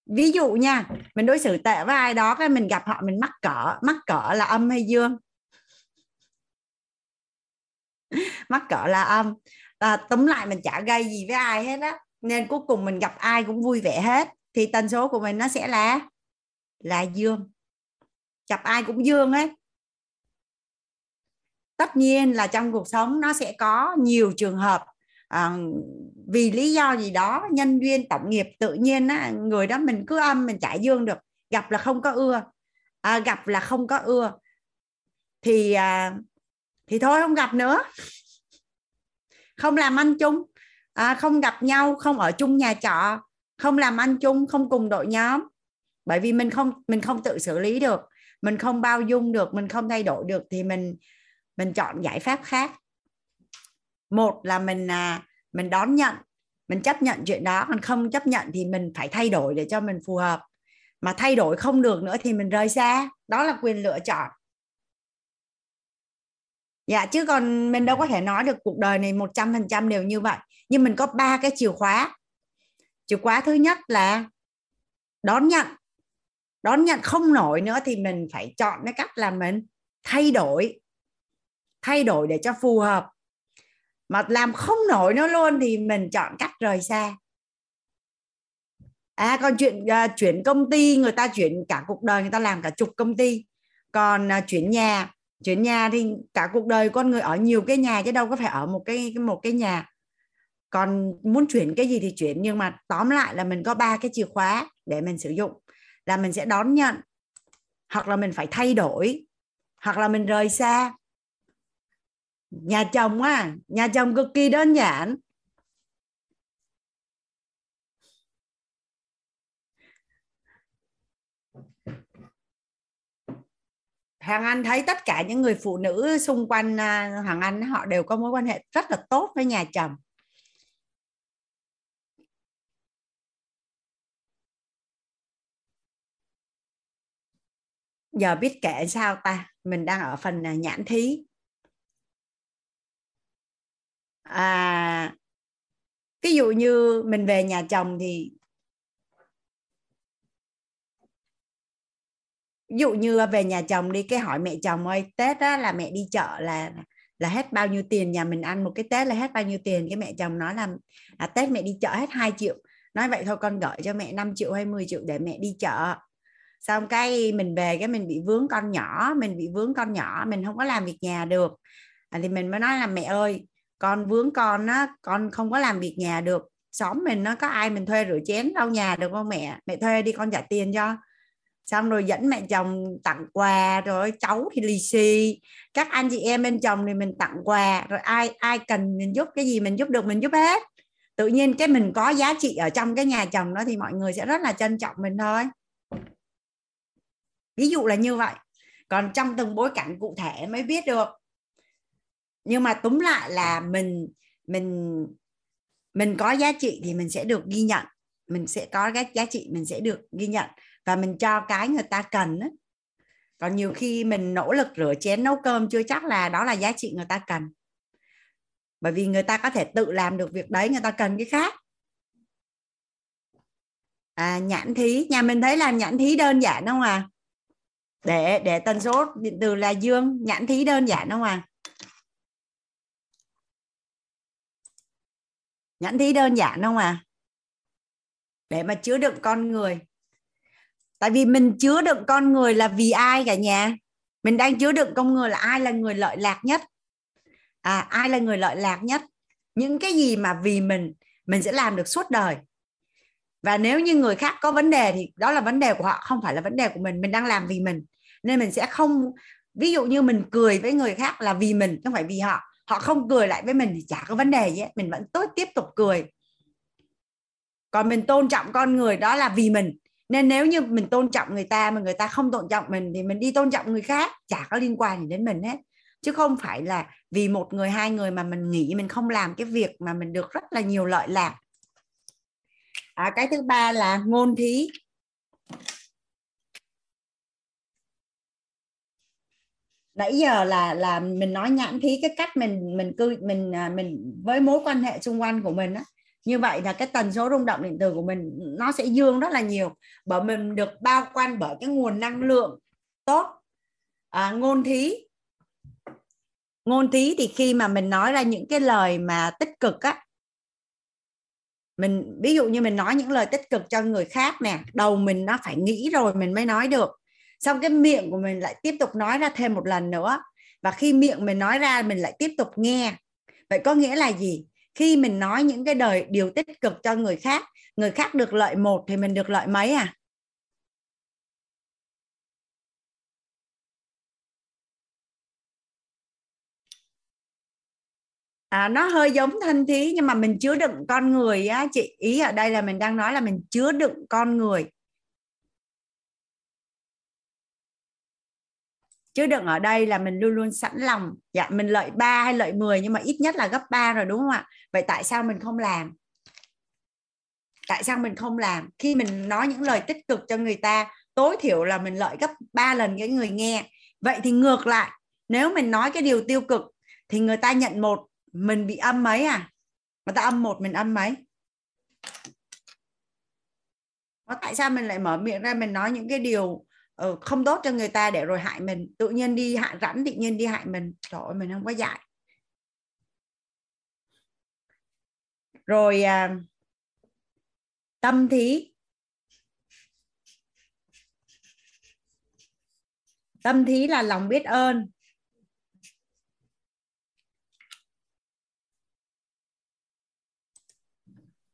Speaker 2: Ví dụ nha mình đối xử tệ với ai đó cái mình gặp họ mình mắc cỡ mắc cỡ là âm hay dương? Mắc cỡ là âm. À, tóm lại mình chả gây gì với ai hết á nên cuối cùng mình gặp ai cũng vui vẻ hết thì tần số của mình nó sẽ là là dương. Gặp ai cũng dương ấy. Tất nhiên là trong cuộc sống nó sẽ có nhiều trường hợp à, vì lý do gì đó nhân duyên tổng nghiệp tự nhiên á, người đó mình cứ âm mình chạy dương được. Gặp là không có ưa. À, gặp là không có ưa. Thì à, thì thôi không gặp nữa. Không làm ăn chung. À, không gặp nhau không ở chung nhà trọ. Không làm ăn chung không cùng đội nhóm. Bởi vì mình không mình không tự xử lý được. Mình không bao dung được mình không thay đổi được thì mình mình chọn giải pháp khác một là mình à, mình đón nhận mình chấp nhận chuyện đó còn không chấp nhận thì mình phải thay đổi để cho mình phù hợp. Mà thay đổi không được nữa thì mình rời xa đó là quyền lựa chọn. Dạ chứ còn mình đâu có thể nói được cuộc đời này một trăm phần trăm đều như vậy. Nhưng mình có ba cái chìa khóa. Chìa khóa thứ nhất là đón nhận. Đón nhận không nổi nữa thì mình phải chọn cái cách là mình thay đổi. Thay đổi để cho phù hợp mà làm không nổi nó luôn thì mình chọn cách rời xa. À còn chuyện uh, chuyển công ty người ta chuyển cả cuộc đời người ta làm cả chục công ty. Còn uh, chuyển nhà chuyển nhà thì cả cuộc đời con người ở nhiều cái nhà chứ đâu có phải ở một cái một cái nhà. Còn muốn chuyển cái gì thì chuyển nhưng mà tóm lại là mình có ba cái chìa khóa để mình sử dụng. Là mình sẽ đón nhận hoặc là mình phải thay đổi hoặc là mình rời xa nhà chồng á nhà chồng cực kỳ đơn giản Hoàng Anh thấy tất cả những người phụ nữ xung quanh à, Hoàng Anh họ đều có mối quan hệ rất là tốt với nhà chồng. Giờ biết kể sao ta? Mình đang ở phần à, nhãn thí. À, ví dụ như mình về nhà chồng thì ví dụ như về nhà chồng đi cái hỏi mẹ chồng ơi tết á là mẹ đi chợ là là hết bao nhiêu tiền? Nhà mình ăn một cái tết là hết bao nhiêu tiền? Cái mẹ chồng nói là à, tết mẹ đi chợ hết 2 triệu. Nói vậy thôi con gửi cho mẹ 5 triệu hay 10 triệu để mẹ đi chợ. Xong cái mình về cái mình bị vướng con nhỏ mình bị vướng con nhỏ mình không có làm việc nhà được. À, thì mình mới nói là mẹ ơi con vướng con á, con không có làm việc nhà được. Xóm mình nó có ai mình thuê rửa chén lau nhà được không mẹ? Mẹ thuê đi con trả tiền cho. Xong rồi dẫn mẹ chồng tặng quà, rồi cháu thì lì xì. Các anh chị em bên chồng thì mình tặng quà, rồi ai ai cần mình giúp, cái gì mình giúp được mình giúp hết. Tự nhiên cái mình có giá trị ở trong cái nhà chồng đó thì mọi người sẽ rất là trân trọng mình thôi. Ví dụ là như vậy. Còn trong từng bối cảnh cụ thể mới biết được nhưng mà túm lại là mình mình mình có giá trị thì mình sẽ được ghi nhận. Mình sẽ có cái giá trị mình sẽ được ghi nhận. Và mình cho cái người ta cần đó. còn nhiều khi mình nỗ lực rửa chén nấu cơm chưa chắc là đó là giá trị người ta cần. Bởi vì người ta có thể tự làm được việc đấy người ta cần cái khác. À, nhãn thí. Nhà mình thấy làm nhãn thí đơn giản không à? Để để tần số điện từ là dương nhãn thí đơn giản không à? Nhãn thí đơn giản không à? Để mà chứa đựng con người. Tại vì mình chứa đựng con người là vì ai cả nhà? Mình đang chứa đựng con người là ai là người lợi lạc nhất? À ai là người lợi lạc nhất? Những cái gì mà vì mình mình sẽ làm được suốt đời. Và nếu như người khác có vấn đề thì đó là vấn đề của họ, không phải là vấn đề của mình. Mình đang làm vì mình. Nên mình sẽ không, ví dụ như mình cười với người khác là vì mình, không phải vì họ họ không cười lại với mình thì chả có vấn đề gì hết mình vẫn tốt tiếp tục cười. Còn mình tôn trọng con người đó là vì mình. Nên nếu như mình tôn trọng người ta mà người ta không tôn trọng mình thì mình đi tôn trọng người khác chả có liên quan gì đến mình hết. Chứ không phải là vì một người hai người mà mình nghĩ mình không làm cái việc mà mình được rất là nhiều lợi lạc. À, cái thứ ba là ngôn thí. Nãy giờ là là mình nói nhãn thí cái cách mình mình cư mình à, mình với mối quan hệ xung quanh của mình á. Như vậy là cái tần số rung động điện từ của mình nó sẽ dương rất là nhiều. Bởi mình được bao quanh bởi cái nguồn năng lượng tốt. À, ngôn thí. Ngôn thí thì khi mà mình nói ra những cái lời mà tích cực á mình ví dụ như mình nói những lời tích cực cho người khác nè đầu mình nó phải nghĩ rồi mình mới nói được xong cái miệng của mình lại tiếp tục nói ra thêm một lần nữa. Và khi miệng mình nói ra mình lại tiếp tục nghe. Vậy có nghĩa là gì? Khi mình nói những cái đời điều tích cực cho người khác người khác được lợi một thì mình được lợi mấy à? À, nó hơi giống thân thí nhưng mà mình chứa đựng con người á chị. Ý ở đây là mình đang nói là mình chứa đựng con người. Chứ đừng ở đây là mình luôn luôn sẵn lòng. Dạ mình lợi ba hay lợi 10 nhưng mà ít nhất là gấp 3 rồi đúng không ạ? Vậy tại sao mình không làm? Tại sao mình không làm? Khi mình nói những lời tích cực cho người ta tối thiểu là mình lợi gấp 3 lần cái người nghe. Vậy thì ngược lại nếu mình nói cái điều tiêu cực thì người ta nhận một mình bị âm mấy à? Người ta âm một mình âm mấy? Đó, tại sao mình lại mở miệng ra mình nói những cái điều Ừ, không tốt cho người ta để rồi hại mình. Tự nhiên đi hại rắn tự nhiên đi hại mình. Trời ơi mình không có dạy. Rồi à, tâm thí. Tâm thí là lòng biết ơn.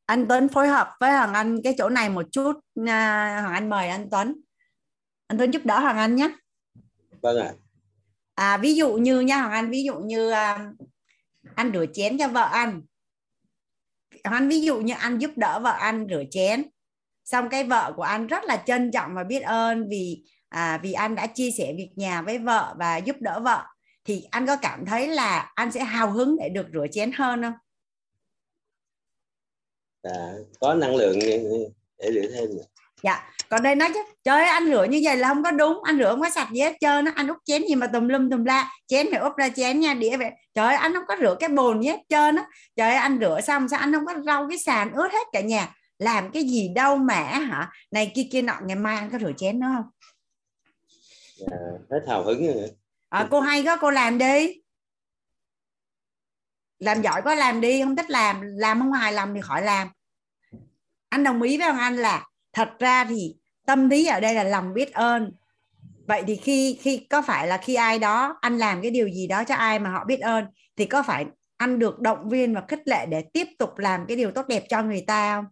Speaker 2: Anh Tuấn phối hợp với Hoàng Anh cái chỗ này một chút Hoàng Anh mời anh Tuấn anh Tuấn giúp đỡ Hoàng Anh nhé
Speaker 9: vâng ạ
Speaker 2: à. ví dụ như nha Hoàng Anh ví dụ như uh, anh rửa chén cho vợ anh Hoàng Anh ví dụ như anh giúp đỡ vợ anh rửa chén xong cái vợ của anh rất là trân trọng và biết ơn vì à, vì anh đã chia sẻ việc nhà với vợ và giúp đỡ vợ thì anh có cảm thấy là anh sẽ hào hứng để được rửa chén hơn không?
Speaker 9: À, có năng lượng để rửa thêm.
Speaker 2: Dạ, còn đây nói chứ trời ơi, anh rửa như vậy là không có đúng, anh rửa không có sạch gì hết trơn nó anh úp chén gì mà tùm lum tùm la, chén phải úp ra chén nha, đĩa vậy. Trời ơi, anh không có rửa cái bồn gì hết trơn á. Trời ơi, anh rửa xong sao anh không có rau cái sàn ướt hết cả nhà. Làm cái gì đâu mà hả? Này kia kia nọ ngày mai anh có rửa chén nữa không?
Speaker 9: à, hết hào hứng rồi
Speaker 2: à, cô hay có cô làm đi làm giỏi có làm đi không thích làm làm không hài lòng thì khỏi làm anh đồng ý với ông anh là thật ra thì tâm lý ở đây là lòng biết ơn. Vậy thì khi khi có phải là khi ai đó anh làm cái điều gì đó cho ai mà họ biết ơn thì có phải anh được động viên và khích lệ để tiếp tục làm cái điều tốt đẹp cho người ta không?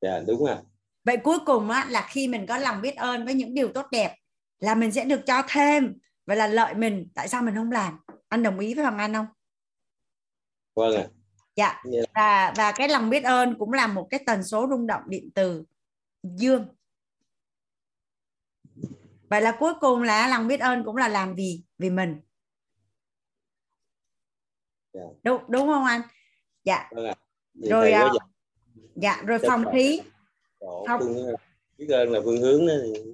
Speaker 9: Dạ đúng rồi.
Speaker 2: Vậy cuối cùng á, là khi mình có lòng biết ơn với những điều tốt đẹp là mình sẽ được cho thêm và là lợi mình. Tại sao mình không làm? Anh đồng ý với hoàng anh không?
Speaker 9: Vâng ạ.
Speaker 2: Dạ. Và và cái lòng biết ơn cũng là một cái tần số rung động điện từ dương. Vậy là cuối cùng là lòng biết ơn cũng là làm vì vì mình.
Speaker 9: Dạ.
Speaker 2: đúng đúng không anh? Dạ.
Speaker 9: Vâng
Speaker 2: rồi uh, dạ rồi phòng khí
Speaker 9: không biết ơn là phương hướng đó. Thì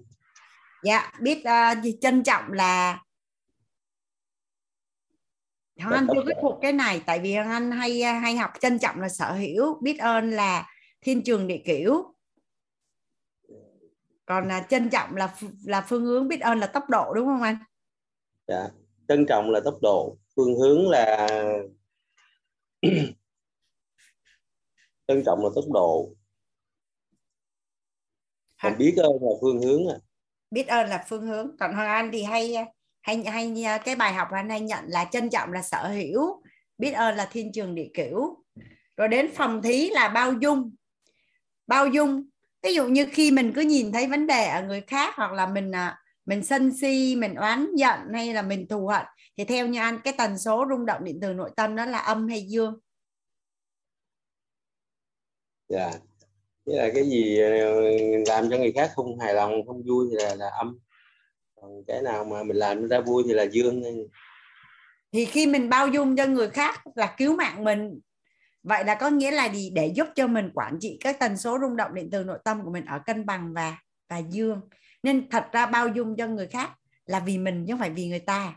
Speaker 2: dạ biết uh, trân trọng là Hoàng Anh chưa biết thuộc cái này tại vì Hoàng Anh hay hay học trân trọng là sở hữu biết ơn là thiên trường địa kiểu còn là trân trọng là là phương hướng biết ơn là tốc độ đúng không anh?
Speaker 9: Dạ trân trọng là tốc độ. Phương hướng là trân trọng là tốc độ. Còn biết ơn là phương hướng à
Speaker 2: biết ơn là phương hướng. Còn hoàng anh thì hay hay hay cái bài học anh hay nhận là trân trọng là sở hữu biết ơn là thiên trường địa kiểu rồi đến phòng thí là bao dung. Bao dung ví dụ như khi mình cứ nhìn thấy vấn đề ở người khác hoặc là mình à, mình sân si mình oán giận hay là mình thù hận thì theo như anh cái tần số rung động điện từ nội tâm đó là âm hay dương?
Speaker 9: Dạ. Yeah chứ là cái gì ờ, làm cho người khác không hài lòng không vui thì là, là âm. Còn cái nào mà mình làm người ta vui thì là dương.
Speaker 2: Thì khi mình bao dung cho người khác là cứu mạng mình vậy là có nghĩa là gì? Để giúp cho mình quản trị các tần số rung động điện từ nội tâm của mình ở cân bằng và và dương. Nên thật ra bao dung cho người khác là vì mình chứ không phải vì người ta.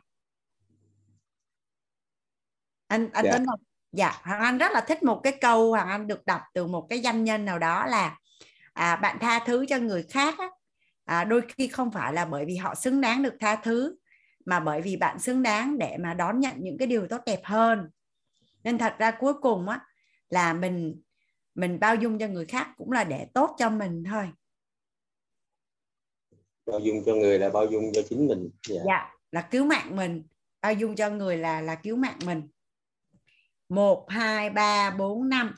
Speaker 2: Anh anh dạ. Tuấn dạ hoàng anh rất là thích một cái câu hoàng anh được đọc từ một cái danh nhân nào đó là à, bạn tha thứ cho người khác á, à, đôi khi không phải là bởi vì họ xứng đáng được tha thứ mà bởi vì bạn xứng đáng để mà đón nhận những cái điều tốt đẹp hơn. Nên thật ra cuối cùng á là mình mình bao dung cho người khác cũng là để tốt cho mình thôi.
Speaker 9: Bao dung cho người là bao dung cho chính mình.
Speaker 2: Dạ, dạ là cứu mạng mình. Bao dung cho người là là cứu mạng mình. 1, 2, 3, 4, 5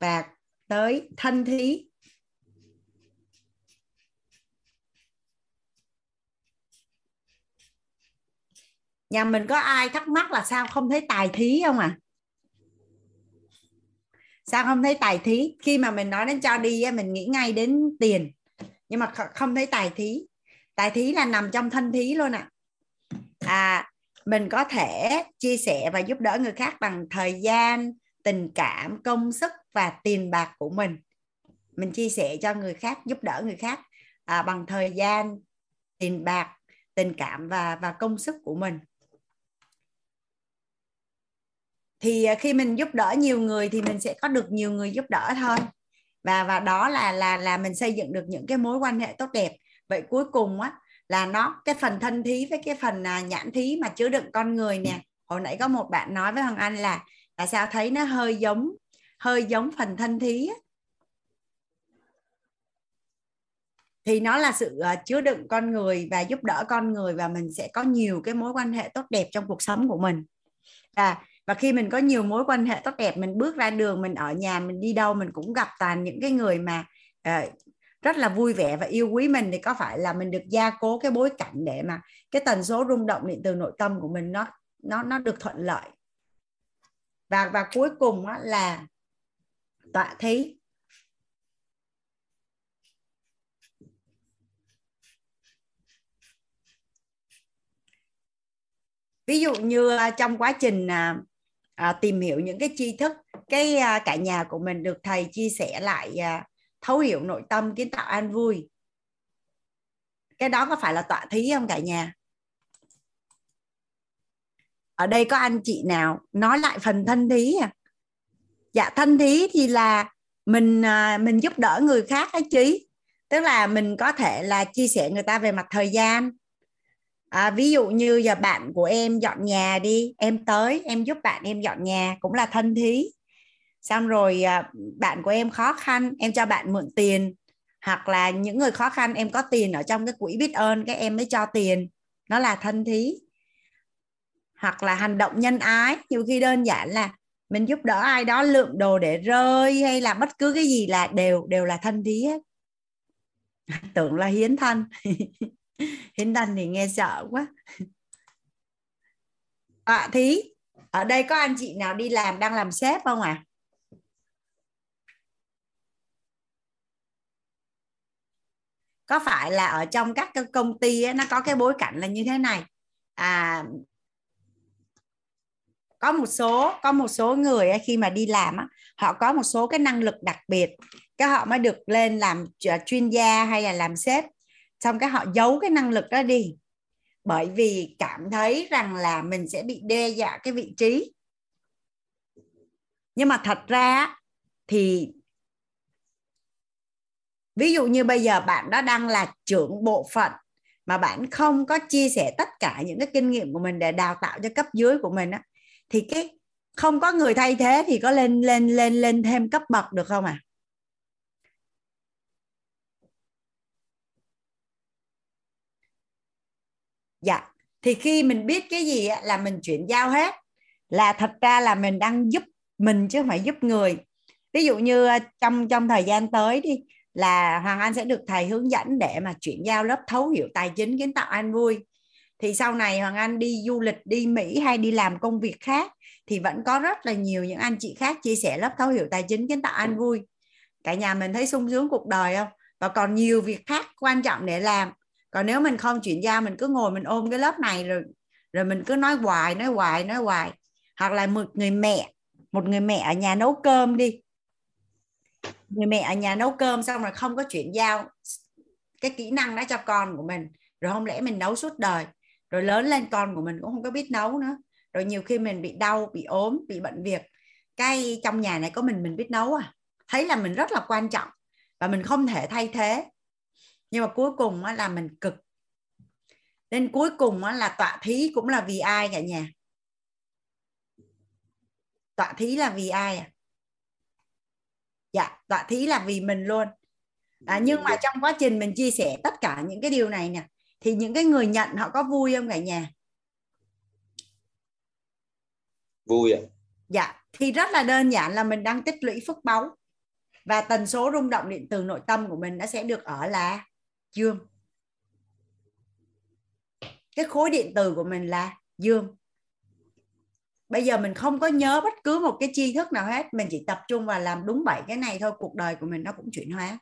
Speaker 2: và tới thân thí. Nhà mình có ai thắc mắc là sao không thấy tài thí không à? Sao không thấy tài thí? Khi mà mình nói đến cho đi mình nghĩ ngay đến tiền. Nhưng mà không thấy tài thí. Tài thí là nằm trong thân thí luôn ạ. À. mình có thể chia sẻ và giúp đỡ người khác bằng thời gian tình cảm công sức và tiền bạc của mình. Mình chia sẻ cho người khác giúp đỡ người khác à, bằng thời gian tiền bạc tình cảm và và công sức của mình thì à, khi mình giúp đỡ nhiều người thì mình sẽ có được nhiều người giúp đỡ thôi. Và và đó là là là mình xây dựng được những cái mối quan hệ tốt đẹp. Vậy cuối cùng á, là nó, cái phần thân thí với cái phần à, nhãn thí mà chứa đựng con người nè. Hồi nãy có một bạn nói với hoàng anh là là sao thấy nó hơi giống hơi giống phần thân thí á. thì nó là sự à, chứa đựng con người và giúp đỡ con người và mình sẽ có nhiều cái mối quan hệ tốt đẹp trong cuộc sống của mình. Và và khi mình có nhiều mối quan hệ tốt đẹp mình bước ra đường mình ở nhà mình đi đâu mình cũng gặp toàn những cái người mà uh, rất là vui vẻ và yêu quý mình thì có phải là mình được gia cố cái bối cảnh để mà cái tần số rung động điện từ nội tâm của mình nó nó nó được thuận lợi? Và và cuối cùng á, là tọa thí. Ví dụ như ờ, trong quá trình à, à, tìm hiểu những cái tri thức cái à, cả nhà của mình được thầy chia sẻ lại à, thấu hiểu nội tâm kiến tạo an vui. Cái đó có phải là tọa thí không cả nhà? Ở đây có anh chị nào nói lại phần thân thí à? Dạ thân thí thì là mình à, mình giúp đỡ người khác ấy chí. Tức là mình có thể là chia sẻ người ta về mặt thời gian à, ví dụ như giờ bạn của em dọn nhà đi em tới em giúp bạn em dọn nhà cũng là thân thí. Xong rồi à, bạn của em khó khăn em cho bạn mượn tiền. Hoặc là những người khó khăn em có tiền ở trong cái quỹ biết ơn cái em mới cho tiền. Nó là thân thí. Hoặc là hành động nhân ái nhiều khi đơn giản là mình giúp đỡ ai đó lượm đồ để rơi hay là bất cứ cái gì là đều đều là thân thí hết. Tưởng là hiến thân. hiến đăng thì nghe sợ quá. À, thí ở đây có anh chị nào đi làm đang làm sếp không ạ? À? có phải là ở trong các công ty ấy, nó có cái bối cảnh là như thế này? À có một số có một số người ấy, khi mà đi làm á, họ có một số cái năng lực đặc biệt cái họ mới được lên làm à, chuyên gia hay là làm sếp xong cái họ giấu cái năng lực đó đi. Bởi vì cảm thấy rằng là mình sẽ bị đe dọa cái vị trí. Nhưng mà thật ra thì ví dụ như bây giờ bạn đó đang là trưởng bộ phận mà bạn không có chia sẻ tất cả những cái kinh nghiệm của mình để đào tạo cho cấp dưới của mình á, thì cái không có người thay thế thì có lên lên lên lên thêm cấp bậc được không à dạ. Thì khi mình biết cái gì là mình chuyển giao hết. Là thật ra là mình đang giúp mình chứ không phải giúp người. Ví dụ như ờ, trong trong thời gian tới đi, là Hoàng Anh sẽ được thầy hướng dẫn để mà chuyển giao lớp thấu hiểu tài chính kiến tạo an vui. Thì sau này Hoàng Anh đi du lịch, đi Mỹ hay đi làm công việc khác, thì vẫn có rất là nhiều những anh chị khác chia sẻ lớp thấu hiểu tài chính kiến tạo an vui. Cả nhà mình thấy sung sướng cuộc đời không? Và còn nhiều việc khác quan trọng để làm còn nếu mình không chuyển giao, mình cứ ngồi mình ôm cái lớp này, rồi rồi mình cứ nói hoài nói hoài nói hoài. Hoặc là một người mẹ, một người mẹ ở nhà nấu cơm đi. Người mẹ ở nhà nấu cơm xong rồi không có chuyển giao cái kỹ năng đó cho con của mình, rồi không lẽ mình nấu suốt đời. Rồi lớn lên con của mình cũng không có biết nấu nữa. Rồi nhiều khi mình bị đau, bị ốm, bị bệnh việc. Cái trong nhà này có mình mình biết nấu à. Thấy là mình rất là quan trọng và mình không thể thay thế nhưng mà cuối cùng là mình cực. Nên cuối cùng là tọa thí cũng là vì ai cả nhà? Tọa thí là vì ai à? Dạ tọa thí là vì mình luôn. À, nhưng mà trong quá trình mình chia sẻ tất cả những cái điều này nè thì những cái người nhận họ có vui không cả nhà?
Speaker 9: Vui ạ. À?
Speaker 2: dạ thì rất là đơn giản là mình đang tích lũy phước báu. Và tần số rung động điện từ nội tâm của mình nó sẽ được ở là dương. Cái khối điện từ của mình là dương. Bây giờ mình không có nhớ bất cứ một cái tri thức nào hết. Mình chỉ tập trung vào làm đúng bảy cái này thôi. Cuộc đời của mình nó cũng chuyển hóa.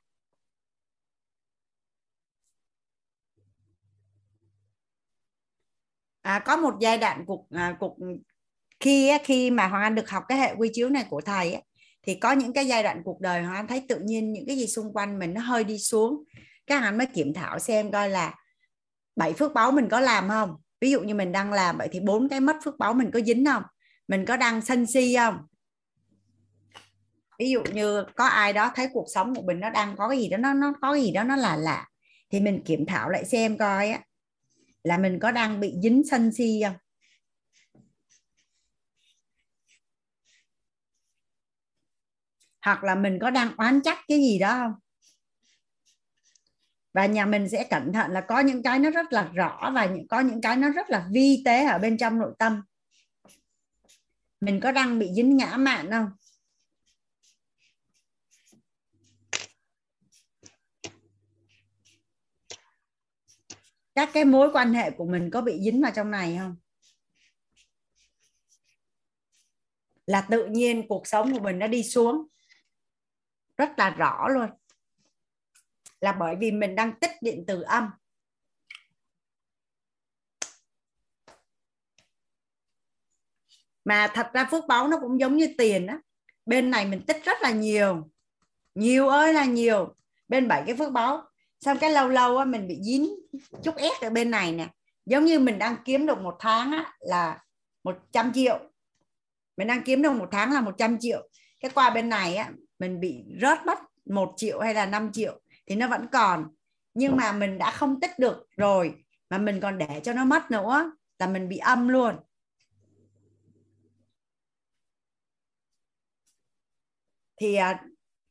Speaker 2: À, có một giai đoạn cuộc à, cuộc khi khi mà hoàng anh được học cái hệ quy chiếu này của thầy thì có những cái giai đoạn cuộc đời hoàng anh thấy tự nhiên những cái gì xung quanh mình nó hơi đi xuống các anh mới kiểm thảo xem coi là bảy phước báo mình có làm không? Ví dụ như mình đang làm vậy thì bốn cái mất phước báo mình có dính không? Mình có đang sân si không? Ví dụ như có ai đó thấy cuộc sống của mình nó đang có cái gì đó, nó nó có cái gì đó nó là lạ thì mình kiểm thảo lại xem coi á, là mình có đang bị dính sân si không? Hoặc là mình có đang oán trách cái gì đó không? Và nhà mình sẽ cẩn thận là có những cái nó rất là rõ và có những cái nó rất là vi tế ở bên trong nội tâm. Mình có đang bị dính ngã mạn không? Các cái mối quan hệ của mình có bị dính vào trong này không? Là tự nhiên cuộc sống của mình nó đi xuống. Rất là rõ luôn là bởi vì mình đang tích điện từ âm. Mà thật ra phước báo nó cũng giống như tiền á. Bên này mình tích rất là nhiều. Nhiều ơi là nhiều. Bên bảy cái phước báo. Xong cái lâu lâu á, mình bị dính chút ép ở bên này nè. Giống như mình đang kiếm được một tháng á, là 100 triệu. Mình đang kiếm được một tháng là 100 triệu. Cái qua bên này á, mình bị rớt mất một triệu hay là 5 triệu thì nó vẫn còn. Nhưng mà mình đã không tích được rồi mà mình còn để cho nó mất nữa là mình bị âm luôn. Thì à,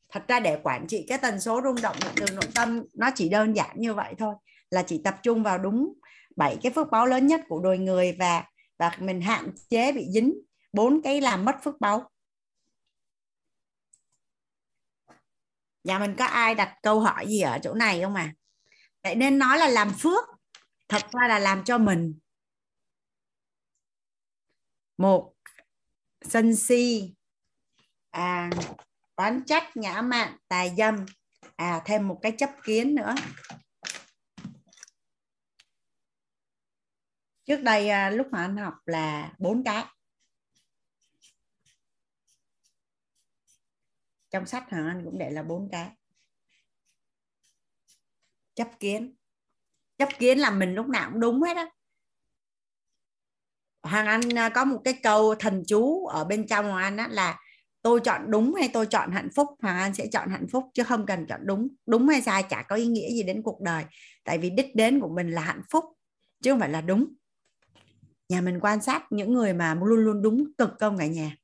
Speaker 2: thật ra để quản trị cái tần số rung động từ nội tâm nó chỉ đơn giản như vậy thôi. Là chỉ tập trung vào đúng bảy cái phước báo lớn nhất của đôi người và và mình hạn chế bị dính bốn cái làm mất phước báo nhà mình có ai đặt câu hỏi gì ở chỗ này không à? Vậy nên nói là làm phước, thật ra là làm cho mình. Một, sân si. À oán trách, ngã mạn, tài dâm. À thêm một cái chấp kiến nữa. Trước đây à, lúc mà anh học là bốn cái. Trong sách hoàng anh cũng để là bốn cái. Chấp kiến. Chấp kiến là mình lúc nào cũng đúng hết á. Hoàng anh à, có một cái câu thần chú ở bên trong hoàng anh á là tôi chọn đúng hay tôi chọn hạnh phúc hoàng anh sẽ chọn hạnh phúc chứ không cần chọn đúng. Đúng hay sai chả có ý nghĩa gì đến cuộc đời. Tại vì đích đến của mình là hạnh phúc, chứ không phải là đúng. Nhà mình quan sát những người mà luôn luôn đúng cực công cả nhà?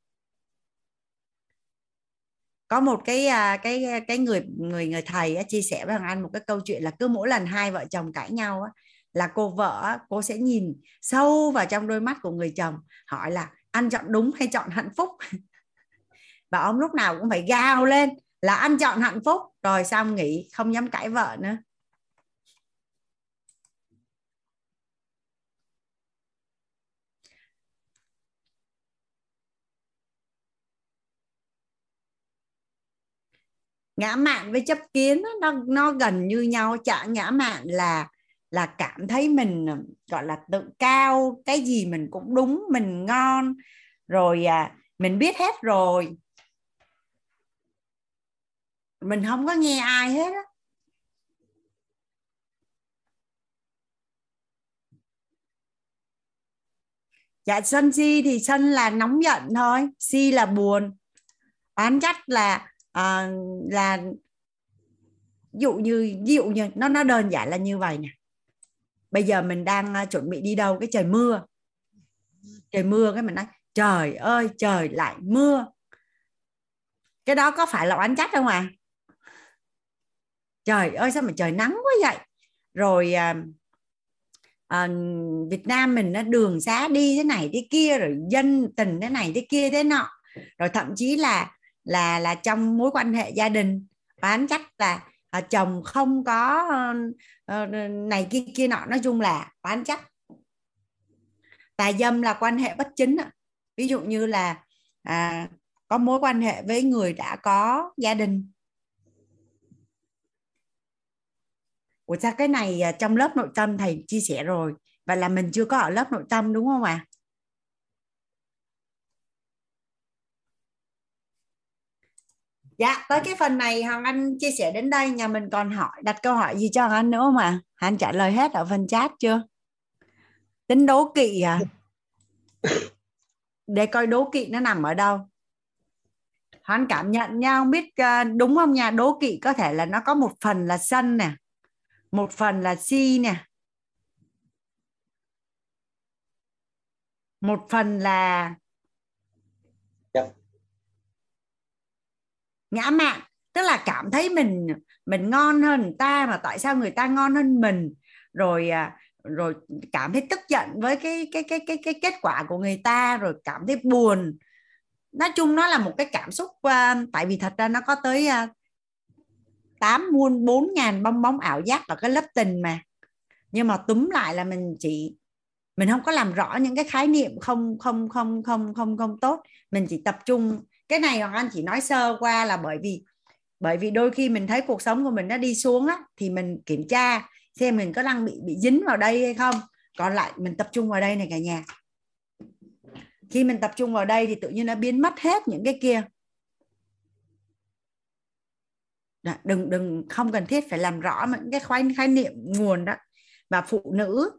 Speaker 2: Có một cái à, cái cái người người người thầy á, chia sẻ với thằng anh một cái câu chuyện là cứ mỗi lần hai vợ chồng cãi nhau á, là cô vợ cô sẽ nhìn sâu vào trong đôi mắt của người chồng hỏi là anh chọn đúng hay chọn hạnh phúc? Và ông lúc nào cũng phải gào lên là anh chọn hạnh phúc. Rồi xong nghĩ không dám cãi vợ nữa. Ngã mạn với chấp kiến nó nó gần như nhau. Chả ngã mạn là là cảm thấy mình gọi là tự cao cái gì mình cũng đúng mình ngon. Rồi à, mình biết hết rồi. Mình không có nghe ai hết á. Dạ sân si thì sân là nóng giận thôi. Si là buồn. Oán trách là à, là ví dụ như ví dụ như nó nó đơn giản là như vậy nè. Bây giờ mình đang ờ, chuẩn bị đi đâu? Cái trời mưa. Trời mưa cái mình nói trời ơi trời lại mưa. Cái đó có phải là oán trách không à? Trời ơi sao mà trời nắng quá vậy? Rồi à, à, Việt Nam mình nó đường xá đi thế này thế kia rồi dân tình thế này thế kia thế nọ. Rồi thậm chí là là là trong mối quan hệ gia đình bán chắc là à, chồng không có à, này kia kia nọ nói chung là oán trách tà dâm là quan hệ bất chính ví dụ như là à, có mối quan hệ với người đã có gia đình Ủa sao cái này à, trong lớp nội tâm thầy chia sẻ rồi và là mình chưa có ở lớp nội tâm đúng không ạ? À? Dạ, tới cái phần này Hoàng Anh chia sẻ đến đây, nhà mình còn hỏi đặt câu hỏi gì cho Hoàng Anh nữa không ạ? À? Anh trả lời hết ở phần chat chưa? Tính đố kỵ à? Để coi đố kỵ nó nằm ở đâu. Hoàng cảm nhận nha, không biết à, đúng không nha, đố kỵ có thể là nó có một phần là sân nè, một phần là si nè. Một phần là ngã mạn. Tức là cảm thấy mình mình ngon hơn người ta mà tại sao người ta ngon hơn mình? Rồi à, rồi cảm thấy tức giận với cái cái cái cái cái kết quả của người ta rồi cảm thấy buồn. Nói chung nó là một cái cảm xúc uh, tại vì thật ra nó có tới à, tám muôn bốn ngàn bong bóng ảo giác ở cái lớp tình mà. Nhưng mà túm lại là mình chỉ mình không có làm rõ những cái khái niệm không không không không không không tốt. Mình chỉ tập trung cái này hoàng anh chỉ nói sơ qua là bởi vì bởi vì đôi khi mình thấy cuộc sống của mình nó đi xuống á thì mình kiểm tra xem mình có đang bị bị dính vào đây hay không. Còn lại mình tập trung vào đây này cả nhà. Khi mình tập trung vào đây thì tự nhiên nó biến mất hết những cái kia. Đó, đừng đừng không cần thiết phải làm rõ những cái khái khái niệm nguồn đó. Và phụ nữ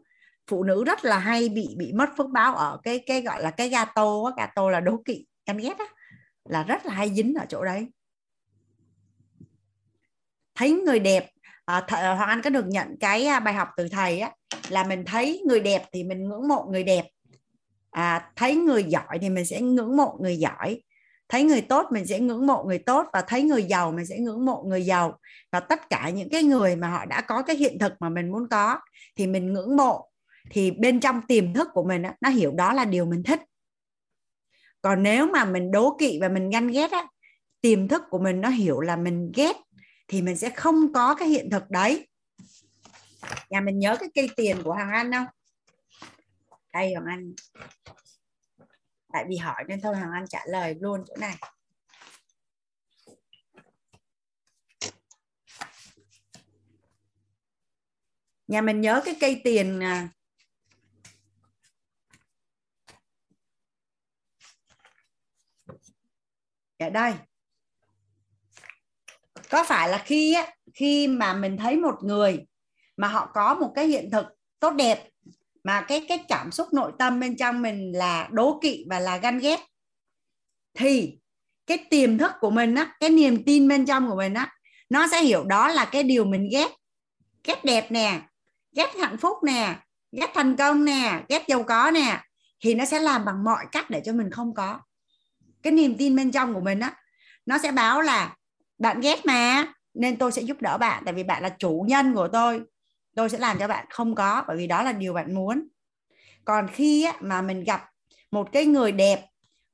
Speaker 2: phụ nữ rất là hay bị bị mất phước báo ở cái cái gọi là cái gato gato là đố kỵ em ghét á là rất là hay dính ở chỗ đấy. Thấy người đẹp à, th- à, hoàng anh có được nhận cái à, bài học từ thầy á là mình thấy người đẹp thì mình ngưỡng mộ người đẹp. À, thấy người giỏi thì mình sẽ ngưỡng mộ người giỏi. Thấy người tốt mình sẽ ngưỡng mộ người tốt và thấy người giàu mình sẽ ngưỡng mộ người giàu. Và tất cả những cái người mà họ đã có cái hiện thực mà mình muốn có thì mình ngưỡng mộ. Thì bên trong tiềm thức của mình nó hiểu đó là điều mình thích còn nếu mà mình đố kỵ và mình ganh ghét á, tiềm thức của mình nó hiểu là mình ghét thì mình sẽ không có cái hiện thực đấy. Nhà mình nhớ cái cây tiền của hàng anh không? Đây, hoàng anh. Tại vì hỏi nên thôi, hoàng anh trả lời luôn chỗ này. Nhà mình nhớ cái cây tiền à, ở đây. Có phải là khi á, khi mà mình thấy một người mà họ có một cái hiện thực tốt đẹp, mà cái cái cảm xúc nội tâm bên trong mình là đố kỵ và là ganh ghét, thì cái tiềm thức của mình á, cái niềm tin bên trong của mình á, nó sẽ hiểu đó là cái điều mình ghét. Ghét đẹp nè, ghét hạnh phúc nè, ghét thành công nè, ghét giàu có nè, thì nó sẽ làm bằng mọi cách để cho mình không có cái niềm tin bên trong của mình á nó sẽ báo là bạn ghét mà nên tôi sẽ giúp đỡ bạn tại vì bạn là chủ nhân của tôi. Tôi sẽ làm cho bạn không có bởi vì đó là điều bạn muốn. Còn khi á, mà mình gặp một cái người đẹp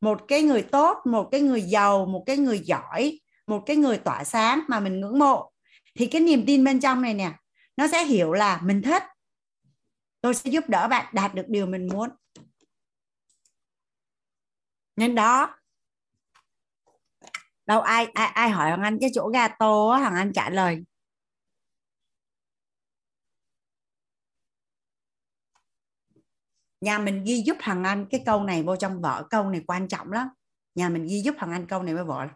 Speaker 2: một cái người tốt một cái người giàu một cái người giỏi một cái người tỏa sáng mà mình ngưỡng mộ thì cái niềm tin bên trong này nè nó sẽ hiểu là mình thích. Tôi sẽ giúp đỡ bạn đạt được điều mình muốn. Nên đó đâu, ai ai ai hỏi hoàng anh cái chỗ gato á hoàng anh trả lời. Nhà mình ghi giúp hoàng anh cái câu này vô trong vở, câu này quan trọng lắm. Nhà mình ghi giúp hoàng anh câu này với vợ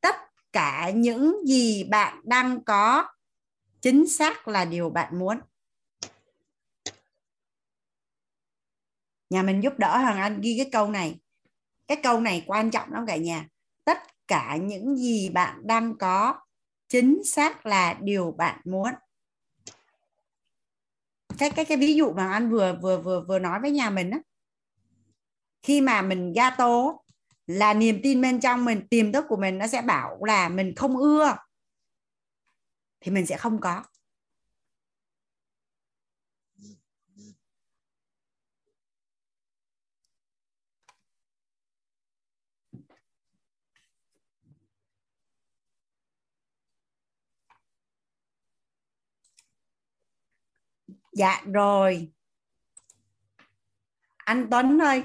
Speaker 2: tất cả những gì bạn đang có, chính xác là điều bạn muốn. Nhà mình giúp đỡ hoàng anh ghi cái câu này. Cái câu này quan trọng lắm cả nhà. Tất cả những gì bạn đang có. Chính xác là điều bạn muốn. Cái cái cái ví dụ mà anh vừa vừa vừa vừa nói với nhà mình á. Khi mà mình ga tố là niềm tin bên trong mình, tiềm thức của mình nó sẽ bảo là mình không ưa, thì mình sẽ không có. Dạ rồi. Anh Tuấn ơi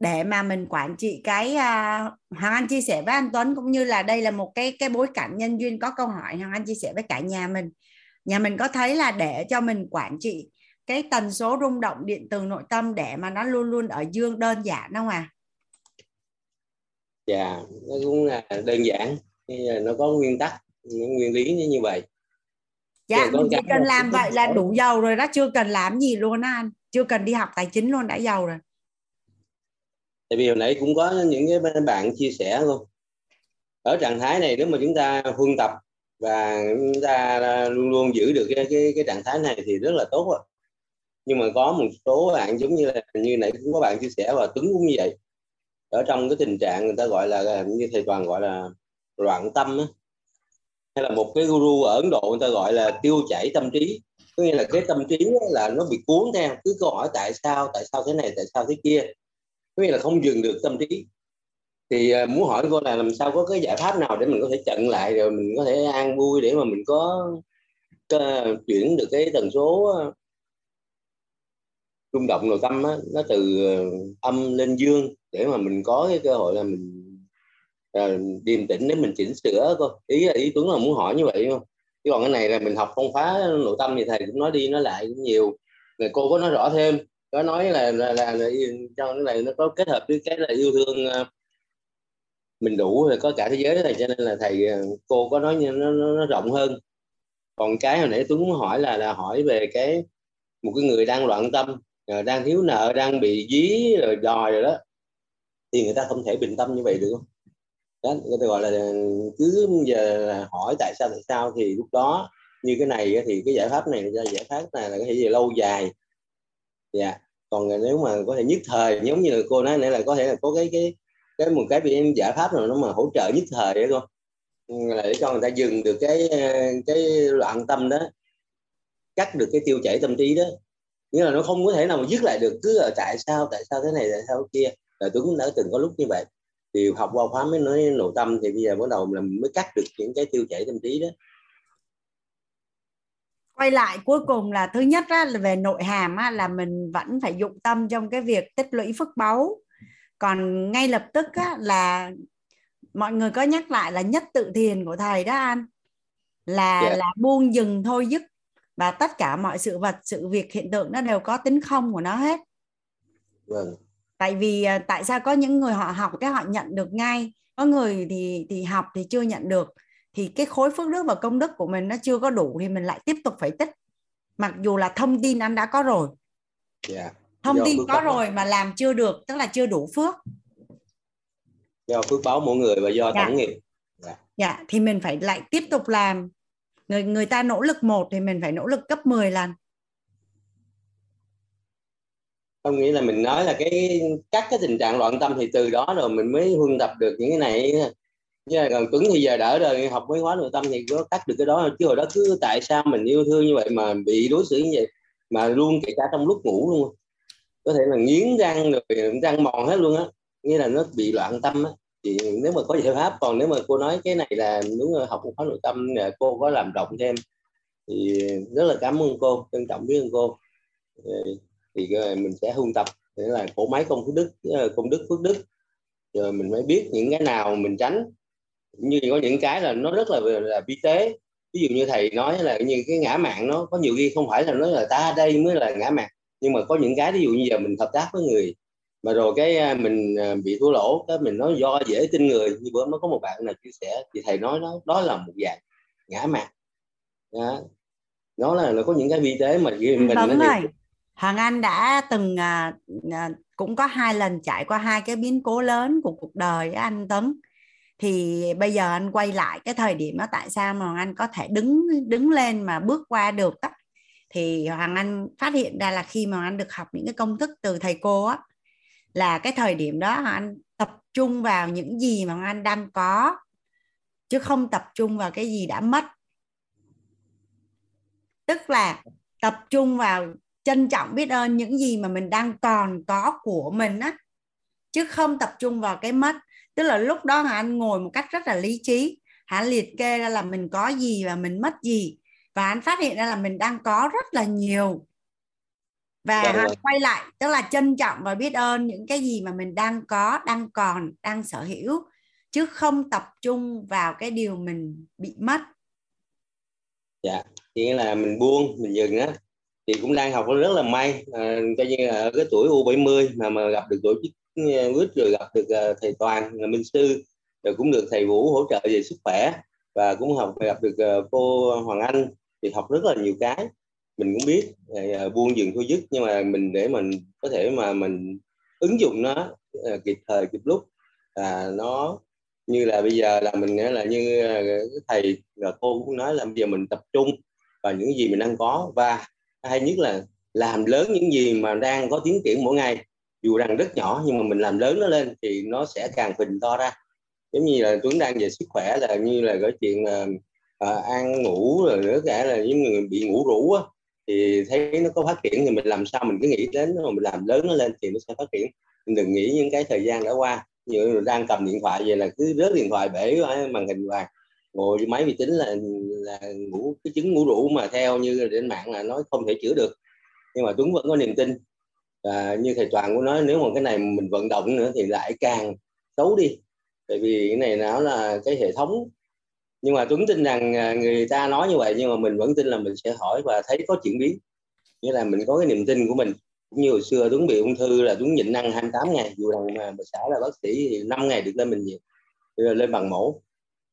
Speaker 2: để mà mình quản trị cái uh, Hoàng Anh chia sẻ với anh Tuấn cũng như là đây là một cái cái bối cảnh nhân duyên có câu hỏi Hoàng Anh chia sẻ với cả nhà mình. Nhà mình có thấy là để cho mình quản trị cái tần số rung động điện từ nội tâm để mà nó luôn luôn ở dương đơn giản không à?
Speaker 9: Dạ nó cũng là đơn giản. Nó có nguyên tắc những nguyên lý như vậy
Speaker 2: dạ mình chỉ cần làm vậy là đủ giàu rồi đó chưa cần làm gì luôn á anh. Chưa cần đi học tài chính luôn đã giàu rồi.
Speaker 9: Tại vì hồi nãy cũng có những cái bạn chia sẻ luôn ở trạng thái này nếu mà chúng ta huân tập và chúng ta luôn luôn giữ được cái cái, cái trạng thái này thì rất là tốt rồi nhưng mà có một số bạn giống như là như nãy cũng có bạn chia sẻ và tuấn cũng như vậy. Ở trong cái tình trạng người ta gọi là như thầy toàn gọi là loạn tâm á hay là một cái guru ở ấn độ người ta gọi là tiêu chảy tâm trí. Có nghĩa là cái tâm trí là nó bị cuốn theo. Cứ câu hỏi tại sao tại sao thế này tại sao thế kia. Có nghĩa là không dừng được tâm trí. Thì ờ, muốn hỏi cô là làm sao có cái giải pháp nào để mình có thể chặn lại rồi mình có thể an vui để mà mình có ờ, chuyển được cái tần số ờ, rung động nội tâm á, nó từ âm lên dương để mà mình có cái cơ hội là mình Ờ, điềm tĩnh để mình chỉnh sửa thôi ý ý tuấn là muốn hỏi như vậy không? Chứ còn cái này là mình học không phá nội tâm thì thầy cũng nói đi nói lại cũng nhiều. Rồi cô có nói rõ thêm có nói là là, là, là trong cái này nó có kết hợp với cái là yêu thương ờ, mình đủ rồi có cả thế giới này cho nên là thầy ờ, cô có nói nó, nó, nó rộng hơn. Còn cái hồi nãy tuấn muốn hỏi là là hỏi về cái một cái người đang loạn tâm đang thiếu nợ đang bị dí rồi đòi rồi đó thì người ta không thể bình tâm như vậy được không? Đó người ta gọi là ừ, cứ giờ hỏi tại sao tại sao thì lúc đó như cái này thì cái giải pháp này là giải pháp này là cái gì lâu dài. Dạ còn nếu mà có thể nhất thời giống như là cô nói nãy là có thể là có cái cái cái một cái em giải pháp nào nó mà hỗ trợ nhất thời đấy thôi, ừ, là để cho người ta dừng được cái ờ, cái loạn tâm đó cắt được cái tiêu chảy tâm trí đó. Nghĩa là nó không có thể nào mà dứt lại được cứ là tại sao tại sao thế này tại sao kia. Là cũng đã từng có lúc như vậy thì học qua khóa mới nói nội tâm thì bây giờ bắt đầu là mới cắt được những cái tiêu chảy tâm trí đó.
Speaker 2: Quay lại cuối cùng là thứ nhất á, là về nội hàm á, là mình vẫn phải dụng tâm trong cái việc tích lũy phước báu. Còn ngay lập tức á, là mọi người có nhắc lại là nhất tự thiền của thầy đó anh. Là yeah. là buông dừng thôi dứt. Và tất cả mọi sự vật sự việc hiện tượng nó đều có tính không của nó hết.
Speaker 9: Vâng.
Speaker 2: Tại vì à, tại sao có những người họ học cái họ nhận được ngay có người thì thì học thì chưa nhận được. Thì cái khối phước đức và công đức của mình nó chưa có đủ thì mình lại tiếp tục phải tích. Mặc dù là thông tin anh đã có rồi.
Speaker 9: Yeah.
Speaker 2: thông do tin có rồi mà làm chưa được tức là chưa đủ phước.
Speaker 9: Do phước báo mỗi người và do
Speaker 2: dạ.
Speaker 9: tổng nghiệp.
Speaker 2: Dạ. dạ thì mình phải lại tiếp tục làm. Người người ta nỗ lực một thì mình phải nỗ lực gấp 10 lần
Speaker 9: không nghĩ là mình nói là cái cắt cái tình trạng loạn tâm thì từ đó rồi mình mới huân tập được những cái này. Như là còn tuấn thì giờ đỡ rồi, học mấy khóa nội tâm thì có cắt được cái đó. Chứ hồi đó cứ tại sao mình yêu thương như vậy mà bị đối xử như vậy, mà luôn kể cả trong lúc ngủ luôn. Có thể là nghiến răng rồi răng mòn hết luôn á. Nghĩa là nó bị loạn tâm á. Thì nếu mà có giải pháp, còn nếu mà cô nói cái này là đúng là học một khóa nội tâm cô có làm rộng thêm, thì rất là cảm ơn cô, trân trọng biết ơn cô thì mình sẽ huân tập để là cổ máy công phước đức công đức phước đức. Rồi mình mới biết những cái nào mình tránh. Như có những cái là nó rất là là vi tế. Ví dụ như thầy nói là như cái ngã mạng nó có nhiều khi không phải là nói là ta đây mới là ngã mạng nhưng mà có những cái ví dụ như giờ mình hợp tác với người. Mà rồi cái à, mình bị thua lỗ cái mình nói do dễ tin người. Như bữa mới có một bạn nào chia sẻ thì thầy nói đó đó là một dạng ngã mạng. Đó. nó là nó có những cái vi tế mà mình
Speaker 2: rồi thì... Hoàng Anh đã từng à, à, cũng có hai lần trải qua hai cái biến cố lớn của cuộc đời anh Tấn thì bây giờ anh quay lại cái thời điểm đó tại sao mà Hoàng Anh có thể đứng đứng lên mà bước qua được á? Thì Hoàng Anh phát hiện ra là khi mà Hoàng Anh được học những cái công thức từ thầy cô á là cái thời điểm đó Hoàng Anh tập trung vào những gì mà Hoàng Anh đang có chứ không tập trung vào cái gì đã mất. Tức là tập trung vào trân trọng biết ơn những gì mà mình đang còn có của mình á chứ không tập trung vào cái mất. Tức là lúc đó anh ngồi một cách rất là lý trí. Hắn liệt kê ra là mình có gì và mình mất gì. Và anh phát hiện ra là mình đang có rất là nhiều. Và ha,
Speaker 9: vâng.
Speaker 2: quay lại tức là trân trọng và biết ơn những cái gì mà mình đang có đang còn đang sở hữu. Chứ không tập trung vào cái điều mình bị mất.
Speaker 9: Dạ nghĩa là mình buông mình dừng á thì cũng đang học rất là may. À, coi như là ở cái tuổi U70 mà mà gặp được tổ chức à, quýt rồi gặp được uh, thầy Toàn là minh sư rồi cũng được thầy Vũ hỗ trợ về sức khỏe và cũng học gặp được uh, cô Hoàng Anh thì học rất là nhiều cái. Mình cũng biết uh, buông dừng thôi dứt nhưng mà mình để mình có thể mà mình ứng dụng nó uh, kịp thời kịp lúc. Là nó như là bây giờ là mình nghĩa là như thầy và cô cũng nói là bây giờ mình tập trung vào những gì mình đang có. Và hay nhất là làm lớn những gì mà đang có tiến triển mỗi ngày. Dù rằng rất nhỏ nhưng mà mình làm lớn nó lên thì nó sẽ càng phình to ra. Giống như là Tuấn đang về sức khỏe là như là cái chuyện là à, ăn ngủ rồi nữa cả là những người bị ngủ rũ á thì thấy nó có phát triển thì mình làm sao mình cứ nghĩ đến mà mình làm lớn nó lên thì nó sẽ phát triển. Mình đừng nghĩ những cái thời gian đã qua như đang cầm điện thoại về là cứ rớt điện thoại bể màn hình vàng ngồi máy vi tính là là ngủ cái chứng ngủ rượu mà theo như trên mạng là nói không thể chữa được. Nhưng mà Tuấn vẫn có niềm tin. À, như thầy Toàn cũng nói nếu mà cái này mình vận động nữa thì lại càng xấu đi. Tại vì cái này nó là cái hệ thống. Nhưng mà Tuấn tin rằng à, người ta nói như vậy nhưng mà mình vẫn tin là mình sẽ hỏi và thấy có chuyển biến. Nghĩa là mình có cái niềm tin của mình. Cũng như hồi xưa Tuấn bị ung thư là Tuấn nhịn ăn 28 ngày. Dù rằng mà bà xã là bác sĩ thì 5 ngày được lên bệnh viện lên bằng mổ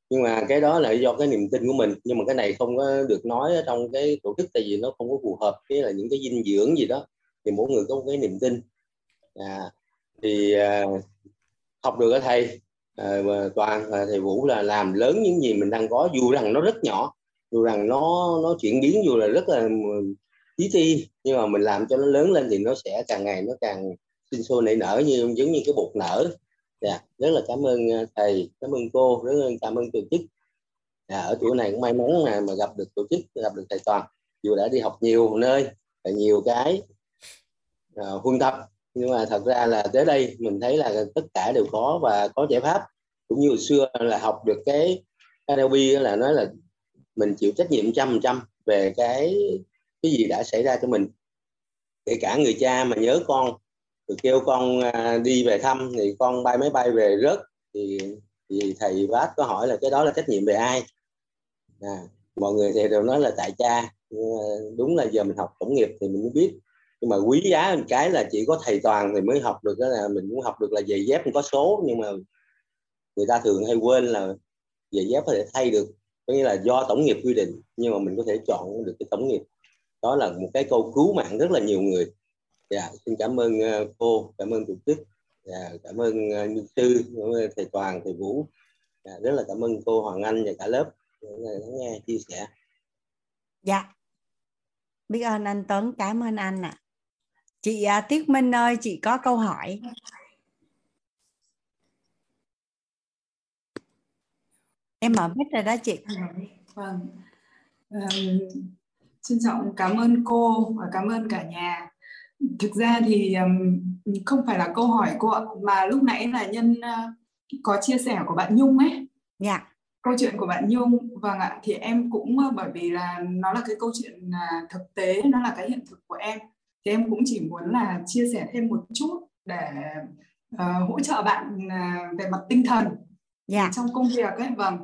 Speaker 9: nhưng mà cái đó là do cái niềm tin của mình. Nhưng mà cái này không có được nói ở trong cái tổ chức tại vì nó không có phù hợp với là những cái dinh dưỡng gì đó. Thì mỗi người có một cái niềm tin. À, thì à, học được ở thầy à, toàn và thầy vũ là làm lớn những gì mình đang có dù rằng nó rất nhỏ dù rằng nó nó chuyển biến dù là rất là ừ, tí ti nhưng mà mình làm cho nó lớn lên thì nó sẽ càng ngày nó càng sinh sôi nảy nở như giống như cái bột nở dạ rất là cảm ơn ờ, thầy cảm ơn cô rất là cảm ơn tổ chức. Dạ, ở tuổi này cũng may mắn mà, mà gặp được tổ chức gặp được thầy toàn. Dù đã đi học nhiều nơi nhiều cái uh, huân tập nhưng mà thật ra là tới đây mình thấy là tất cả đều có và có giải pháp. Cũng như hồi xưa là học được cái NLP là nói là mình chịu trách nhiệm trăm trăm về cái cái gì đã xảy ra cho mình. Kể cả người cha mà nhớ con rồi kêu con à, đi về thăm thì con bay máy bay về rớt. Thì, thì thầy bác có hỏi là cái đó là trách nhiệm về ai? À, mọi người thì đều nói là tại cha. Nhưng mà đúng là giờ mình học tổng nghiệp thì mình mới biết. Nhưng mà quý giá một cái là chỉ có thầy toàn thì mới học được đó là mình muốn học được là giày dép không có số. Nhưng mà người ta thường hay quên là giày dép có thể thay được có nghĩa là do tổng nghiệp quy định nhưng mà mình có thể chọn được cái tổng nghiệp. Đó là một cái câu cứu mạng rất là nhiều người dạ xin cảm ơn uh, cô cảm ơn tổ chức dạ, cảm ơn uh, như sư cảm ơn thầy toàn thầy vũ. Dạ, rất là cảm ơn cô hoàng anh và cả lớp. Lắng nghe chia sẻ.
Speaker 2: Dạ. Biết ơn anh Tuấn cảm ơn anh ạ. À. chị à, Tiết Minh ơi chị có câu hỏi. Em mở mic rồi đó chị.
Speaker 10: Vâng. Um, xin trọng cảm ơn cô và cảm ơn cả nhà thực ra thì um, không phải là câu hỏi cô ạ mà lúc nãy là nhân uh, có chia sẻ của bạn Nhung ấy.
Speaker 2: Dạ.
Speaker 10: Câu chuyện của bạn Nhung vâng ạ thì em cũng uh, bởi vì là nó là cái câu chuyện uh, thực tế nó là cái hiện thực của em thì em cũng chỉ muốn là chia sẻ thêm một chút để uh, hỗ trợ bạn uh, về mặt tinh thần
Speaker 2: dạ.
Speaker 10: trong công việc ấy vâng.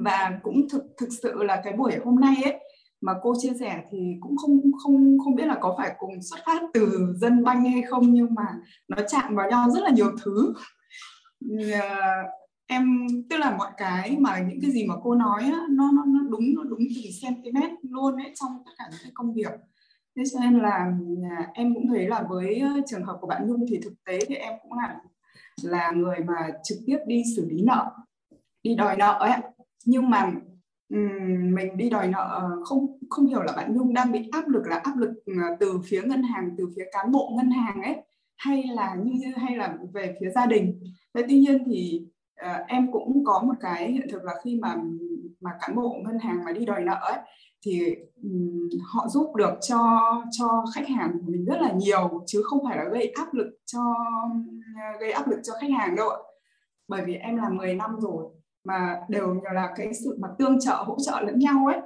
Speaker 10: Và cũng thực thực sự là cái buổi hôm nay ấy mà cô chia sẻ thì cũng không không không biết là có phải cùng xuất phát từ dân banh hay không nhưng mà nó chạm vào nhau rất là nhiều thứ. Ờ, em tức là mọi cái mà những cái gì mà cô nói á, nó nó nó đúng nó đúng từng centimet luôn ấy trong tất cả những cái công việc. Thế cho nên là ờ, em cũng thấy là với ờ, trường hợp của bạn Nhung thì thực tế thì em cũng là là người mà trực tiếp đi xử lý nợ đi đòi nợ ấy nhưng mà mình đi đòi nợ ờ, không không hiểu là bạn Nhung đang bị áp lực là áp lực ờ, từ phía ngân hàng từ phía cán bộ ngân hàng ấy hay là như hay là về phía gia đình? Thế tuy nhiên thì uh, em cũng có một cái hiện thực là khi mà mà cán bộ ngân hàng mà đi đòi nợ ấy thì um, họ giúp được cho cho khách hàng của mình rất là nhiều chứ không phải là gây áp lực cho gây áp lực cho khách hàng đâu ạ. Bởi vì em làm 10 năm rồi mà đều là cái sự mà tương trợ hỗ trợ lẫn nhau ấy.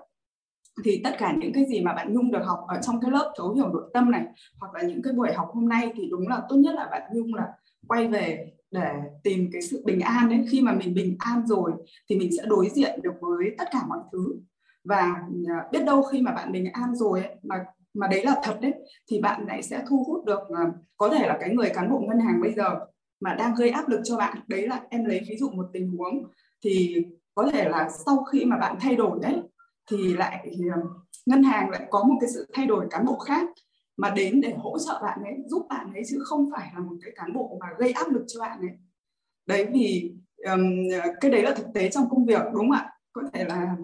Speaker 10: Thì tất cả những cái gì mà bạn Nhung được học ở trong cái lớp thấu hiểu nội tâm này hoặc là những cái buổi học hôm nay thì đúng là tốt nhất là bạn Nhung là quay về để tìm cái sự bình an đấy khi mà mình bình an rồi thì mình sẽ đối diện được với tất cả mọi thứ. Và à, biết đâu khi mà bạn bình an rồi ấy, mà mà đấy là thật đấy thì bạn lại sẽ thu hút được à, có thể là cái người cán bộ ngân hàng bây giờ mà đang gây áp lực cho bạn. Đấy là em lấy ví dụ một tình huống thì có thể là sau khi mà bạn thay đổi đấy thì lại thì ờ, ngân hàng lại có một cái sự thay đổi cán bộ khác mà đến để hỗ trợ bạn ấy giúp bạn ấy chứ không phải là một cái cán bộ mà gây áp lực cho bạn ấy. Đấy vì um, cái đấy là thực tế trong công việc đúng không ạ? Có thể là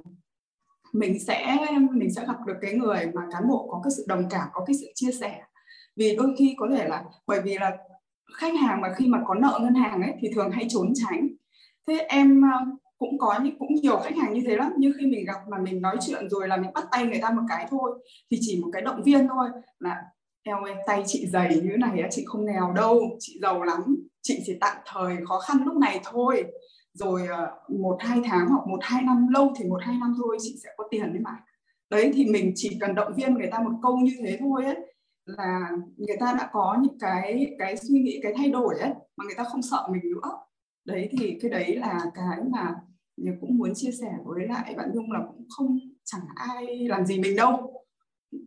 Speaker 10: mình sẽ mình sẽ gặp được cái người mà cán bộ có cái sự đồng cảm có cái sự chia sẻ. Vì đôi khi có thể là bởi vì là khách hàng mà khi mà có nợ ngân hàng ấy thì thường hay trốn tránh thế em ờ, cũng có những, cũng nhiều khách hàng như thế lắm như khi mình gặp mà mình nói chuyện rồi là mình bắt tay người ta một cái thôi, thì chỉ một cái động viên thôi là, eo ơi, tay chị dày như thế này chị không nghèo đâu, chị giàu lắm, chị chỉ tạm thời khó khăn lúc này thôi. Rồi ờ, một, hai tháng hoặc một, hai năm, lâu thì một, hai năm thôi, chị sẽ có tiền đấy mà. Đấy, thì mình chỉ cần động viên người ta một câu như thế thôi ấy, là người ta đã có những cái cái suy nghĩ, cái thay đổi ấy, mà người ta không sợ mình nữa đấy, thì cái đấy là cái mà mình cũng muốn chia sẻ với lại bạn Nhung là cũng không chẳng ai làm gì mình đâu.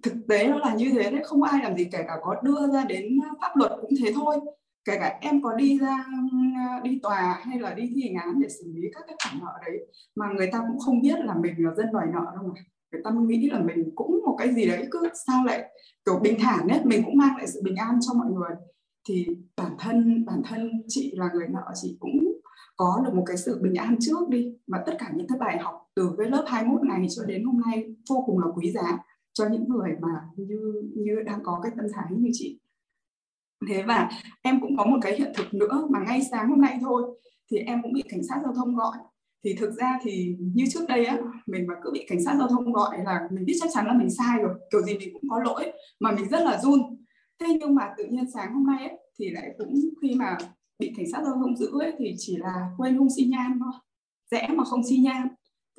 Speaker 10: Thực tế nó là như thế đấy, không ai làm gì kể cả có đưa ra đến pháp luật cũng thế thôi. Kể cả em có đi ra đi tòa hay là đi thi hành án để xử lý các cái khoản nợ đấy, mà người ta cũng không biết là mình là dân đòi nợ đâu mà. Người ta nghĩ là mình cũng một cái gì đấy cứ sao lại, kiểu, bình thản ấy, mình cũng mang lại sự bình an cho mọi người. Thì bản thân bản thân chị là người nợ, chị cũng có được một cái sự bình an trước đi. Và tất cả những cái bài học từ cái lớp 21 này cho đến hôm nay vô cùng là quý giá cho những người mà như như đang có cái tâm thái như chị. Thế và em cũng có một cái hiện thực nữa mà ngay sáng hôm nay thôi. Thì em cũng bị cảnh sát giao thông gọi. Thì thực ra thì như trước đây á mình mà cứ bị cảnh sát giao thông gọi là mình biết chắc chắn là mình sai rồi. Kiểu gì mình cũng có lỗi mà mình rất là run. Thế nhưng mà tự nhiên sáng hôm nay ấy, thì lại cũng khi mà bị cảnh sát giao thông giữ ấy, thì chỉ là quên không xi nhan thôi, rẽ mà không xi nhan.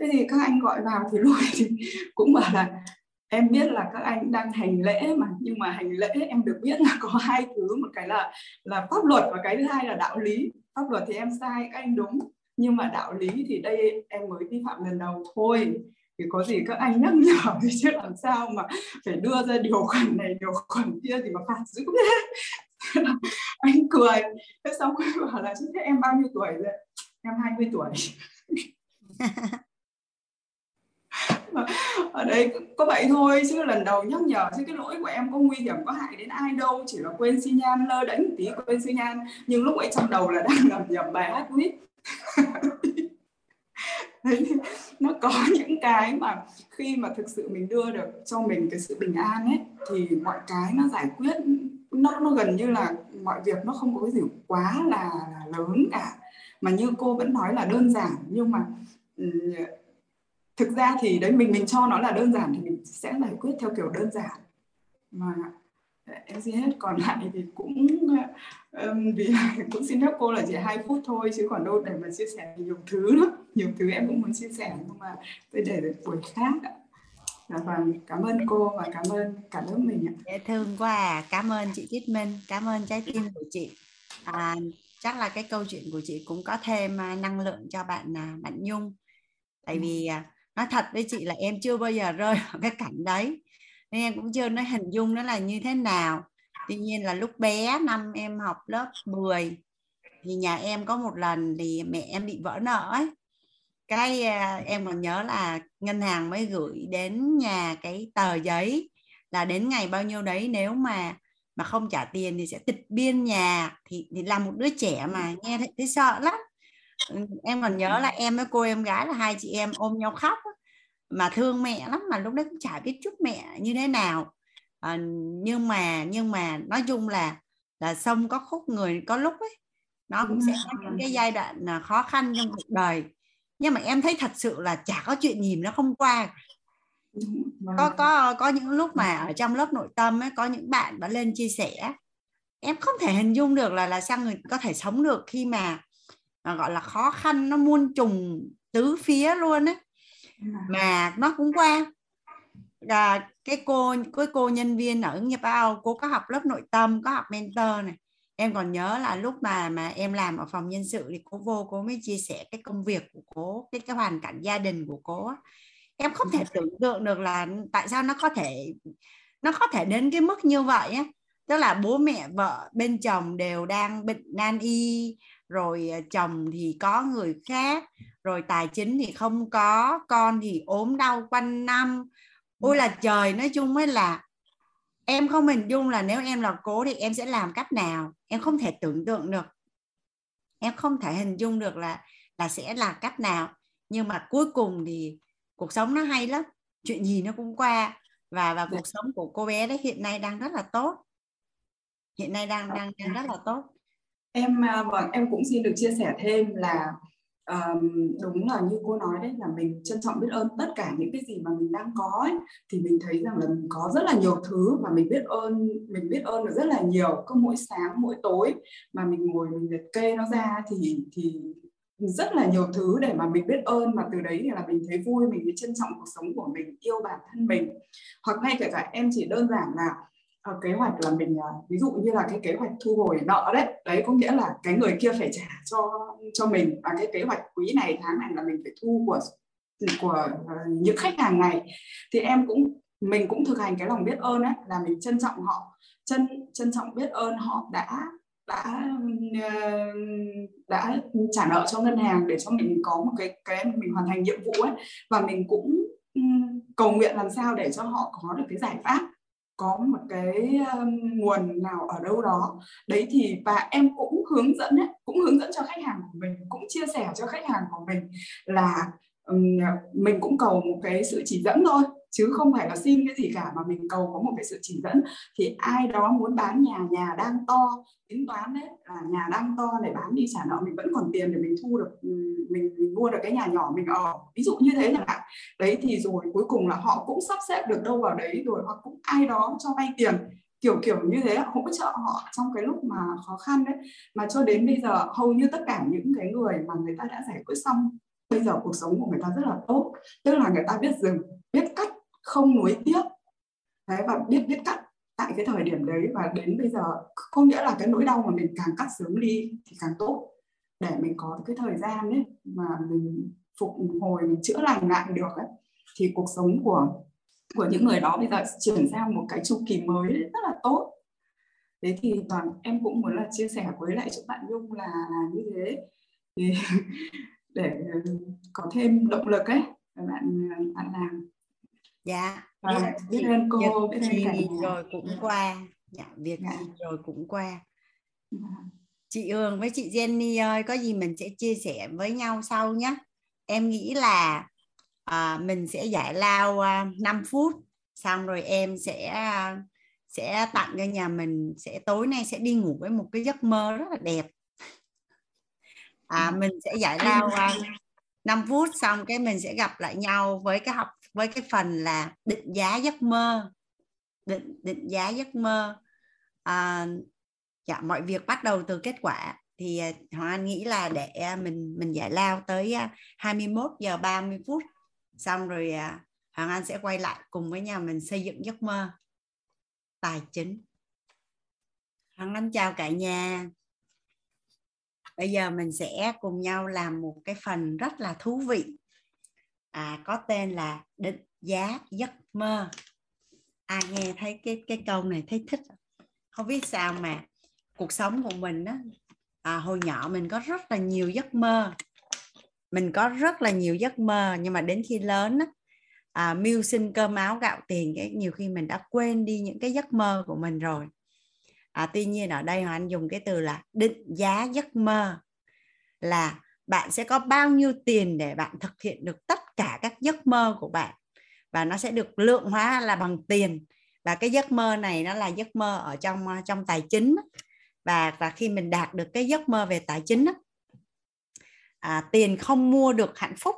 Speaker 10: Thế thì các anh gọi vào thì lôi thì cũng bảo là, em biết là các anh đang hành lễ mà, nhưng mà hành lễ em được biết là có hai thứ, một cái là là pháp luật và cái thứ hai là đạo lý. Pháp luật thì em sai, các anh đúng, nhưng mà đạo lý thì đây em mới vi phạm lần đầu thôi. Thì có gì các anh nhắc nhở thì chứ làm sao mà phải đưa ra điều khoản này, điều khoản kia thì mà phạt dữ thế. anh cười. Thế xong rồi bảo là chứ thế em bao nhiêu tuổi rồi em 20 tuổi. Ở đây có vậy thôi chứ lần đầu nhắc nhở chứ cái lỗi của em có nguy hiểm có hại đến ai đâu. Chỉ là quên xi nhan lơ đánh tí quên xi nhan. Nhưng lúc ấy trong đầu là đang ngầm nhầm bài hát quýt. Nó có những cái mà khi mà thực sự mình đưa được cho mình cái sự bình an ấy thì mọi cái nó giải quyết nó nó gần như là mọi việc nó không có cái gì quá là, là lớn cả. Mà như cô vẫn nói là đơn giản nhưng mà ừ, thực ra thì đấy mình mình cho nó là đơn giản thì mình sẽ giải quyết theo kiểu đơn giản. Mà em xin hết còn lại thì cũng um, vì cũng xin phép cô là chỉ hai phút thôi chứ còn đâu để mà chia sẻ nhiều thứ lắm nhiều thứ em cũng muốn chia sẻ nhưng mà tôi để được buổi khác ạ. Dạ vâng, cảm ơn cô và cảm ơn cả lớp mình ạ.
Speaker 2: Dễ thương quá à. Cảm ơn chị Tuyết Minh, cảm ơn trái tim của chị. À, chắc là cái câu chuyện của chị cũng có thêm à, năng lượng cho bạn à, bạn Nhung. Tại vì à, nói thật với chị là em chưa bao giờ rơi vào cái cảnh đấy nên em cũng chưa nói hình dung nó là như thế nào tuy nhiên là lúc bé năm em học lớp 10 thì nhà em có một lần thì mẹ em bị vỡ nợ ấy cái em còn nhớ là ngân hàng mới gửi đến nhà cái tờ giấy là đến ngày bao nhiêu đấy nếu mà mà không trả tiền thì sẽ tịch biên nhà. Thì thì là một đứa trẻ mà nghe thấy, thấy sợ lắm. Ừ, em còn nhớ là em với cô em gái là hai chị em ôm nhau khóc mà thương mẹ lắm mà lúc đấy cũng chả biết chúc mẹ như thế nào. À, nhưng mà nhưng mà nói chung là là sông có khúc người có lúc ấy nó cũng sẽ có những cái giai đoạn à, khó khăn trong cuộc đời nhưng mà em thấy thật sự là chả có chuyện gì nó không qua. Có có có những lúc mà ở trong lớp nội tâm ấy có những bạn đã lên chia sẻ em không thể hình dung được là là sao người có thể sống được khi mà, mà gọi là khó khăn nó muôn trùng tứ phía luôn ấy. Mà nó cũng qua. À, cái cô cái cô nhân viên ở Nhật Bao cô có học lớp nội tâm có học mentor này em còn nhớ là lúc mà mà em làm ở phòng nhân sự thì cô vô cô mới chia sẻ cái công việc của cô cái cái hoàn cảnh gia đình của cô em không thể tưởng tượng được là tại sao nó có thể nó có thể đến cái mức như vậy á. Tức là bố mẹ vợ bên chồng đều đang bệnh nan y rồi à, chồng thì có người khác rồi tài chính thì không có con thì ốm đau quanh năm. Ôi là trời nói chung mới là em không hình dung là nếu em là cố thì em sẽ làm cách nào. Em không thể tưởng tượng được. Em không thể hình dung được là là sẽ là cách nào. Nhưng mà cuối cùng thì cuộc sống nó hay lắm. Chuyện gì nó cũng qua. Và và cuộc sống của cô bé đấy hiện nay đang rất là tốt. Hiện nay đang đang đang rất là tốt.
Speaker 10: Em à, vâng em cũng xin được chia sẻ thêm là um, đúng là như cô nói đấy là mình trân trọng biết ơn tất cả những cái gì mà mình đang có ấy, thì mình thấy rằng là mình có rất là nhiều thứ và mình biết ơn mình biết ơn được rất là nhiều. Cứ mỗi sáng mỗi tối mà mình ngồi mình liệt kê nó ra thì thì rất là nhiều thứ để mà mình biết ơn. Mà từ đấy thì là mình thấy vui mình thấy trân trọng cuộc sống của mình yêu bản thân mình. Hoặc ngay kể cả em chỉ đơn giản là uh, Ờ, kế hoạch là mình ờ, ví dụ như là cái kế hoạch thu hồi nợ đấy đấy có nghĩa là cái người kia phải trả cho cho mình và cái kế hoạch quý này, tháng này là mình phải thu của của ờ, những khách hàng này. Thì em cũng, mình cũng thực hành cái lòng biết ơn ấy, là mình trân trọng họ, trân trân trọng biết ơn họ đã đã đã trả nợ cho ngân hàng để cho mình có một cái cái mình hoàn thành nhiệm vụ ấy. Và mình cũng cầu nguyện làm sao để cho họ có được cái giải pháp có một cái ờ, nguồn nào ở đâu đó. Đấy thì và em cũng hướng dẫn ấy, cũng hướng dẫn cho khách hàng của mình cũng chia sẻ cho khách hàng của mình là mình cũng cầu một cái sự chỉ dẫn thôi chứ không phải là xin cái gì cả mà mình cầu có một cái sự chỉ dẫn. Thì ai đó muốn bán nhà nhà đang to tính toán đấy là nhà đang to để bán đi trả nợ mình vẫn còn tiền để mình thu được ừ, mình, mình mua được cái nhà nhỏ mình ở. Ví dụ như thế chẳng hạn. Đấy thì rồi cuối cùng là họ cũng sắp xếp được đâu vào đấy rồi hoặc cũng ai đó cho vay tiền. Kiểu kiểu như thế hỗ trợ họ trong cái lúc mà khó khăn đấy. Mà cho đến bây giờ hầu như tất cả những cái người mà người ta đã giải quyết xong bây giờ cuộc sống của người ta rất là tốt. Tức là người ta biết dừng biết cắt không nuối tiếc đấy và biết biết cắt tại cái thời điểm đấy và đến bây giờ có nghĩa là cái nỗi đau mà mình càng cắt sớm đi thì càng tốt. Để mình có cái thời gian đấy mà mình phục hồi mình chữa lành lại được ấy thì cuộc sống của của những người đó bây giờ chuyển sang một cái chu kỳ mới rất là tốt. Thế thì toàn em cũng muốn là chia sẻ với lại chỗ bạn nhung là, là như thế. Thì để ờ, có thêm động lực ấy bạn bạn làm
Speaker 2: dạ
Speaker 10: à, biết ơn cô biết
Speaker 2: ơn
Speaker 10: cả
Speaker 2: rồi cũng qua. Dạ việc dạ. gì rồi cũng qua. Dạ. chị Hương với chị Jenny ơi có gì mình sẽ chia sẻ với nhau sau nhé em nghĩ là à, mình sẽ giải lao uh, 5 phút xong rồi em sẽ uh, sẽ tặng cho nhà mình sẽ tối nay sẽ đi ngủ với một cái giấc mơ rất là đẹp. À, mình sẽ giải lao uh, 5 phút xong cái mình sẽ gặp lại nhau với cái học với cái phần là định giá giấc mơ. Định định giá giấc mơ. À, dạ mọi việc bắt đầu từ kết quả. Thì à, Hoàng Anh nghĩ là để à, mình mình giải lao tới à, 21 giờ 30 phút. Xong rồi Hoàng Anh sẽ quay lại cùng với nhà mình xây dựng giấc mơ. Tài chính. Hoàng Anh chào cả nhà. Bây giờ mình sẽ cùng nhau làm một cái phần rất là thú vị à, có tên là định giá giấc mơ. Ai nghe thấy cái cái câu này thấy thích. Không biết sao mà cuộc sống của mình đó à, hồi nhỏ mình có rất là nhiều giấc mơ. Mình có rất là nhiều giấc mơ nhưng mà đến khi lớn á, à, mưu sinh cơm áo gạo tiền cái nhiều khi mình đã quên đi những cái giấc mơ của mình rồi. À, tuy nhiên ở đây anh dùng cái từ là định giá giấc mơ là bạn sẽ có bao nhiêu tiền để bạn thực hiện được tất cả các giấc mơ của bạn. Và nó sẽ được lượng hóa là bằng tiền. Và cái giấc mơ này nó là giấc mơ ở trong ờ, trong tài chính. Và và khi mình đạt được cái giấc mơ về tài chính à, tiền không mua được hạnh phúc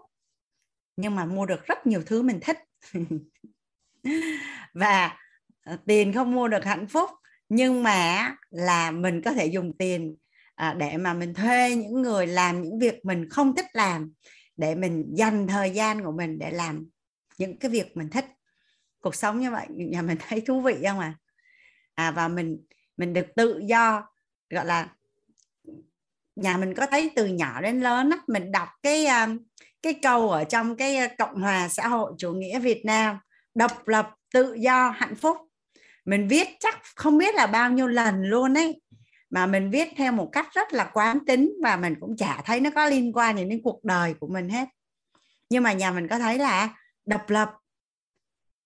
Speaker 2: nhưng mà mua được rất nhiều thứ mình thích. Và ờ, tiền không mua được hạnh phúc nhưng mà là mình có thể dùng tiền à, để mà mình thuê những người làm những việc mình không thích làm để mình dành thời gian của mình để làm những cái việc mình thích. Cuộc sống như vậy nhà mình thấy thú vị không à à và mình mình được tự do gọi là nhà mình có thấy từ nhỏ đến lớn á, mình đọc cái à, cái câu ở trong cái à, cộng hòa xã hội chủ nghĩa Việt Nam độc lập tự do hạnh phúc. Mình viết chắc không biết là bao nhiêu lần luôn ấy mà mình viết theo một cách rất là quán tính và mình cũng chả thấy nó có liên quan gì đến cuộc đời của mình hết. Nhưng mà nhà mình có thấy là độc lập,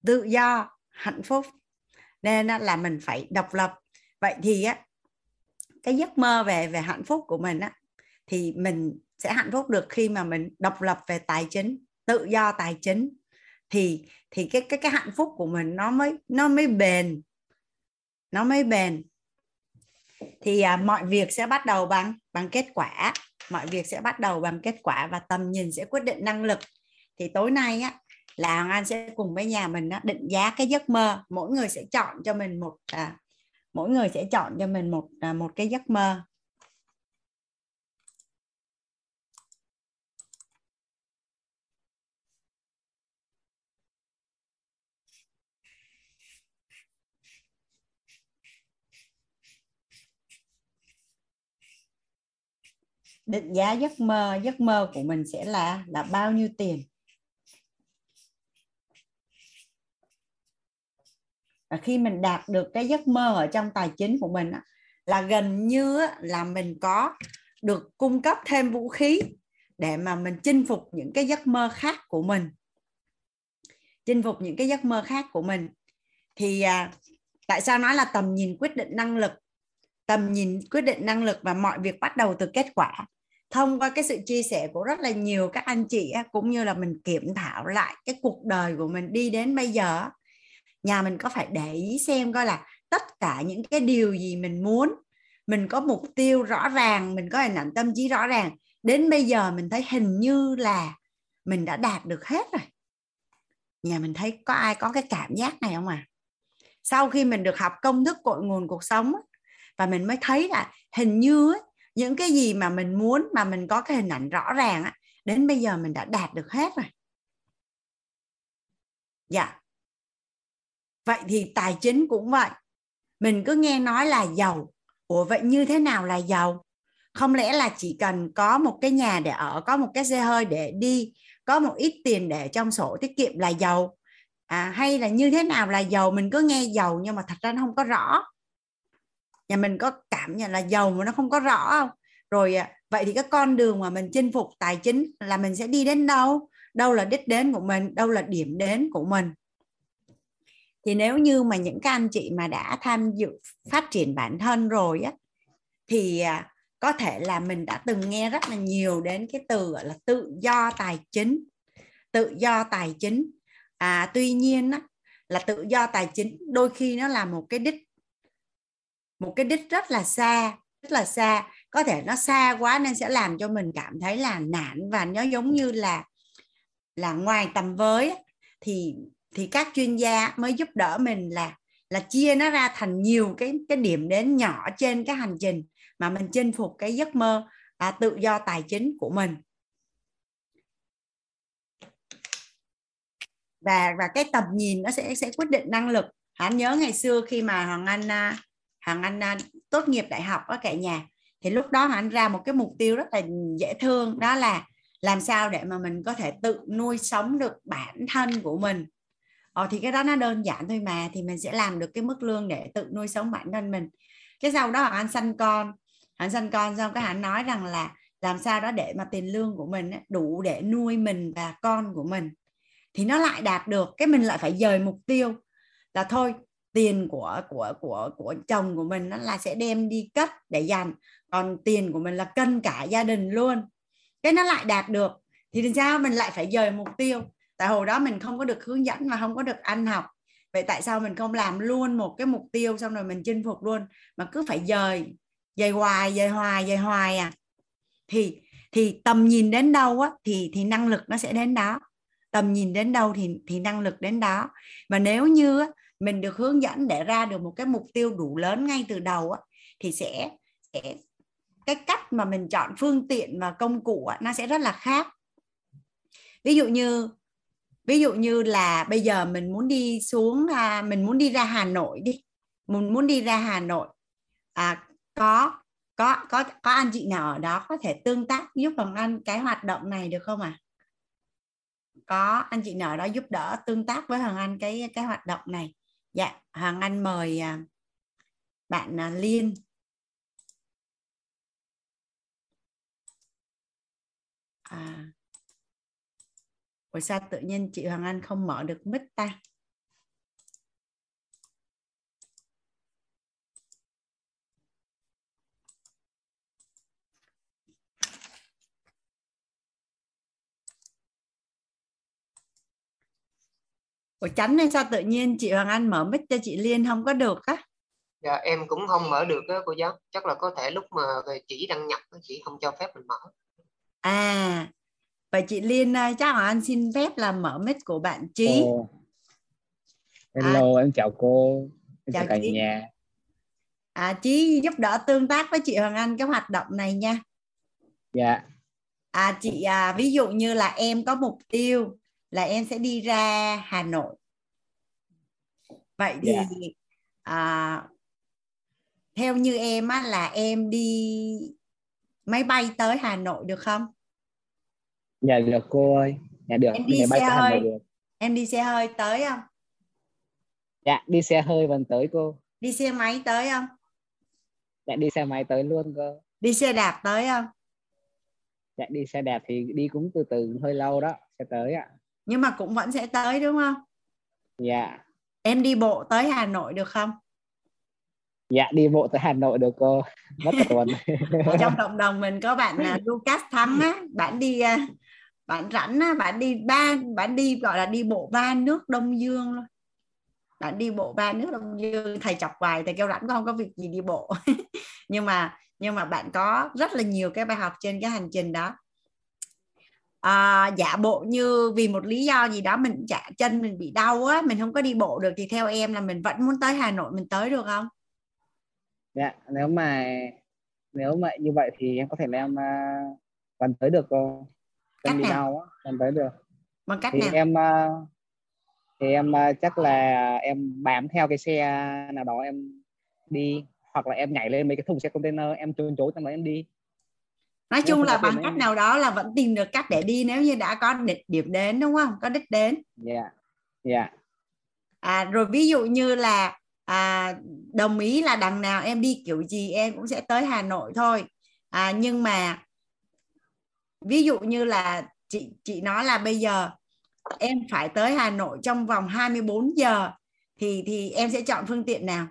Speaker 2: tự do, hạnh phúc. Nên là mình phải độc lập. Vậy thì á, cái giấc mơ về về hạnh phúc của mình á, thì mình sẽ hạnh phúc được khi mà mình độc lập về tài chính, tự do tài chính. Thì thì cái cái cái hạnh phúc của mình nó mới nó mới bền, nó mới bền thì à, mọi việc sẽ bắt đầu bằng bằng kết quả. Mọi việc sẽ bắt đầu bằng kết quả và tầm nhìn sẽ quyết định năng lực. Thì tối nay á là Hoàng Anh sẽ cùng với nhà mình á, định giá cái giấc mơ. Mỗi người sẽ chọn cho mình một à, mỗi người sẽ chọn cho mình một à, một cái giấc mơ. Định giá giấc mơ giấc mơ của mình sẽ là là bao nhiêu tiền? Và khi mình đạt được cái giấc mơ ở trong tài chính của mình là gần như là mình có được cung cấp thêm vũ khí để mà mình chinh phục những cái giấc mơ khác của mình. Chinh phục những cái giấc mơ khác của mình. Thì à, tại sao nói là tầm nhìn quyết định năng lực? Tầm nhìn quyết định năng lực và mọi việc bắt đầu từ kết quả thông qua cái sự chia sẻ của rất là nhiều các anh chị cũng như là mình kiểm thảo lại cái cuộc đời của mình đi đến bây giờ nhà mình có phải để ý xem coi là tất cả những cái điều gì mình muốn, mình có mục tiêu rõ ràng, mình có hình ảnh tâm trí rõ ràng đến bây giờ mình thấy hình như là mình đã đạt được hết rồi nhà mình thấy có ai có cái cảm giác này không à sau khi mình được học công thức cội nguồn cuộc sống và mình mới thấy là hình như ấy những cái gì mà mình muốn mà mình có cái hình ảnh rõ ràng á đến bây giờ mình đã đạt được hết rồi. Dạ. Vậy thì tài chính cũng vậy. Mình cứ nghe nói là giàu. Ủa vậy như thế nào là giàu? Không lẽ là chỉ cần có một cái nhà để ở có một cái xe hơi để đi có một ít tiền để trong sổ tiết kiệm là giàu? À, hay là như thế nào là giàu? Mình cứ nghe giàu nhưng mà thật ra nó không có rõ nhà mình có cảm nhận là giàu mà nó không có rõ không? Rồi à, vậy thì cái con đường mà mình chinh phục tài chính là mình sẽ đi đến đâu? Đâu là đích đến của mình đâu là điểm đến của mình? Thì nếu như mà những các anh chị mà đã tham dự phát triển bản thân rồi á thì à, có thể là mình đã từng nghe rất là nhiều đến cái từ gọi là tự do tài chính tự do tài chính. À tuy nhiên á, là tự do tài chính đôi khi nó là một cái đích một cái đích rất là xa rất là xa. Có thể nó xa quá nên sẽ làm cho mình cảm thấy là nản và nó giống như là là ngoài tầm với thì thì các chuyên gia mới giúp đỡ mình là là chia nó ra thành nhiều cái cái điểm đến nhỏ trên cái hành trình mà mình chinh phục cái giấc mơ à, tự do tài chính của mình. Và và cái tầm nhìn nó sẽ sẽ quyết định năng lực. Hãy nhớ ngày xưa khi mà hoàng anh à, hằng anh à, tốt nghiệp đại học ở cả nhà. Thì lúc đó anh ra một cái mục tiêu rất là dễ thương đó là làm sao để mà mình có thể tự nuôi sống được bản thân của mình. Ờ, thì cái đó nó đơn giản thôi mà thì mình sẽ làm được cái mức lương để tự nuôi sống bản thân mình. Cái sau đó anh sanh con. Anh sanh con xong cái anh nói rằng là làm sao đó để mà tiền lương của mình đủ để nuôi mình và con của mình. Thì nó lại đạt được cái mình lại phải dời mục tiêu là thôi tiền của của của của chồng của mình nó là sẽ đem đi cất để dành. Còn tiền của mình là cân cả gia đình luôn. Cái nó lại đạt được thì làm sao mình lại phải dời mục tiêu? Tại hồi đó mình không có được hướng dẫn và không có được ăn học. Vậy tại sao mình không làm luôn một cái mục tiêu xong rồi mình chinh phục luôn? Mà cứ phải dời dời hoài dời hoài dời hoài à. Thì thì tầm nhìn đến đâu á thì thì năng lực nó sẽ đến đó. Tầm nhìn đến đâu thì thì năng lực đến đó. Mà nếu như á, mình được hướng dẫn để ra được một cái mục tiêu đủ lớn ngay từ đầu á, thì sẽ sẽ cái cách mà mình chọn phương tiện và công cụ á, nó sẽ rất là khác ví dụ như ví dụ như là bây giờ mình muốn đi xuống à, mình muốn đi ra Hà Nội đi mình muốn đi ra Hà Nội à, có có có có anh chị nào ở đó có thể tương tác giúp bằng Anh cái hoạt động này được không ạ? À? Có anh chị nào ở đó giúp đỡ tương tác với Hoàng Anh cái cái hoạt động này. Dạ, Hoàng Anh mời à, bạn à, Liên. À. Ủa sao tự nhiên chị Hoàng Anh không mở được mic ta? Ủa tránh hay sao tự nhiên chị Hoàng Anh mở mic cho chị Liên không có được á?
Speaker 11: Dạ em cũng không mở được á cô giáo. Chắc là có thể lúc mà về chỉ đăng nhập chị không cho phép mình mở.
Speaker 2: À, vậy chị Liên à, chắc Hoàng Anh xin phép là mở mic của bạn Trí.
Speaker 12: Ồ. Hello,
Speaker 2: À.
Speaker 12: em chào cô, em
Speaker 2: Chào
Speaker 12: chào cả
Speaker 2: chị.
Speaker 12: nhà.
Speaker 2: À, Trí giúp đỡ tương tác với chị Hoàng Anh cái hoạt động này nha.
Speaker 12: Dạ,
Speaker 2: À, chị à, ví dụ như là em có mục tiêu là em sẽ đi ra Hà Nội. Vậy thì
Speaker 12: Dạ.
Speaker 2: à, theo như em á, là em đi máy bay tới Hà Nội được không?
Speaker 12: dạ được cô ơi. Dạ được,
Speaker 2: Em
Speaker 12: đi máy bay
Speaker 2: xe
Speaker 12: tới Hà Nội
Speaker 2: hơi.
Speaker 12: được.
Speaker 2: Em đi xe hơi tới không?
Speaker 12: Dạ, đi xe hơi vẫn tới cô.
Speaker 2: Đi xe máy tới không?
Speaker 12: Dạ đi xe máy tới luôn cơ.
Speaker 2: Đi xe đạp tới không?
Speaker 12: Dạ đi xe đạp thì đi cũng từ từ hơi lâu đó, sẽ tới ạ.
Speaker 2: Nhưng mà cũng vẫn sẽ tới đúng không?
Speaker 12: Dạ,
Speaker 2: Em đi bộ tới Hà Nội được không?
Speaker 12: dạ đi bộ tới Hà Nội được cô. Mất cả tuần.
Speaker 2: Trong cộng đồng mình có bạn là Lucas Thắng á, bạn đi à, bạn rảnh á, bạn đi ba bạn đi gọi là đi bộ ba nước Đông Dương luôn. Bạn đi bộ ba nước Đông Dương thầy chọc hoài thầy kêu rảnh không có việc gì đi bộ. nhưng mà nhưng mà bạn có rất là nhiều cái bài học trên cái hành trình đó. À, giả bộ như vì một lý do gì đó mình chả chân mình bị đau á mình không có đi bộ được thì theo em là mình vẫn muốn tới Hà Nội mình tới được không?
Speaker 12: Dạ, nếu mà nếu mà như vậy thì em có thể là em à, vẫn tới được cô.
Speaker 2: Cách
Speaker 12: Em đi
Speaker 2: nào?
Speaker 12: đau á, em tới được.
Speaker 2: Bằng cách
Speaker 12: thì
Speaker 2: nào?
Speaker 12: em à, thì em à, chắc là em bám theo cái xe nào đó em đi hoặc là em nhảy lên mấy cái thùng xe container em trốn trốn trong đó em đi
Speaker 2: nói chung là bằng cách nào đó là vẫn tìm được cách để đi nếu như đã có đích điểm đến đúng không? Có đích đến.
Speaker 12: Dạ. Dạ.
Speaker 2: À, rồi ví dụ như là à, đồng ý là đằng nào em đi kiểu gì em cũng sẽ tới Hà Nội thôi. À, nhưng mà ví dụ như là chị chị nói là bây giờ em phải tới Hà Nội trong vòng 24 giờ thì thì em sẽ chọn phương tiện nào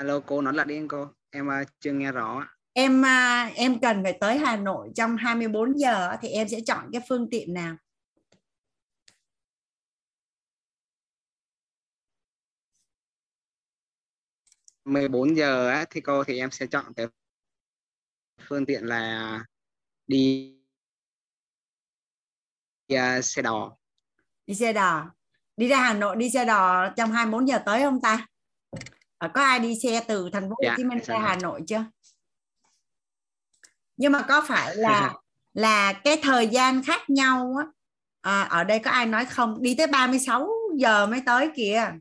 Speaker 12: alo cô nói lại đi cô. Em à, chưa nghe rõ.
Speaker 2: Em à, em cần phải tới Hà Nội trong 24 giờ thì em sẽ chọn cái phương tiện nào?
Speaker 12: 14 giờ á, thì cô thì em sẽ chọn cái phương tiện là đi à, xe đò.
Speaker 2: Đi xe đò. Đi ra Hà Nội đi xe đò trong 24 giờ tới không ta à, có ai đi xe từ thành phố Hồ
Speaker 12: Dạ,
Speaker 2: Chí Minh
Speaker 12: xe
Speaker 2: ra
Speaker 12: đò.
Speaker 2: Hà Nội chưa? Nhưng mà có phải là là cái thời gian khác nhau á? À, ở đây có ai nói không? Đi tới 36 giờ mới tới kìa.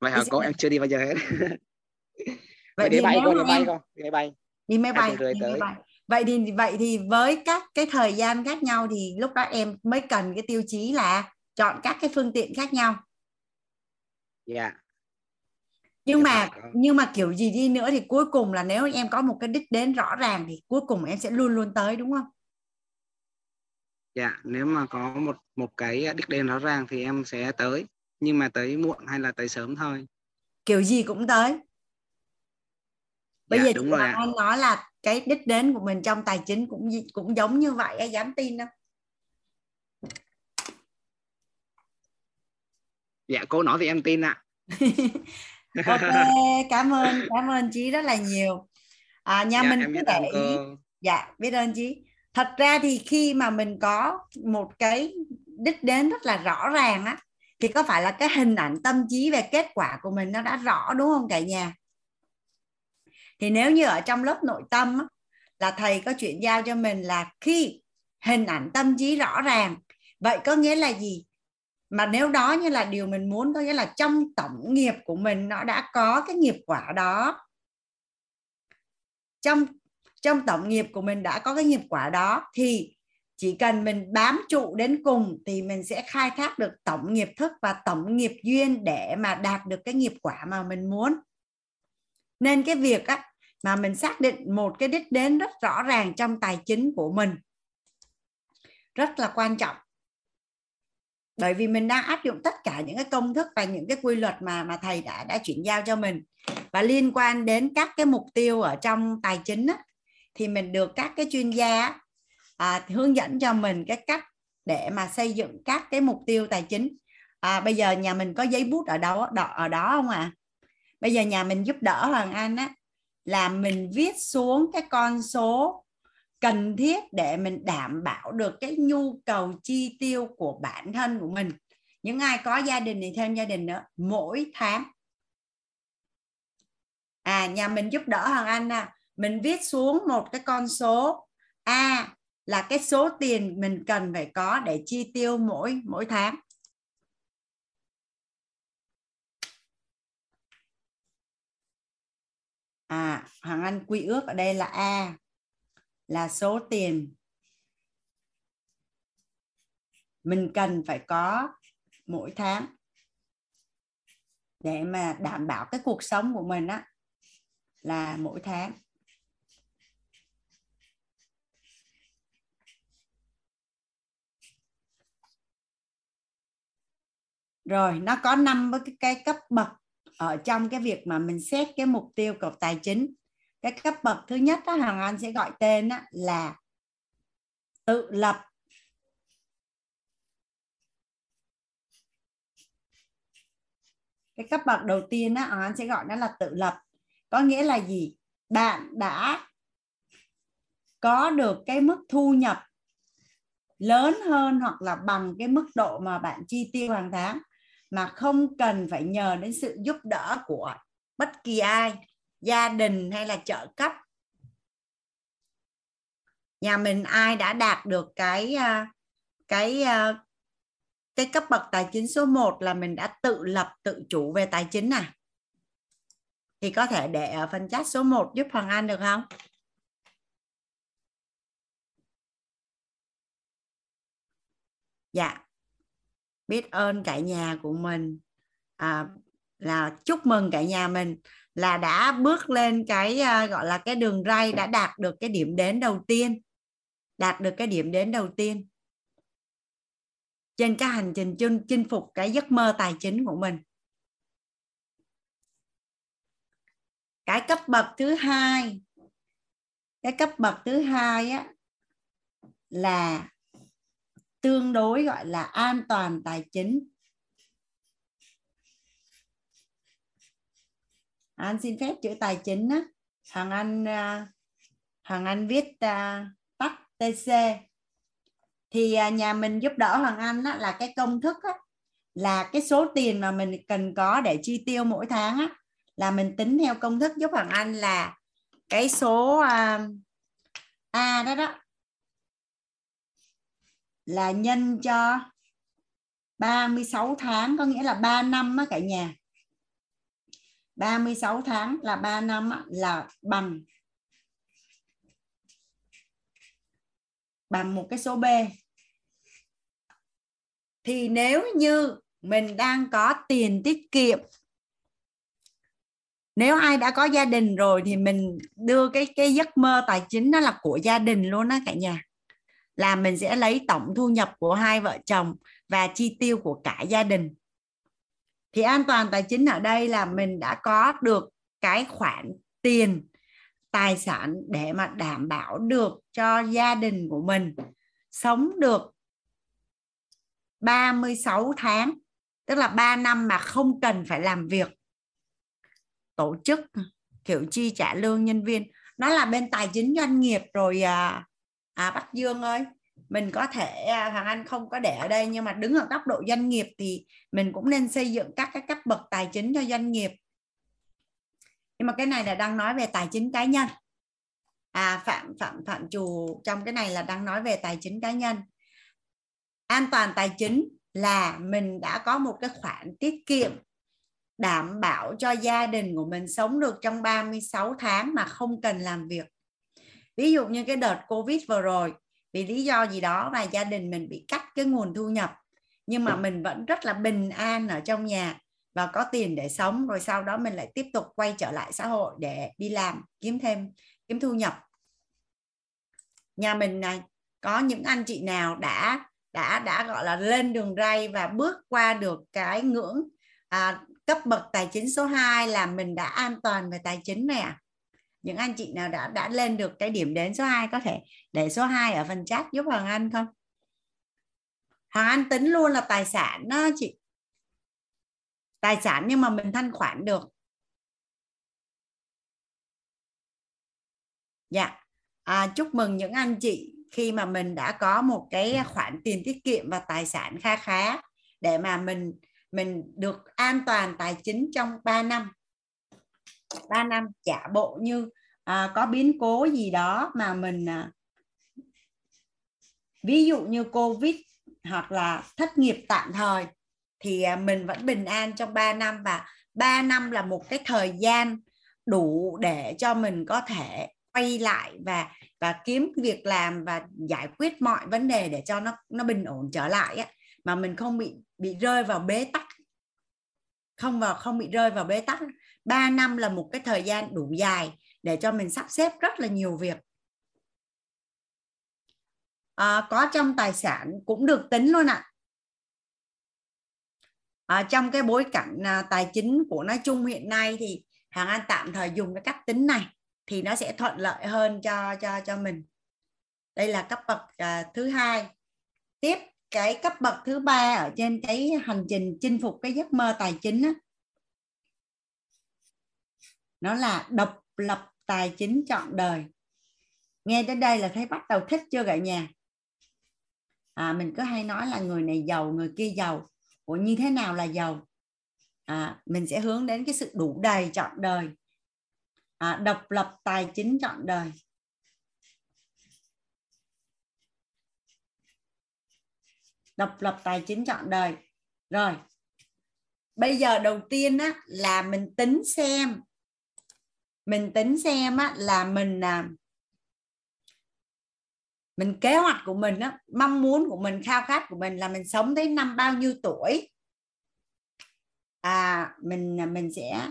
Speaker 12: Vậy hả? cô em chưa đi bao giờ hết.
Speaker 2: Vậy thì
Speaker 12: bay đi bay đi máy bay.
Speaker 2: Đi máy bay, đi máy bay. Vậy thì vậy thì với các cái thời gian khác nhau thì lúc đó em mới cần cái tiêu chí là chọn các cái phương tiện khác nhau
Speaker 12: dạ.
Speaker 2: Nhưng
Speaker 12: Dạ,
Speaker 2: mà nhưng mà kiểu gì đi nữa thì cuối cùng là nếu em có một cái đích đến rõ ràng thì cuối cùng em sẽ luôn luôn tới đúng không?
Speaker 12: Dạ nếu mà có một một cái đích đến rõ ràng thì em sẽ tới nhưng mà tới muộn hay là tới sớm thôi.
Speaker 2: Kiểu gì cũng tới. Bây
Speaker 12: Dạ,
Speaker 2: giờ
Speaker 12: đúng rồi.
Speaker 2: Anh nói là cái đích đến của mình trong tài chính cũng cũng giống như vậy á, dám tin không
Speaker 12: dạ cô nói thì em tin ạ.
Speaker 2: Ok cảm ơn cảm ơn chí rất là nhiều. À, nhà
Speaker 12: dạ,
Speaker 2: mình cứ để ý.
Speaker 12: cô.
Speaker 2: Dạ biết ơn chí. Thật ra thì khi mà mình có một cái đích đến rất là rõ ràng á thì có phải là cái hình ảnh tâm trí về kết quả của mình nó đã rõ đúng không cả nhà? Thì nếu như ở trong lớp nội tâm á, là thầy có chuyện giao cho mình là khi hình ảnh tâm trí rõ ràng vậy có nghĩa là gì mà nếu đó như là điều mình muốn có nghĩa là trong tổng nghiệp của mình nó đã có cái nghiệp quả đó. Trong trong tổng nghiệp của mình đã có cái nghiệp quả đó thì chỉ cần mình bám trụ đến cùng thì mình sẽ khai thác được tổng nghiệp thức và tổng nghiệp duyên để mà đạt được cái nghiệp quả mà mình muốn. Nên cái việc á, mà mình xác định một cái đích đến rất rõ ràng trong tài chính của mình rất là quan trọng bởi vì mình đang áp dụng tất cả những cái công thức và những cái quy luật mà mà thầy đã đã chuyển giao cho mình và liên quan đến các cái mục tiêu ở trong tài chính á, thì mình được các cái chuyên gia à, hướng dẫn cho mình cái cách để mà xây dựng các cái mục tiêu tài chính à, bây giờ nhà mình có giấy bút ở đâu đó ở đó không ạ à? bây giờ nhà mình giúp đỡ hoàng anh á là mình viết xuống cái con số cần thiết để mình đảm bảo được cái nhu cầu chi tiêu của bản thân của mình. Những ai có gia đình thì thêm gia đình nữa, mỗi tháng. À nhà mình giúp đỡ hoàng anh à mình viết xuống một cái con số. A là cái số tiền mình cần phải có để chi tiêu mỗi mỗi tháng. À hoàng anh quy ước ở đây là a là số tiền mình cần phải có mỗi tháng để mà đảm bảo cái cuộc sống của mình á là mỗi tháng. Rồi nó có năm cái, cái cấp bậc ở trong cái việc mà mình xét cái mục tiêu cột tài chính cái cấp bậc thứ nhất đó, hàng Anh sẽ gọi tên đó, là tự lập. Cái cấp bậc đầu tiên đó, hàng Anh sẽ gọi nó là tự lập. Có nghĩa là gì? Bạn đã có được cái mức thu nhập lớn hơn hoặc là bằng cái mức độ mà bạn chi tiêu hàng tháng mà không cần phải nhờ đến sự giúp đỡ của bất kỳ ai gia đình hay là trợ cấp nhà mình ai đã đạt được cái à, cái à, cái cấp bậc tài chính số 1 là mình đã tự lập tự chủ về tài chính à thì có thể để ở phần chat số 1 giúp Hoàng Anh được không? Dạ. Biết ơn cả nhà của mình. À, là chúc mừng cả nhà mình là đã bước lên cái ờ, gọi là cái đường ray đã đạt được cái điểm đến đầu tiên. Đạt được cái điểm đến đầu tiên. Trên cái hành trình chinh, chinh phục cái giấc mơ tài chính của mình. Cái cấp bậc thứ hai cái cấp bậc thứ hai á là tương đối gọi là an toàn tài chính. Anh xin phép chữ tài chính á. Thằng anh à, thằng anh viết à, tắt tc thì à, nhà mình giúp đỡ hằng anh á, là cái công thức á, là cái số tiền mà mình cần có để chi tiêu mỗi tháng á, là mình tính theo công thức giúp hằng anh là cái số a đó đó là nhân cho 36 tháng có nghĩa là 3 năm á cả nhà. 36 tháng là 3 năm là bằng. Bằng một cái số B. Thì nếu như mình đang có tiền tiết kiệm, nếu ai đã có gia đình rồi thì mình đưa cái cái giấc mơ tài chính nó là của gia đình luôn á cả nhà. Là mình sẽ lấy tổng thu nhập của hai vợ chồng và chi tiêu của cả gia đình thì an toàn tài chính ở đây là mình đã có được cái khoản tiền tài sản để mà đảm bảo được cho gia đình của mình sống được 36 tháng tức là 3 năm mà không cần phải làm việc tổ chức kiểu chi trả lương nhân viên. Nó là bên tài chính doanh nghiệp rồi à, à Bắc Dương ơi mình có thể à, Hoàng Anh không có để ở đây nhưng mà đứng ở góc độ doanh nghiệp thì mình cũng nên xây dựng các cái cấp bậc tài chính cho doanh nghiệp. Nhưng mà cái này là đang nói về tài chính cá nhân. À phạm phạm phạm chủ trong cái này là đang nói về tài chính cá nhân. An toàn tài chính là mình đã có một cái khoản tiết kiệm đảm bảo cho gia đình của mình sống được trong 36 tháng mà không cần làm việc. Ví dụ như cái đợt Covid vừa rồi, vì lý do gì đó mà gia đình mình bị cắt cái nguồn thu nhập, nhưng mà mình vẫn rất là bình an ở trong nhà và có tiền để sống rồi sau đó mình lại tiếp tục quay trở lại xã hội để đi làm kiếm thêm kiếm thu nhập. Nhà mình này có những anh chị nào đã đã đã gọi là lên đường ray và bước qua được cái ngưỡng à, cấp bậc tài chính số 2 là mình đã an toàn về tài chính này à những anh chị nào đã đã lên được cái điểm đến số 2 có thể để số 2 ở phần chat giúp Hoàng Anh không? Hoàng Anh tính luôn là tài sản đó chị. Tài sản nhưng mà mình thanh khoản được. Dạ. À, chúc mừng những anh chị khi mà mình đã có một cái khoản tiền tiết kiệm và tài sản kha khá để mà mình mình được an toàn tài chính trong 3 năm. 3 năm trả bộ như à, có biến cố gì đó mà mình à, ví dụ như covid hoặc là thất nghiệp tạm thời thì à, mình vẫn bình an trong 3 năm và 3 năm là một cái thời gian đủ để cho mình có thể quay lại và và kiếm việc làm và giải quyết mọi vấn đề để cho nó nó bình ổn trở lại á mà mình không bị bị rơi vào bế tắc. Không vào không bị rơi vào bế tắc. 3 năm là một cái thời gian đủ dài để cho mình sắp xếp rất là nhiều việc. À, có trong tài sản cũng được tính luôn ạ. À. à, trong cái bối cảnh à, tài chính của nói chung hiện nay thì hàng an tạm thời dùng cái cách tính này thì nó sẽ thuận lợi hơn cho cho cho mình. Đây là cấp bậc à, thứ hai. Tiếp cái cấp bậc thứ ba ở trên cái hành trình chinh phục cái giấc mơ tài chính á, nó là độc lập tài chính trọn đời. Nghe đến đây là thấy bắt đầu thích chưa cả nhà? À, mình cứ hay nói là người này giàu người kia giàu. Ủa như thế nào là giàu? À, mình sẽ hướng đến cái sự đủ đầy trọn đời. À, độc lập tài chính trọn đời. Độc lập tài chính trọn đời. Rồi bây giờ đầu tiên á là mình tính xem mình tính xem á là mình à, mình kế hoạch của mình á mong muốn của mình khao khát của mình là mình sống tới năm bao nhiêu tuổi. À mình à, mình sẽ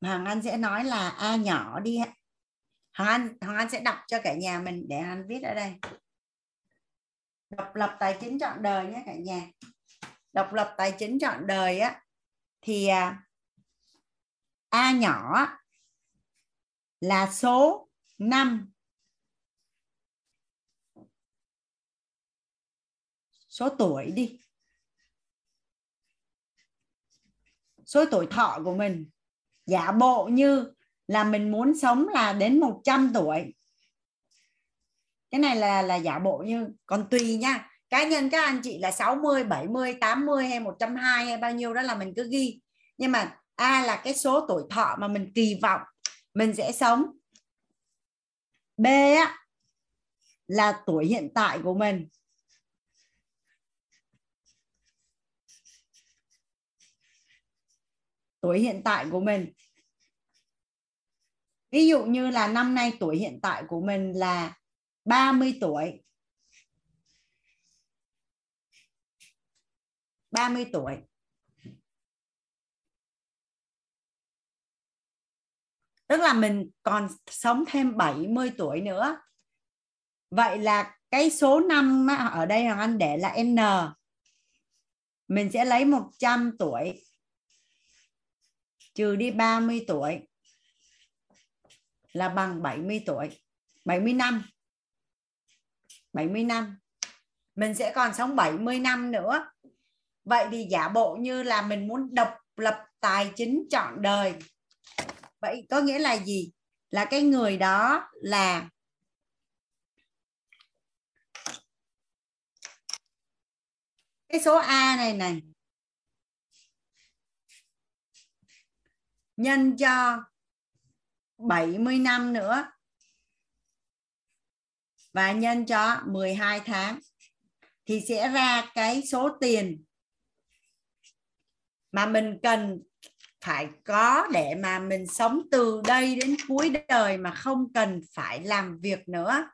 Speaker 2: Hoàng Anh sẽ nói là A nhỏ đi Hoàng Anh Hoàng Anh sẽ đọc cho cả nhà mình để anh viết ở đây. Độc lập tài chính trọn đời nhé cả nhà. Độc lập tài chính trọn đời á thì à, A nhỏ là số 5 số tuổi đi. Số tuổi thọ của mình. Giả bộ như là mình muốn sống là đến 100 tuổi. Cái này là là giả bộ như còn tùy nha cá nhân các anh chị là 60 70 80 hay 120 hay bao nhiêu đó là mình cứ ghi. Nhưng mà A là cái số tuổi thọ mà mình kỳ vọng mình sẽ sống. B á, là tuổi hiện tại của mình. Tuổi hiện tại của mình. Ví dụ như là năm nay tuổi hiện tại của mình là 30 tuổi. 30 tuổi. Tức là mình còn sống thêm 70 tuổi nữa. Vậy là cái số năm ở đây Hoàng Anh để là N. Mình sẽ lấy 100 tuổi, trừ đi 30 tuổi, là bằng 70 tuổi. 70 năm. 70 năm. Mình sẽ còn sống 70 năm nữa vậy thì giả bộ như là mình muốn độc lập tài chính chọn đời. Vậy có nghĩa là gì? Là cái người đó là cái số a này này. Nhân cho 70 năm nữa. Và nhân cho 12 tháng. Thì sẽ ra cái số tiền mà mình cần phải có để mà mình sống từ đây đến cuối đời mà không cần phải làm việc nữa.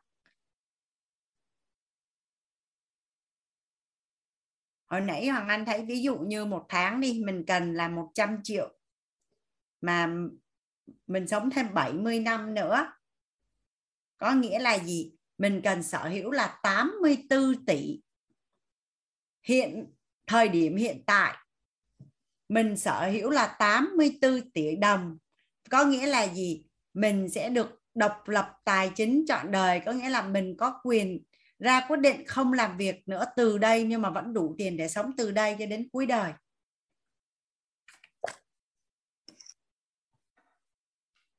Speaker 2: Hồi nãy Hoàng Anh thấy ví dụ như một tháng đi, mình cần là 100 triệu mà mình sống thêm 70 năm nữa. Có nghĩa là gì? Mình cần sở hữu là 84 tỷ. Hiện, thời điểm hiện tại mình sở hữu là 84 tỷ đồng. Có nghĩa là gì? Mình sẽ được độc lập tài chính trọn đời. Có nghĩa là mình có quyền ra quyết định không làm việc nữa từ đây nhưng mà vẫn đủ tiền để sống từ đây cho đến cuối đời.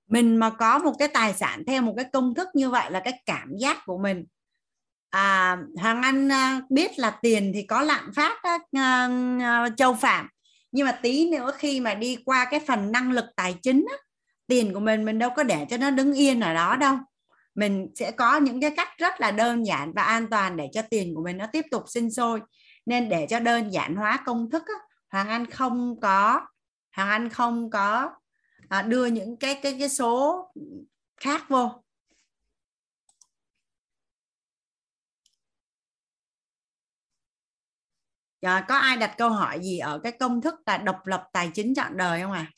Speaker 2: Mình mà có một cái tài sản theo một cái công thức như vậy là cái cảm giác của mình. À, hoàng anh à, biết là tiền thì có lạm phát đó, à, à, châu phạm nhưng mà tí nữa khi mà đi qua cái phần năng lực tài chính á, tiền của mình mình đâu có để cho nó đứng yên ở đó đâu. Mình sẽ có những cái cách rất là đơn giản và an toàn để cho tiền của mình nó tiếp tục sinh sôi. Nên để cho đơn giản hóa công thức á, Hoàng Anh không có Hoàng Anh không có à, đưa những cái cái cái số khác vô. Rồi, có ai đặt câu hỏi gì ở cái công thức là độc lập tài chính chọn đời không à?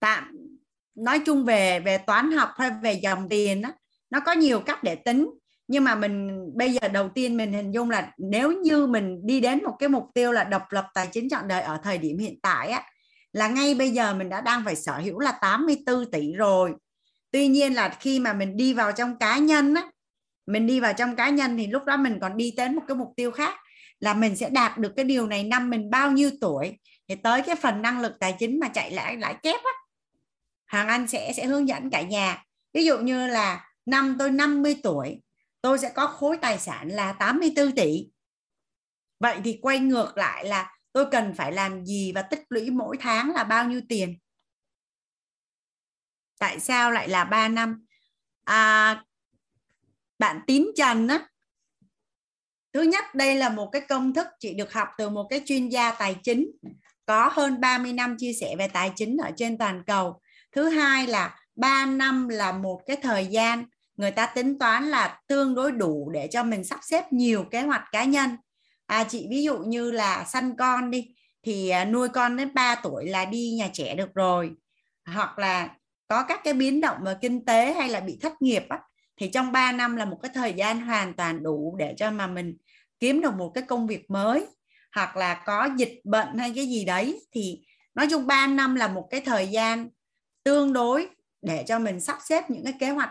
Speaker 2: tạm nói chung về về toán học hay về dòng tiền đó, nó có nhiều cách để tính nhưng mà mình, bây giờ đầu tiên mình hình dung là nếu như mình đi đến một cái mục tiêu là độc lập tài chính trọn đời ở thời điểm hiện tại á, là ngay bây giờ mình đã đang phải sở hữu là 84 tỷ rồi. Tuy nhiên là khi mà mình đi vào trong cá nhân á, mình đi vào trong cá nhân thì lúc đó mình còn đi đến một cái mục tiêu khác, là mình sẽ đạt được cái điều này năm mình bao nhiêu tuổi thì tới cái phần năng lực tài chính mà chạy lãi lãi kép á hàng Anh sẽ sẽ hướng dẫn cả nhà. Ví dụ như là năm tôi 50 tuổi tôi sẽ có khối tài sản là 84 tỷ. Vậy thì quay ngược lại là tôi cần phải làm gì và tích lũy mỗi tháng là bao nhiêu tiền? Tại sao lại là 3 năm? À, bạn tín trần á thứ nhất đây là một cái công thức chị được học từ một cái chuyên gia tài chính có hơn 30 năm chia sẻ về tài chính ở trên toàn cầu. Thứ hai là 3 năm là một cái thời gian người ta tính toán là tương đối đủ để cho mình sắp xếp nhiều kế hoạch cá nhân. À, chị ví dụ như là săn con đi thì à, nuôi con đến 3 tuổi là đi nhà trẻ được rồi. Hoặc là có các cái biến động về kinh tế hay là bị thất nghiệp á, thì trong 3 năm là một cái thời gian hoàn toàn đủ để cho mà mình kiếm được một cái công việc mới. Hoặc là có dịch bệnh hay cái gì đấy thì nói chung 3 năm là một cái thời gian tương đối để cho mình sắp xếp những cái kế hoạch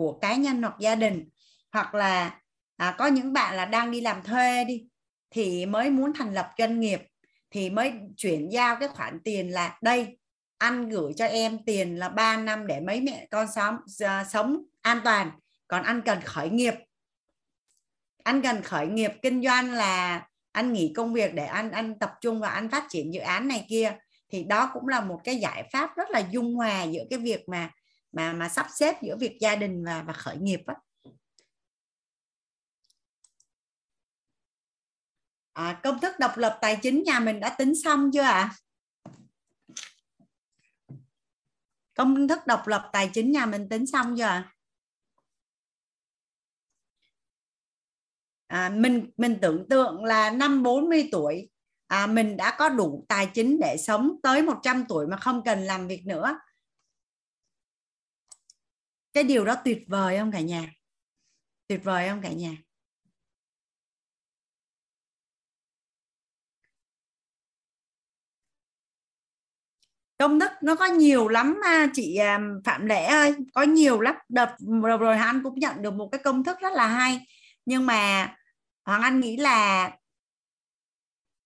Speaker 2: của cá nhân hoặc gia đình hoặc là à, có những bạn là đang đi làm thuê đi thì mới muốn thành lập doanh nghiệp thì mới chuyển giao cái khoản tiền là đây anh gửi cho em tiền là 3 năm để mấy mẹ con sống uh, à, sống an toàn còn anh cần khởi nghiệp. Anh cần khởi nghiệp kinh doanh là anh nghỉ công việc để anh anh tập trung vào anh phát triển dự án này kia thì đó cũng là một cái giải pháp rất là dung hòa giữa cái việc mà mà mà sắp xếp giữa việc gia đình và và khởi nghiệp á. À, công thức độc lập tài chính nhà mình đã tính xong chưa ạ? À? Công thức độc lập tài chính nhà mình tính xong chưa ạ? À? À, mình mình tưởng tượng là năm 40 tuổi à, mình đã có đủ tài chính để sống tới 100 tuổi mà không cần làm việc nữa cái điều đó tuyệt vời không cả nhà? Tuyệt vời không cả nhà? Công đức nó có nhiều lắm chị à, Phạm Lễ ơi có nhiều lắm. Đợt rồi, rồi anh cũng nhận được một cái công thức rất là hay. Nhưng mà Hoàng Anh nghĩ là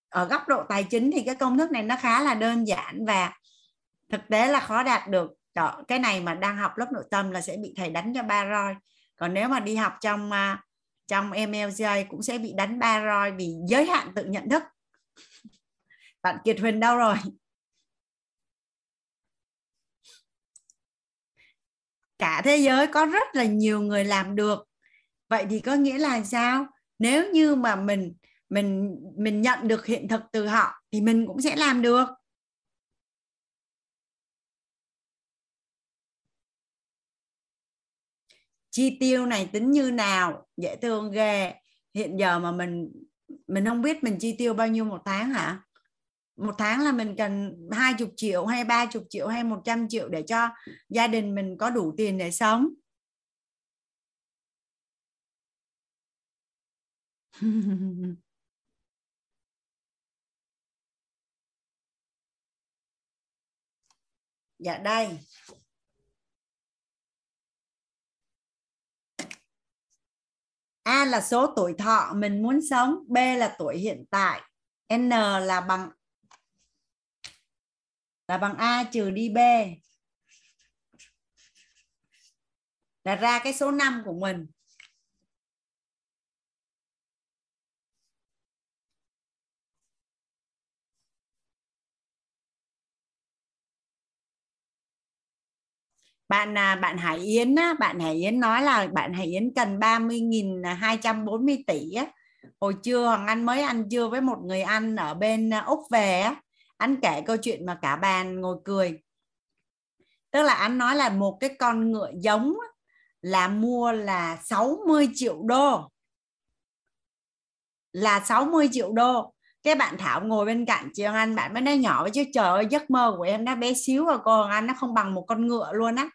Speaker 2: ở góc độ tài chính thì cái công thức này nó khá là đơn giản và thực tế là khó đạt được. Đó, cái này mà đang học lớp nội tâm là sẽ bị thầy đánh cho ba roi. Còn nếu mà đi học trong à, trong MLJ cũng sẽ bị đánh ba roi vì giới hạn tự nhận thức. Bạn Kiệt Huỳnh đâu rồi? Cả thế giới có rất là nhiều người làm được. Vậy thì có nghĩa là sao? Nếu như mà mình mình mình nhận được hiện thực từ họ thì mình cũng sẽ làm được. Chi tiêu này tính như nào? Dễ thương ghê. Hiện giờ mà mình mình không biết mình chi tiêu bao nhiêu một tháng hả? Một tháng là mình cần hai chục triệu hay ba chục triệu hay một trăm triệu để cho gia đình mình có đủ tiền để sống? Dạ đây. A là số tuổi thọ mình muốn sống, B là tuổi hiện tại, N là bằng là bằng A trừ đi B. Là ra cái số 5 của mình. Bạn à, bạn Hải Yến á, bạn Hải Yến nói là bạn Hải Yến cần 30.240 tỷ á. Hồi trưa Hoàng Anh mới ăn trưa với một người ăn ở bên à, Úc về á, anh kể câu chuyện mà cả bàn ngồi cười. Tức là anh nói là một cái con ngựa giống là mua là 60 triệu đô. Là 60 triệu đô cái bạn Thảo ngồi bên cạnh chị Hoàng Anh bạn mới nói nhỏ với chứ trời ơi giấc mơ của em nó bé xíu và cô Hoàng Anh nó không bằng một con ngựa luôn á.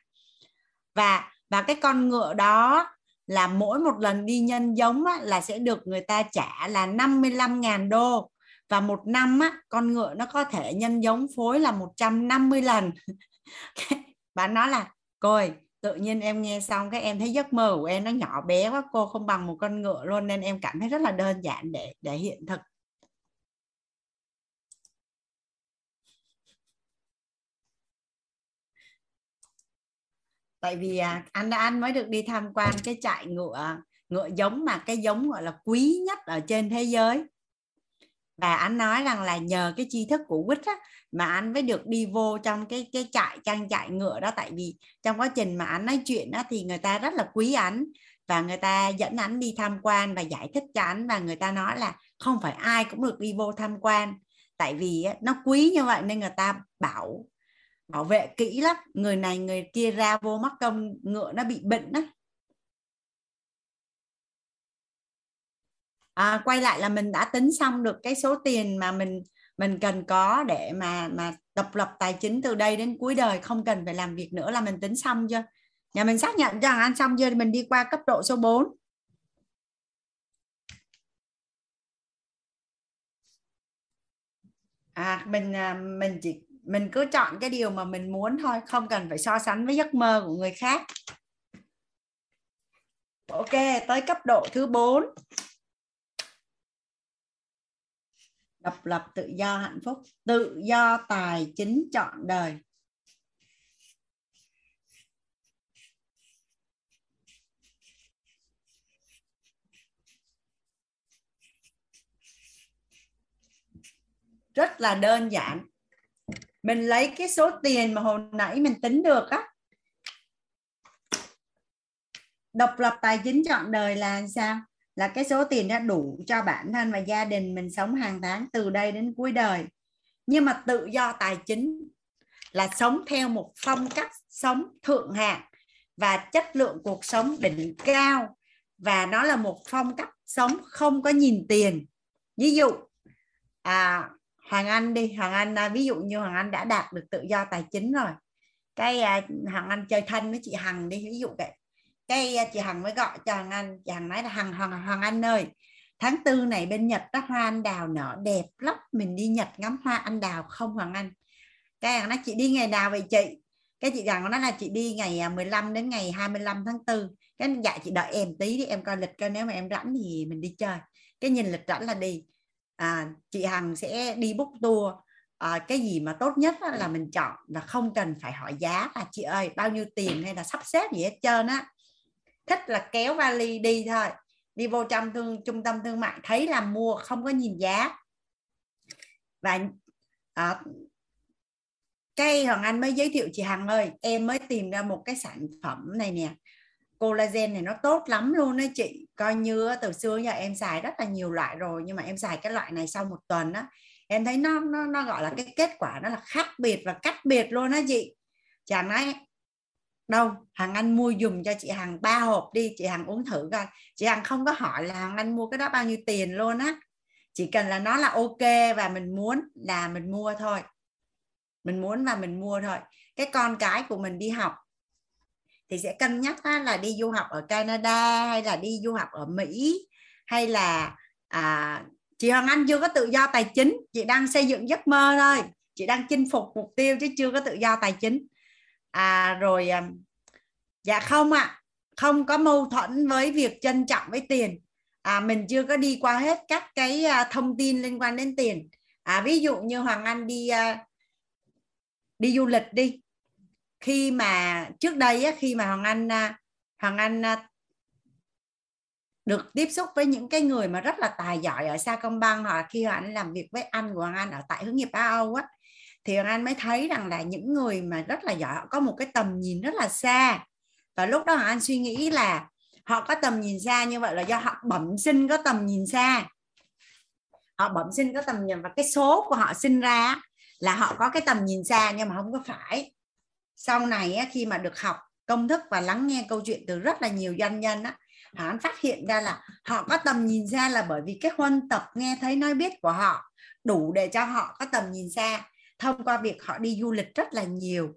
Speaker 2: Và và cái con ngựa đó là mỗi một lần đi nhân giống á, là sẽ được người ta trả là 55.000 đô. Và một năm á, con ngựa nó có thể nhân giống phối là 150 lần. Bạn nói là cô ơi, tự nhiên em nghe xong cái em thấy giấc mơ của em nó nhỏ bé quá cô không bằng một con ngựa luôn nên em cảm thấy rất là đơn giản để để hiện thực. Tại vì à, anh đã anh mới được đi tham quan cái trại ngựa à, ngựa giống mà cái giống gọi là quý nhất ở trên thế giới. Và anh nói rằng là nhờ cái tri thức của quýt á, mà anh mới được đi vô trong cái cái trại trang trại ngựa đó. Tại vì trong quá trình mà anh nói chuyện đó thì người ta rất là quý anh và người ta dẫn anh đi tham quan và giải thích cho anh và người ta nói là không phải ai cũng được đi vô tham quan. Tại vì nó quý như vậy nên người ta bảo bảo vệ kỹ lắm. Người này người kia ra vô mắc công ngựa nó bị bệnh đó à, quay lại là mình đã tính xong được cái số tiền mà mình mình cần có để mà mà độc lập tài chính từ đây đến cuối đời không cần phải làm việc nữa là mình tính xong chưa? Nhà mình xác nhận rằng ăn xong chưa thì mình đi qua cấp độ số 4 à mình à, mình chỉ mình cứ chọn cái điều mà mình muốn thôi, không cần phải so sánh với giấc mơ của người khác. Ok, tới cấp độ thứ 4 độc lập, tự do, hạnh phúc. Tự do, tài chính, chọn đời. Rất là đơn giản mình lấy cái số tiền mà hồi nãy mình tính được á. Độc lập tài chính chọn đời là sao? Là cái số tiền đã đủ cho bản thân và gia đình mình sống hàng tháng từ đây đến cuối đời. Nhưng mà tự do tài chính là sống theo một phong cách sống thượng hạng và chất lượng cuộc sống đỉnh cao. Và nó là một phong cách sống không có nhìn tiền. Ví dụ à, Hoàng Anh đi. Hoàng Anh à, ví dụ như Hoàng Anh đã đạt được tự do tài chính rồi. Cái hàng Hoàng Anh chơi thân với chị Hằng đi ví dụ vậy. Cái à, chị Hằng mới gọi cho Hoàng Anh. Chị Hằng nói là Hằng Hoàng, Hoàng Anh ơi tháng tư này bên Nhật đó hoa anh đào nở đẹp lắm. Mình đi Nhật ngắm hoa anh đào không Hoàng Anh? Cái Hằng nói chị đi ngày nào vậy chị? Cái chị Hằng nói là chị đi ngày à, 15 đến ngày 25 tháng 4 cái dạ chị đợi em tí đi em coi lịch coi nếu mà em rảnh thì mình đi chơi. Cái nhìn lịch rảnh là đi à, chị Hằng sẽ đi book tour. À, cái gì mà tốt nhất là mình chọn và không cần phải hỏi giá là chị ơi bao nhiêu tiền hay là sắp xếp gì hết trơn á. Thích là kéo vali đi thôi. Đi vô trong thương trung tâm thương mại thấy là mua không có nhìn giá. Và à, cái Hoàng Anh mới giới thiệu chị Hằng ơi em mới tìm ra một cái sản phẩm này nè collagen này nó tốt lắm luôn đấy chị. Coi như từ xưa giờ em xài rất là nhiều loại rồi, nhưng mà em xài cái loại này sau một tuần á, em thấy nó nó nó gọi là cái kết quả nó là khác biệt và cách biệt luôn á chị. Chàng nói đâu hàng anh mua dùng cho chị hàng ba hộp đi, chị hàng uống thử coi. Chị hàng không có hỏi là hàng anh mua cái đó bao nhiêu tiền luôn á. Chỉ cần là nó là ok và mình muốn là mình mua thôi. Mình muốn và mình mua thôi. Cái con cái của mình đi học thì sẽ cân nhắc là đi du học ở Canada hay là đi du học ở Mỹ hay là à, chị Hoàng Anh chưa có tự do tài chính chị đang xây dựng giấc mơ thôi chị đang chinh phục mục tiêu chứ chưa có tự do tài chính. À rồi à, dạ không ạ à, không có mâu thuẫn với việc trân trọng với tiền. À, mình chưa có đi qua hết các cái à, thông tin liên quan đến tiền. À, ví dụ như Hoàng Anh đi à, đi du lịch đi khi mà trước đây á, khi mà Hoàng Anh à, Hoàng Anh à, được tiếp xúc với những cái người mà rất là tài giỏi ở Sa Công Bang hoặc khi Hoàng Anh làm việc với anh của Hoàng Anh ở tại hướng nghiệp Á Âu á thì Hoàng Anh mới thấy rằng là những người mà rất là giỏi họ có một cái tầm nhìn rất là xa. Và lúc đó Hoàng Anh suy nghĩ là họ có tầm nhìn xa như vậy là do họ bẩm sinh có tầm nhìn xa. Họ bẩm sinh có tầm nhìn và cái số của họ sinh ra là họ có cái tầm nhìn xa nhưng mà không có phải sau này á, khi mà được học công thức và lắng nghe câu chuyện từ rất là nhiều doanh nhân á hắn phát hiện ra là họ có tầm nhìn xa là bởi vì cái huân tập nghe thấy nói biết của họ đủ để cho họ có tầm nhìn xa. Thông qua việc họ đi du lịch rất là nhiều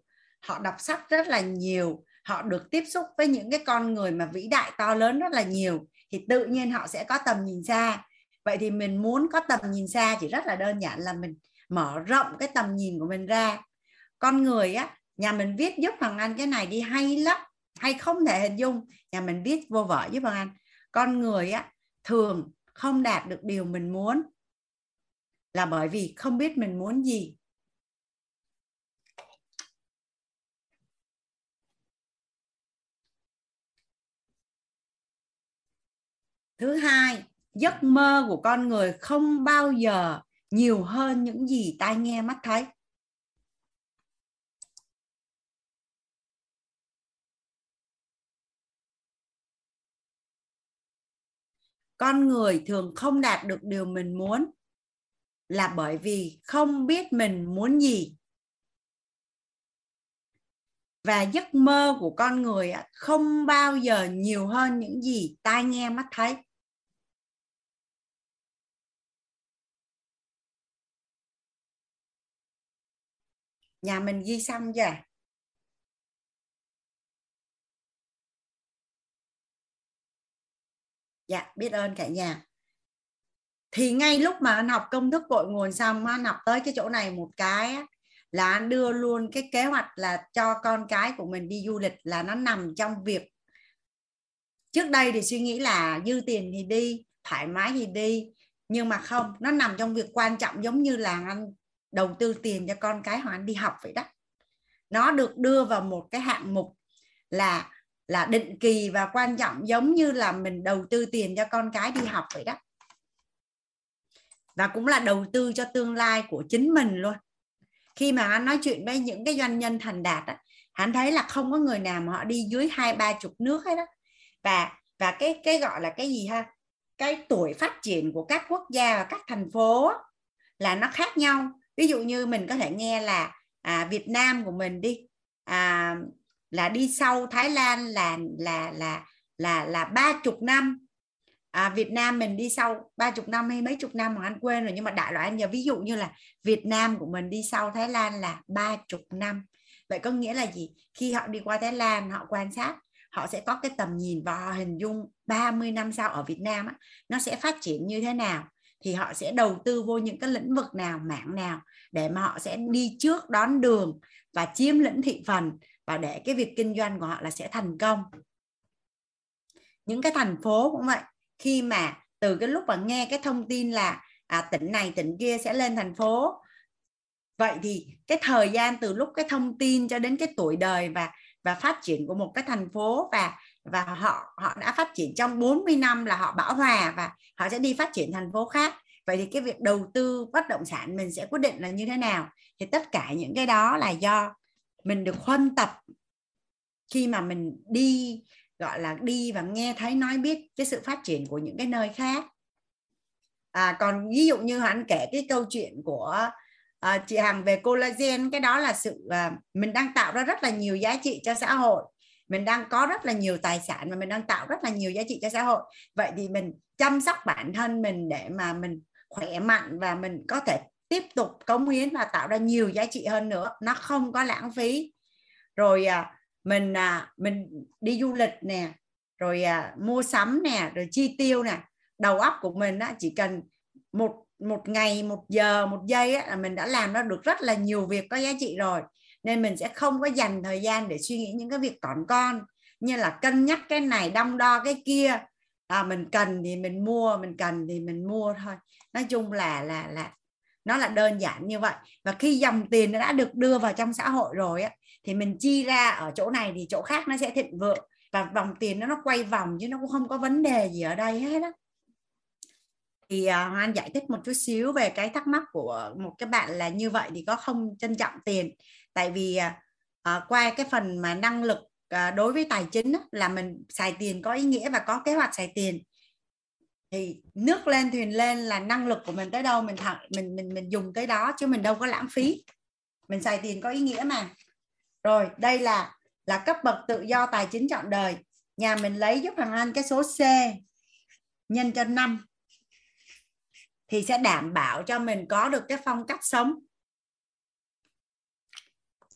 Speaker 2: họ đọc sách rất là nhiều họ được tiếp xúc với những cái con người mà vĩ đại to lớn rất là nhiều thì tự nhiên họ sẽ có tầm nhìn xa. Vậy thì mình muốn có tầm nhìn xa chỉ rất là đơn giản là mình mở rộng cái tầm nhìn của mình ra. Con người á nhà mình viết giúp hoàng anh cái này đi hay lắm, hay không thể hình dung. Nhà mình viết vô vở giúp hoàng anh. Con người á, thường không đạt được điều mình muốn là bởi vì không biết mình muốn gì. Thứ hai, giấc mơ của con người không bao giờ nhiều hơn những gì tai nghe mắt thấy. Con người thường không đạt được điều mình muốn là bởi vì không biết mình muốn gì. Và giấc mơ của con người không bao giờ nhiều hơn những gì tai nghe mắt thấy. Nhà mình ghi xong chưa? Dạ biết ơn cả nhà. Thì ngay lúc mà anh học công thức cội nguồn xong, anh học tới cái chỗ này một cái là anh đưa luôn cái kế hoạch là cho con cái của mình đi du lịch là nó nằm trong việc trước đây thì suy nghĩ là dư tiền thì đi, thoải mái thì đi, nhưng mà không, nó nằm trong việc quan trọng giống như là anh đầu tư tiền cho con cái hoặc anh đi học vậy đó. Nó được đưa vào một cái hạng mục là là định kỳ và quan trọng giống như là mình đầu tư tiền cho con cái đi học vậy đó. Và cũng là đầu tư cho tương lai của chính mình luôn. Khi mà anh nói chuyện với những cái doanh nhân thành đạt á, hắn thấy là không có người nào mà họ đi dưới hai ba chục nước hết đó và và cái cái gọi là cái gì ha? Cái tuổi phát triển của các quốc gia và các thành phố là nó khác nhau. Ví dụ như mình có thể nghe là à, Việt Nam của mình đi à, là đi sau Thái Lan là là là là là ba chục năm. À, Việt Nam mình đi sau ba chục năm hay mấy chục năm mà anh quên rồi nhưng mà đại loại anh giờ ví dụ như là Việt Nam của mình đi sau Thái Lan là ba chục năm. Vậy có nghĩa là gì? Khi họ đi qua Thái Lan họ quan sát họ sẽ có cái tầm nhìn và họ hình dung 30 năm sau ở Việt Nam á, nó sẽ phát triển như thế nào. Thì họ sẽ đầu tư vô những cái lĩnh vực nào mảng nào để mà họ sẽ đi trước đón đường và chiếm lĩnh thị phần và để cái việc kinh doanh của họ là sẽ thành công. Những cái thành phố cũng vậy khi mà từ cái lúc mà nghe cái thông tin là à, tỉnh này tỉnh kia sẽ lên thành phố. Vậy thì cái thời gian từ lúc cái thông tin cho đến cái tuổi đời và và phát triển của một cái thành phố và và họ họ đã phát triển trong 40 năm là họ bão hòa và họ sẽ đi phát triển thành phố khác. Vậy thì cái việc đầu tư bất động sản mình sẽ quyết định là như thế nào? Thì tất cả những cái đó là do mình được huân tập. Khi mà mình đi gọi là đi và nghe thấy nói biết cái sự phát triển của những cái nơi khác. À, còn ví dụ như anh kể cái câu chuyện của à, chị Hằng về collagen cái đó là sự à, mình đang tạo ra rất là nhiều giá trị cho xã hội. Mình đang có rất là nhiều tài sản và mình đang tạo rất là nhiều giá trị cho xã hội. Vậy thì mình chăm sóc bản thân mình để mà mình khỏe mạnh và mình có thể tiếp tục cống hiến và tạo ra nhiều giá trị hơn nữa. Nó không có lãng phí. Rồi à, mình à, mình đi du lịch nè rồi à, mua sắm nè rồi chi tiêu nè. Đầu óc của mình á, chỉ cần một một ngày một giờ một giây á, là mình đã làm ra được rất là nhiều việc có giá trị rồi. Nên mình sẽ không có dành thời gian để suy nghĩ những cái việc còn con như là cân nhắc cái này đong đo cái kia. À, mình cần thì mình mua mình cần thì mình mua thôi. Nói chung là là là nó là đơn giản như vậy. Và khi dòng tiền nó đã được đưa vào trong xã hội rồi á thì mình chi ra ở chỗ này thì chỗ khác nó sẽ thịnh vượng. Và vòng tiền nó nó quay vòng chứ nó cũng không có vấn đề gì ở đây hết á. Thì à, uh, Hoan giải thích một chút xíu về cái thắc mắc của một cái bạn là như vậy thì có không trân trọng tiền. Tại vì uh, qua cái phần mà năng lực uh, đối với tài chính á, là mình xài tiền có ý nghĩa và có kế hoạch xài tiền thì nước lên thuyền lên là năng lực của mình tới đâu, mình thẳng mình mình mình dùng tới đó chứ mình đâu có lãng phí. Mình xài tiền có ý nghĩa mà. Rồi, đây là là cấp bậc tự do tài chính chọn đời. Nhà mình lấy giúp hàng anh cái số C nhân cho 5 thì sẽ đảm bảo cho mình có được cái phong cách sống.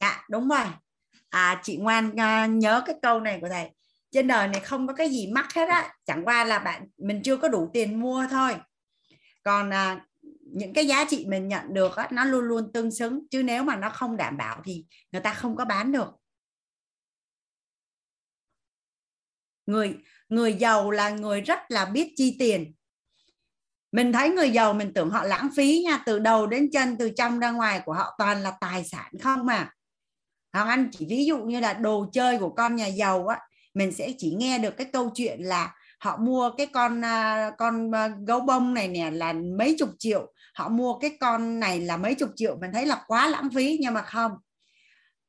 Speaker 2: Dạ đúng rồi. À chị ngoan à, nhớ cái câu này của thầy trên đời này không có cái gì mắc hết á. Chẳng qua là bạn mình chưa có đủ tiền mua thôi. Còn à, những cái giá trị mình nhận được á, nó luôn luôn tương xứng. Chứ nếu mà nó không đảm bảo thì người ta không có bán được. Người người giàu là người rất là biết chi tiền. Mình thấy người giàu mình tưởng họ lãng phí nha. Từ đầu đến chân từ trong ra ngoài của họ toàn là tài sản không mà Hoàng Anh chỉ ví dụ như là đồ chơi của con nhà giàu á mình sẽ chỉ nghe được cái câu chuyện là họ mua cái con à, con à, gấu bông này nè là mấy chục triệu, họ mua cái con này là mấy chục triệu, mình thấy là quá lãng phí, nhưng mà không.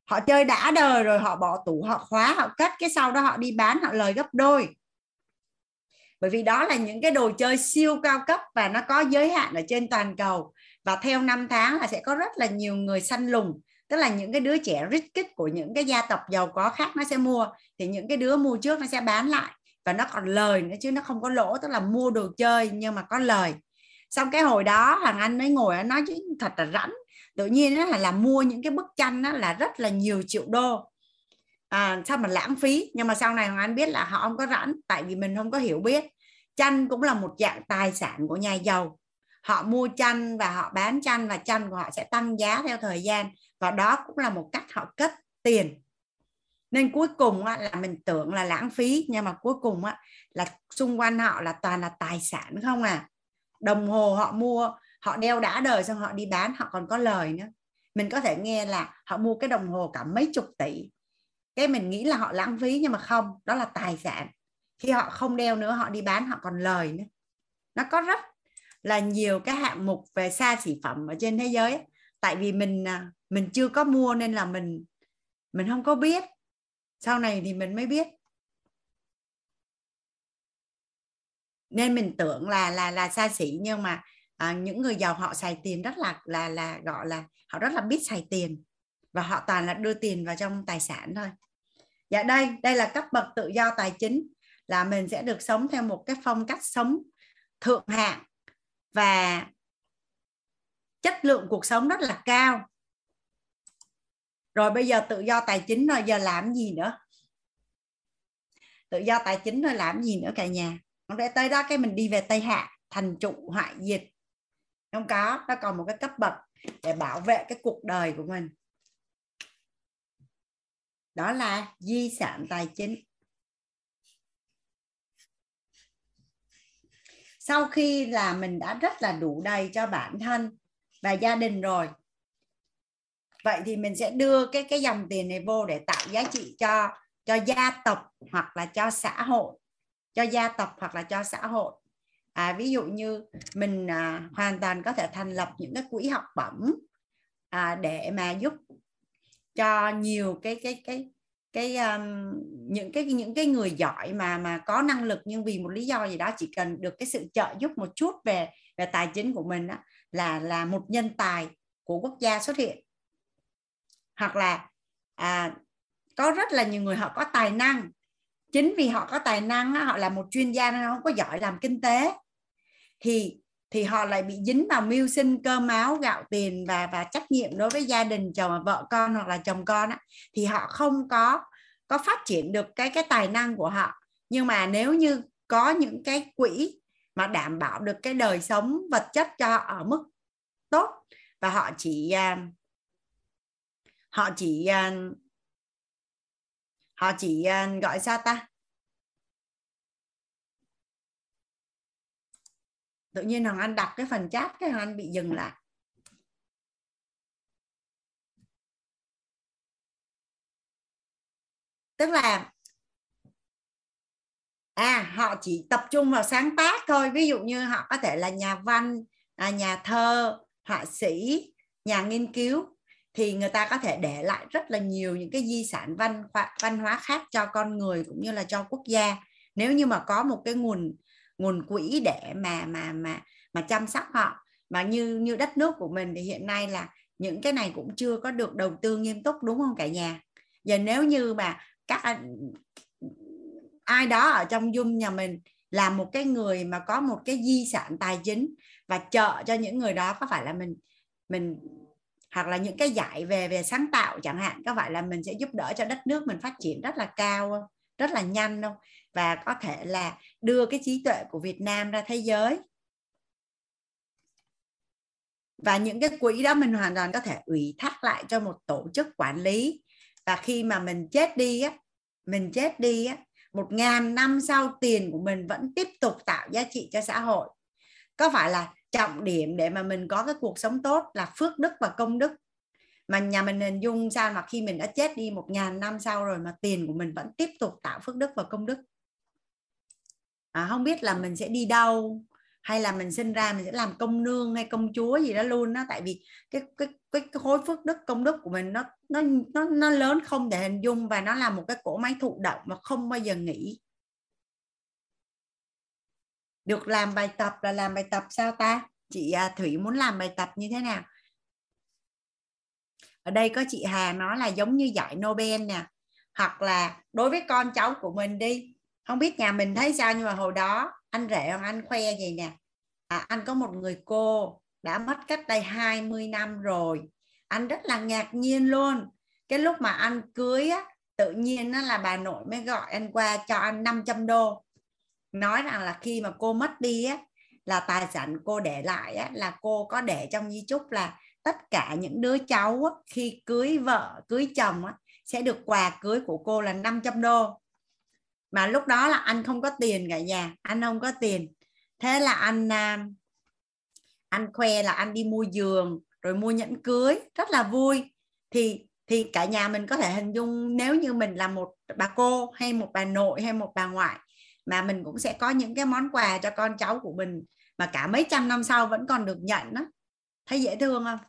Speaker 2: Họ chơi đã đời rồi, họ bỏ tủ, họ khóa, họ cất, cái sau đó họ đi bán, họ lời gấp đôi. Bởi vì đó là những cái đồ chơi siêu cao cấp và nó có giới hạn ở trên toàn cầu. Và theo năm tháng là sẽ có rất là nhiều người săn lùng tức là những cái đứa trẻ rich kid của những cái gia tộc giàu có khác nó sẽ mua thì những cái đứa mua trước nó sẽ bán lại. Và nó còn lời nữa chứ nó không có lỗ tức là mua đồ chơi nhưng mà có lời. Xong cái hồi đó thằng anh mới ngồi nói chứ thật là rảnh. Tự nhiên nó là, là mua những cái bức tranh đó là rất là nhiều triệu đô. À, sao mà lãng phí? Nhưng mà sau này hoàng anh biết là họ không có rảnh tại vì mình không có hiểu biết. Tranh cũng là một dạng tài sản của nhà giàu. Họ mua tranh và họ bán tranh và tranh của họ sẽ tăng giá theo thời gian và đó cũng là một cách họ cất tiền. Nên cuối cùng á, là mình tưởng là lãng phí nhưng mà cuối cùng á, là xung quanh họ là toàn là tài sản không à. Đồng hồ họ mua họ đeo đã đời xong họ đi bán họ còn có lời nữa. Mình có thể nghe là họ mua cái đồng hồ cả mấy chục tỷ. Cái mình nghĩ là họ lãng phí nhưng mà không đó là tài sản. Khi họ không đeo nữa họ đi bán họ còn lời nữa. Nó có rất là nhiều cái hạng mục về xa xỉ phẩm ở trên thế giới tại vì mình à, mình chưa có mua nên là mình mình không có biết. Sau này thì mình mới biết. Nên mình tưởng là là là xa xỉ nhưng mà à, những người giàu họ xài tiền rất là là là gọi là họ rất là biết xài tiền. Và họ toàn là đưa tiền vào trong tài sản thôi. Dạ đây đây là cấp bậc tự do tài chính. Là mình sẽ được sống theo một cái phong cách sống thượng hạng. Và chất lượng cuộc sống rất là cao. Rồi bây giờ tự do tài chính rồi giờ làm gì nữa? Tự do tài chính rồi làm gì nữa cả nhà? Để tới đó cái mình đi về tây hạ, thành trụ hoại diệt. Không có, nó còn một cái cấp bậc để bảo vệ cái cuộc đời của mình. Đó là di sản tài chính. Sau khi là mình đã rất là đủ đầy cho bản thân và gia đình rồi. Vậy thì mình sẽ đưa cái cái dòng tiền này vô để tạo giá trị cho cho gia tộc hoặc là cho xã hội cho gia tộc hoặc là cho xã hội. À, ví dụ như mình à, hoàn toàn có thể thành lập những cái quỹ học bổng à, để mà giúp cho nhiều cái cái cái cái um, những cái những cái người giỏi mà mà có năng lực nhưng vì một lý do gì đó chỉ cần được cái sự trợ giúp một chút về về tài chính của mình đó, là là một nhân tài của quốc gia xuất hiện. Hoặc là à, có rất là nhiều người họ có tài năng. Chính vì họ có tài năng họ là một chuyên gia nên họ không có giỏi làm kinh tế. Thì thì họ lại bị dính vào mưu sinh cơm áo gạo tiền và và trách nhiệm đối với gia đình chồng vợ con hoặc là chồng con á, thì họ không có có phát triển được cái cái tài năng của họ. Nhưng mà nếu như có những cái quỹ mà đảm bảo được cái đời sống vật chất cho họ ở mức tốt. Và họ chỉ à, họ chỉ à, họ chỉ à, gọi sao ta? Tự nhiên hoàng anh đặt cái phần chat cái hoàng anh bị dừng lại. Tức là à họ chỉ tập trung vào sáng tác thôi. Ví dụ như họ có thể là nhà văn à, nhà thơ họa sĩ nhà nghiên cứu. Thì người ta có thể để lại rất là nhiều những cái di sản văn văn hóa khác cho con người cũng như là cho quốc gia. Nếu như mà có một cái nguồn nguồn quỹ để mà mà mà mà chăm sóc họ. Mà như như đất nước của mình thì hiện nay là những cái này cũng chưa có được đầu tư nghiêm túc đúng không cả nhà? Giờ nếu như mà các ai đó ở trong dung nhà mình là một cái người mà có một cái di sản tài chính và trợ cho những người đó. Có phải là mình mình, hoặc là những cái giải về về sáng tạo chẳng hạn, có phải là mình sẽ giúp đỡ cho đất nước mình phát triển rất là cao không? rất là nhanh đâu và có thể là đưa cái trí tuệ của Việt Nam ra thế giới. Và những cái quỹ đó mình hoàn toàn có thể ủy thác lại cho một tổ chức quản lý. Và khi mà mình chết đi á, mình chết đi á một ngàn năm sau tiền của mình vẫn tiếp tục tạo giá trị cho xã hội. Có phải là trọng điểm để mà mình có cái cuộc sống tốt là phước đức và công đức? Mà nhà mình hình dung sao mà khi mình đã chết đi một ngàn năm sau rồi mà tiền của mình vẫn tiếp tục tạo phước đức và công đức? À, không biết là mình sẽ đi đâu hay là mình sinh ra mình sẽ làm công nương hay công chúa gì đó luôn đó tại vì cái cái cái, cái khối phước đức công đức của mình nó nó nó nó lớn không thể hình dung và nó là một cái cỗ máy thụ động mà không bao giờ nghỉ. Được làm bài tập là làm bài tập sao ta? Chị à, Thủy muốn làm bài tập như thế nào? Ở đây có chị Hà nói là giống như giải Nobel nè. Hoặc là đối với con cháu của mình đi. Không biết nhà mình thấy sao nhưng mà hồi đó anh rể ông anh khoe gì nè? À, anh có một người cô đã mất cách đây 20 năm rồi. Anh rất là ngạc nhiên luôn. Cái lúc mà anh cưới á tự nhiên nó là bà nội mới gọi anh qua cho anh 500 đô. Nói rằng là khi mà cô mất đi á là tài sản cô để lại á, là cô có để trong di chúc là tất cả những đứa cháu á, khi cưới vợ cưới chồng á, sẽ được quà cưới của cô là 500 đô mà lúc đó là anh không có tiền cả nhà, anh không có tiền. Thế là anh à, anh khoe là anh đi mua giường, rồi mua nhẫn cưới, rất là vui. Thì thì cả nhà mình có thể hình dung nếu như mình là một bà cô hay một bà nội hay một bà ngoại, mà mình cũng sẽ có những cái món quà cho con cháu của mình mà cả mấy trăm năm sau vẫn còn được nhận đó thấy dễ thương không?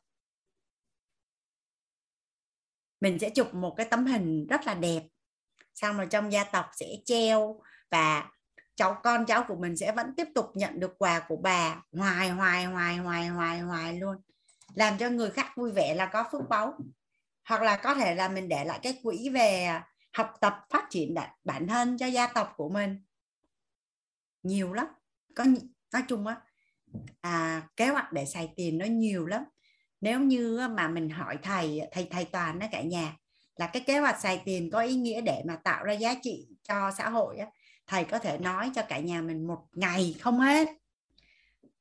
Speaker 2: Mình sẽ chụp một cái tấm hình rất là đẹp xong rồi trong gia tộc sẽ treo và cháu con cháu của mình sẽ vẫn tiếp tục nhận được quà của bà. Hoài hoài hoài hoài hoài hoài luôn. Làm cho người khác vui vẻ là có phước báu. Hoặc là có thể là mình để lại cái quỹ về học tập phát triển bản thân cho gia tộc của mình. Nhiều lắm. Có nói chung á à, kế hoạch để xài tiền nó nhiều lắm. Nếu như mà mình hỏi thầy thầy thầy toàn đó cả nhà là cái kế hoạch xài tiền có ý nghĩa để mà tạo ra giá trị cho xã hội á, thầy có thể nói cho cả nhà mình một ngày không hết.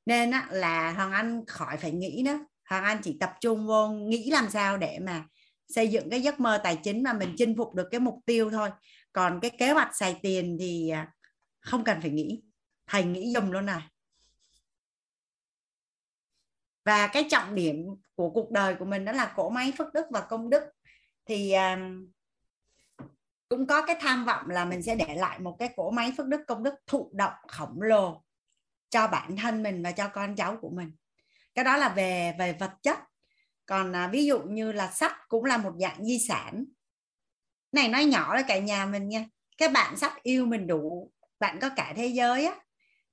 Speaker 2: Nên á, là hoàng anh khỏi phải nghĩ đó. Hoàng anh chỉ tập trung vô nghĩ làm sao để mà xây dựng cái giấc mơ tài chính mà mình chinh phục được cái mục tiêu thôi. Còn cái kế hoạch xài tiền thì à, không cần phải nghĩ. Thầy nghĩ dùm luôn này. Và cái trọng điểm của cuộc đời của mình đó là cỗ máy phước đức và công đức thì um, cũng có cái tham vọng là mình sẽ để lại một cái cỗ máy phước đức công đức thụ động khổng lồ cho bản thân mình và cho con cháu của mình. Cái đó là về về vật chất. Còn à, ví dụ như là sách cũng là một dạng di sản. Này nói nhỏ là cả nhà mình nha. Cái bạn sách yêu mình đủ bạn có cả thế giới á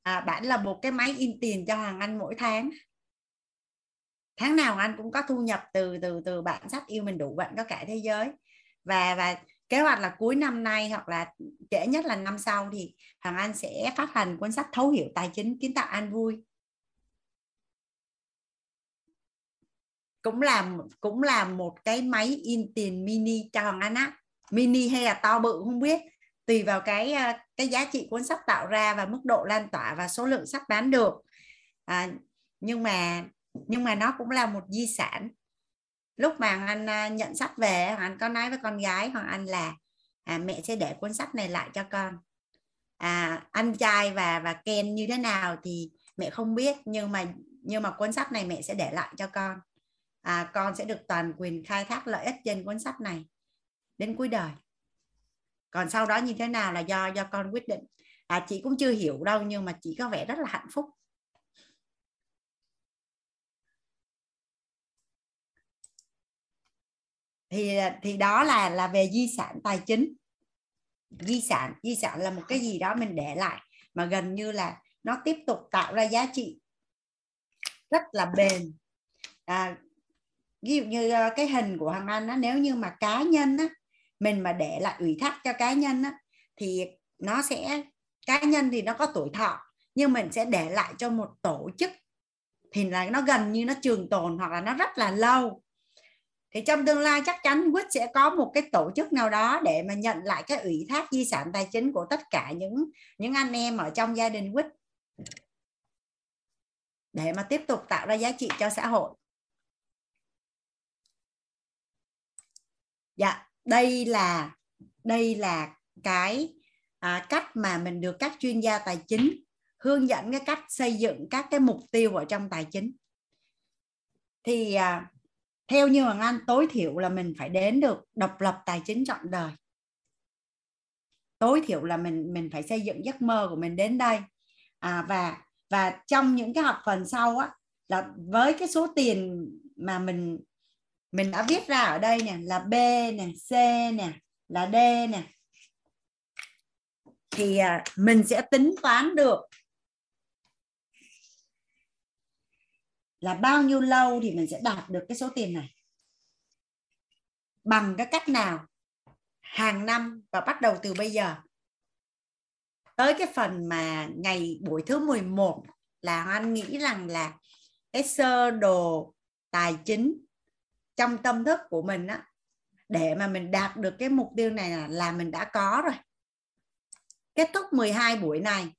Speaker 2: à, bạn là một cái máy in tiền cho hàng anh mỗi tháng tháng nào anh cũng có thu nhập từ từ từ bản sách yêu mình đủ bạn có cả thế giới. Và và kế hoạch là cuối năm nay hoặc là trễ nhất là năm sau thì hoàng anh sẽ phát hành cuốn sách thấu hiểu tài chính kiến tạo an vui. Cũng là cũng là một cái máy in tiền mini cho hoàng anh á. Mini hay là to bự không biết. Tùy vào cái ờ, cái giá trị cuốn sách tạo ra và mức độ lan tỏa và số lượng sách bán được. À, nhưng mà nhưng mà nó cũng là một di sản. Lúc mà anh à, nhận sách về anh có nói với con gái hoàng anh là à, mẹ sẽ để cuốn sách này lại cho con. À, anh trai và và ken như thế nào thì mẹ không biết nhưng mà nhưng mà cuốn sách này mẹ sẽ để lại cho con. À, con sẽ được toàn quyền khai thác lợi ích trên cuốn sách này đến cuối đời. Còn sau đó như thế nào là do do con quyết định. À, chị cũng chưa hiểu đâu nhưng mà chị có vẻ rất là hạnh phúc. Thì thì đó là là về di sản tài chính. Di sản di sản là một cái gì đó mình để lại mà gần như là nó tiếp tục tạo ra giá trị rất là bền. À, ví dụ như ờ, cái hình của hoàng anh á, nếu như mà cá nhân á, mình mà để lại ủy thác cho cá nhân á, thì nó sẽ cá nhân thì nó có tuổi thọ nhưng mình sẽ để lại cho một tổ chức thì là nó gần như nó trường tồn hoặc là nó rất là lâu thì trong tương lai chắc chắn quýt sẽ có một cái tổ chức nào đó để mà nhận lại cái ủy thác di sản tài chính của tất cả những những anh em ở trong gia đình quýt. Để mà tiếp tục tạo ra giá trị cho xã hội. Dạ đây là đây là cái à, cách mà mình được các chuyên gia tài chính hướng dẫn cái cách xây dựng các cái mục tiêu ở trong tài chính. Thì à, theo như Hoàng Anh tối thiểu là mình phải đến được độc lập tài chính trọn đời. Tối thiểu là mình mình phải xây dựng giấc mơ của mình đến đây. À, và và trong những cái học phần sau á là với cái số tiền mà mình mình đã viết ra ở đây nè là B nè C nè là D nè thì à, mình sẽ tính toán được là bao nhiêu lâu thì mình sẽ đạt được cái số tiền này? Bằng cái cách nào? Hàng năm và bắt đầu từ bây giờ. Tới cái phần mà ngày buổi thứ 11 là anh nghĩ rằng là cái sơ đồ tài chính trong tâm thức của mình á để mà mình đạt được cái mục tiêu này là, là mình đã có rồi. Kết thúc 12 buổi này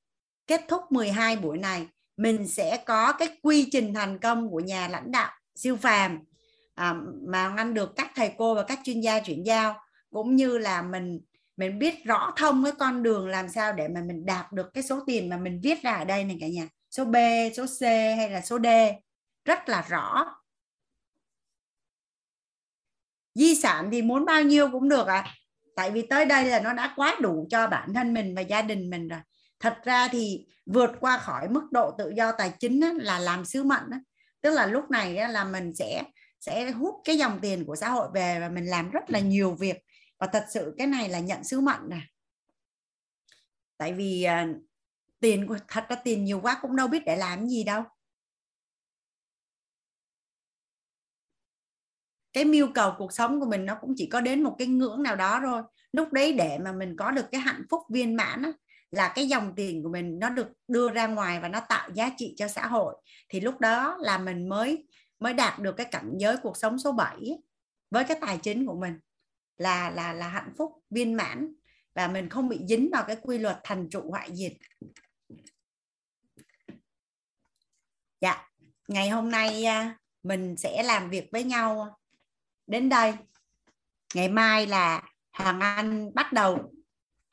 Speaker 2: kết thúc 12 buổi này mình sẽ có cái quy trình thành công của nhà lãnh đạo siêu phàm à, mà anh được các thầy cô và các chuyên gia chuyển giao cũng như là mình mình biết rõ thông cái con đường làm sao để mà mình đạt được cái số tiền mà mình viết ra ở đây này cả nhà. Số B số C hay là số D rất là rõ. Di sản thì muốn bao nhiêu cũng được ạ. À. tại vì tới đây là nó đã quá đủ cho bản thân mình và gia đình mình rồi thật ra thì vượt qua khỏi mức độ tự do tài chính á, là làm sứ mệnh á. tức là lúc này á, là mình sẽ sẽ hút cái dòng tiền của xã hội về và mình làm rất là nhiều việc. Và thật sự cái này là nhận sứ mệnh này tại vì à, tiền thật ra tiền nhiều quá cũng đâu biết để làm gì đâu. Cái mưu cầu cuộc sống của mình nó cũng chỉ có đến một cái ngưỡng nào đó thôi. Lúc đấy để mà mình có được cái hạnh phúc viên mãn á, là cái dòng tiền của mình nó được đưa ra ngoài và nó tạo giá trị cho xã hội. Thì lúc đó là mình mới mới đạt được cái cảnh giới cuộc sống số 7 với cái tài chính của mình. Là là là hạnh phúc, viên mãn và mình không bị dính vào cái quy luật thành trụ hoại diệt. Dạ ngày hôm nay à, mình sẽ làm việc với nhau đến đây. Ngày mai là hoàng anh bắt đầu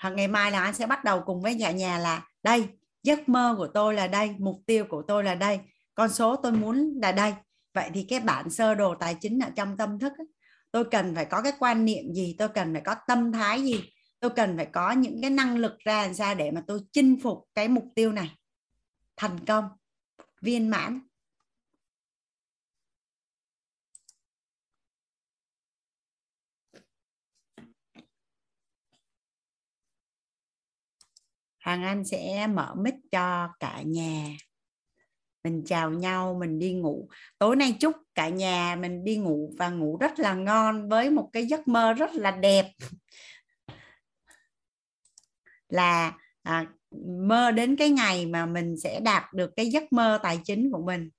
Speaker 2: hàng ngày mai là anh sẽ bắt đầu cùng với nhà nhà là đây giấc mơ của tôi là đây mục tiêu của tôi là đây con số tôi muốn là đây. Vậy thì cái bản sơ đồ tài chính ở trong tâm thức ấy, tôi cần phải có cái quan niệm gì tôi cần phải có tâm thái gì tôi cần phải có những cái năng lực ra làm sao để mà tôi chinh phục cái mục tiêu này. Thành công viên mãn. Hoàng Anh sẽ mở mic cho cả nhà. Mình chào nhau mình đi ngủ. Tối nay chúc cả nhà mình đi ngủ và ngủ rất là ngon với một cái giấc mơ rất là đẹp. Là à, mơ đến cái ngày mà mình sẽ đạt được cái giấc mơ tài chính của mình.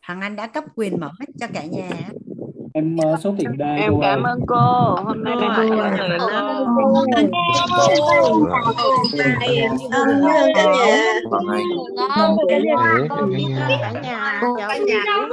Speaker 2: Hằng Anh đã cấp quyền mở hết cho cả nhà
Speaker 12: em uh, số tiền đây
Speaker 4: em
Speaker 12: cô
Speaker 4: cảm ơn cô hôm nay là
Speaker 1: ơn
Speaker 4: cả nhà cả nhà chào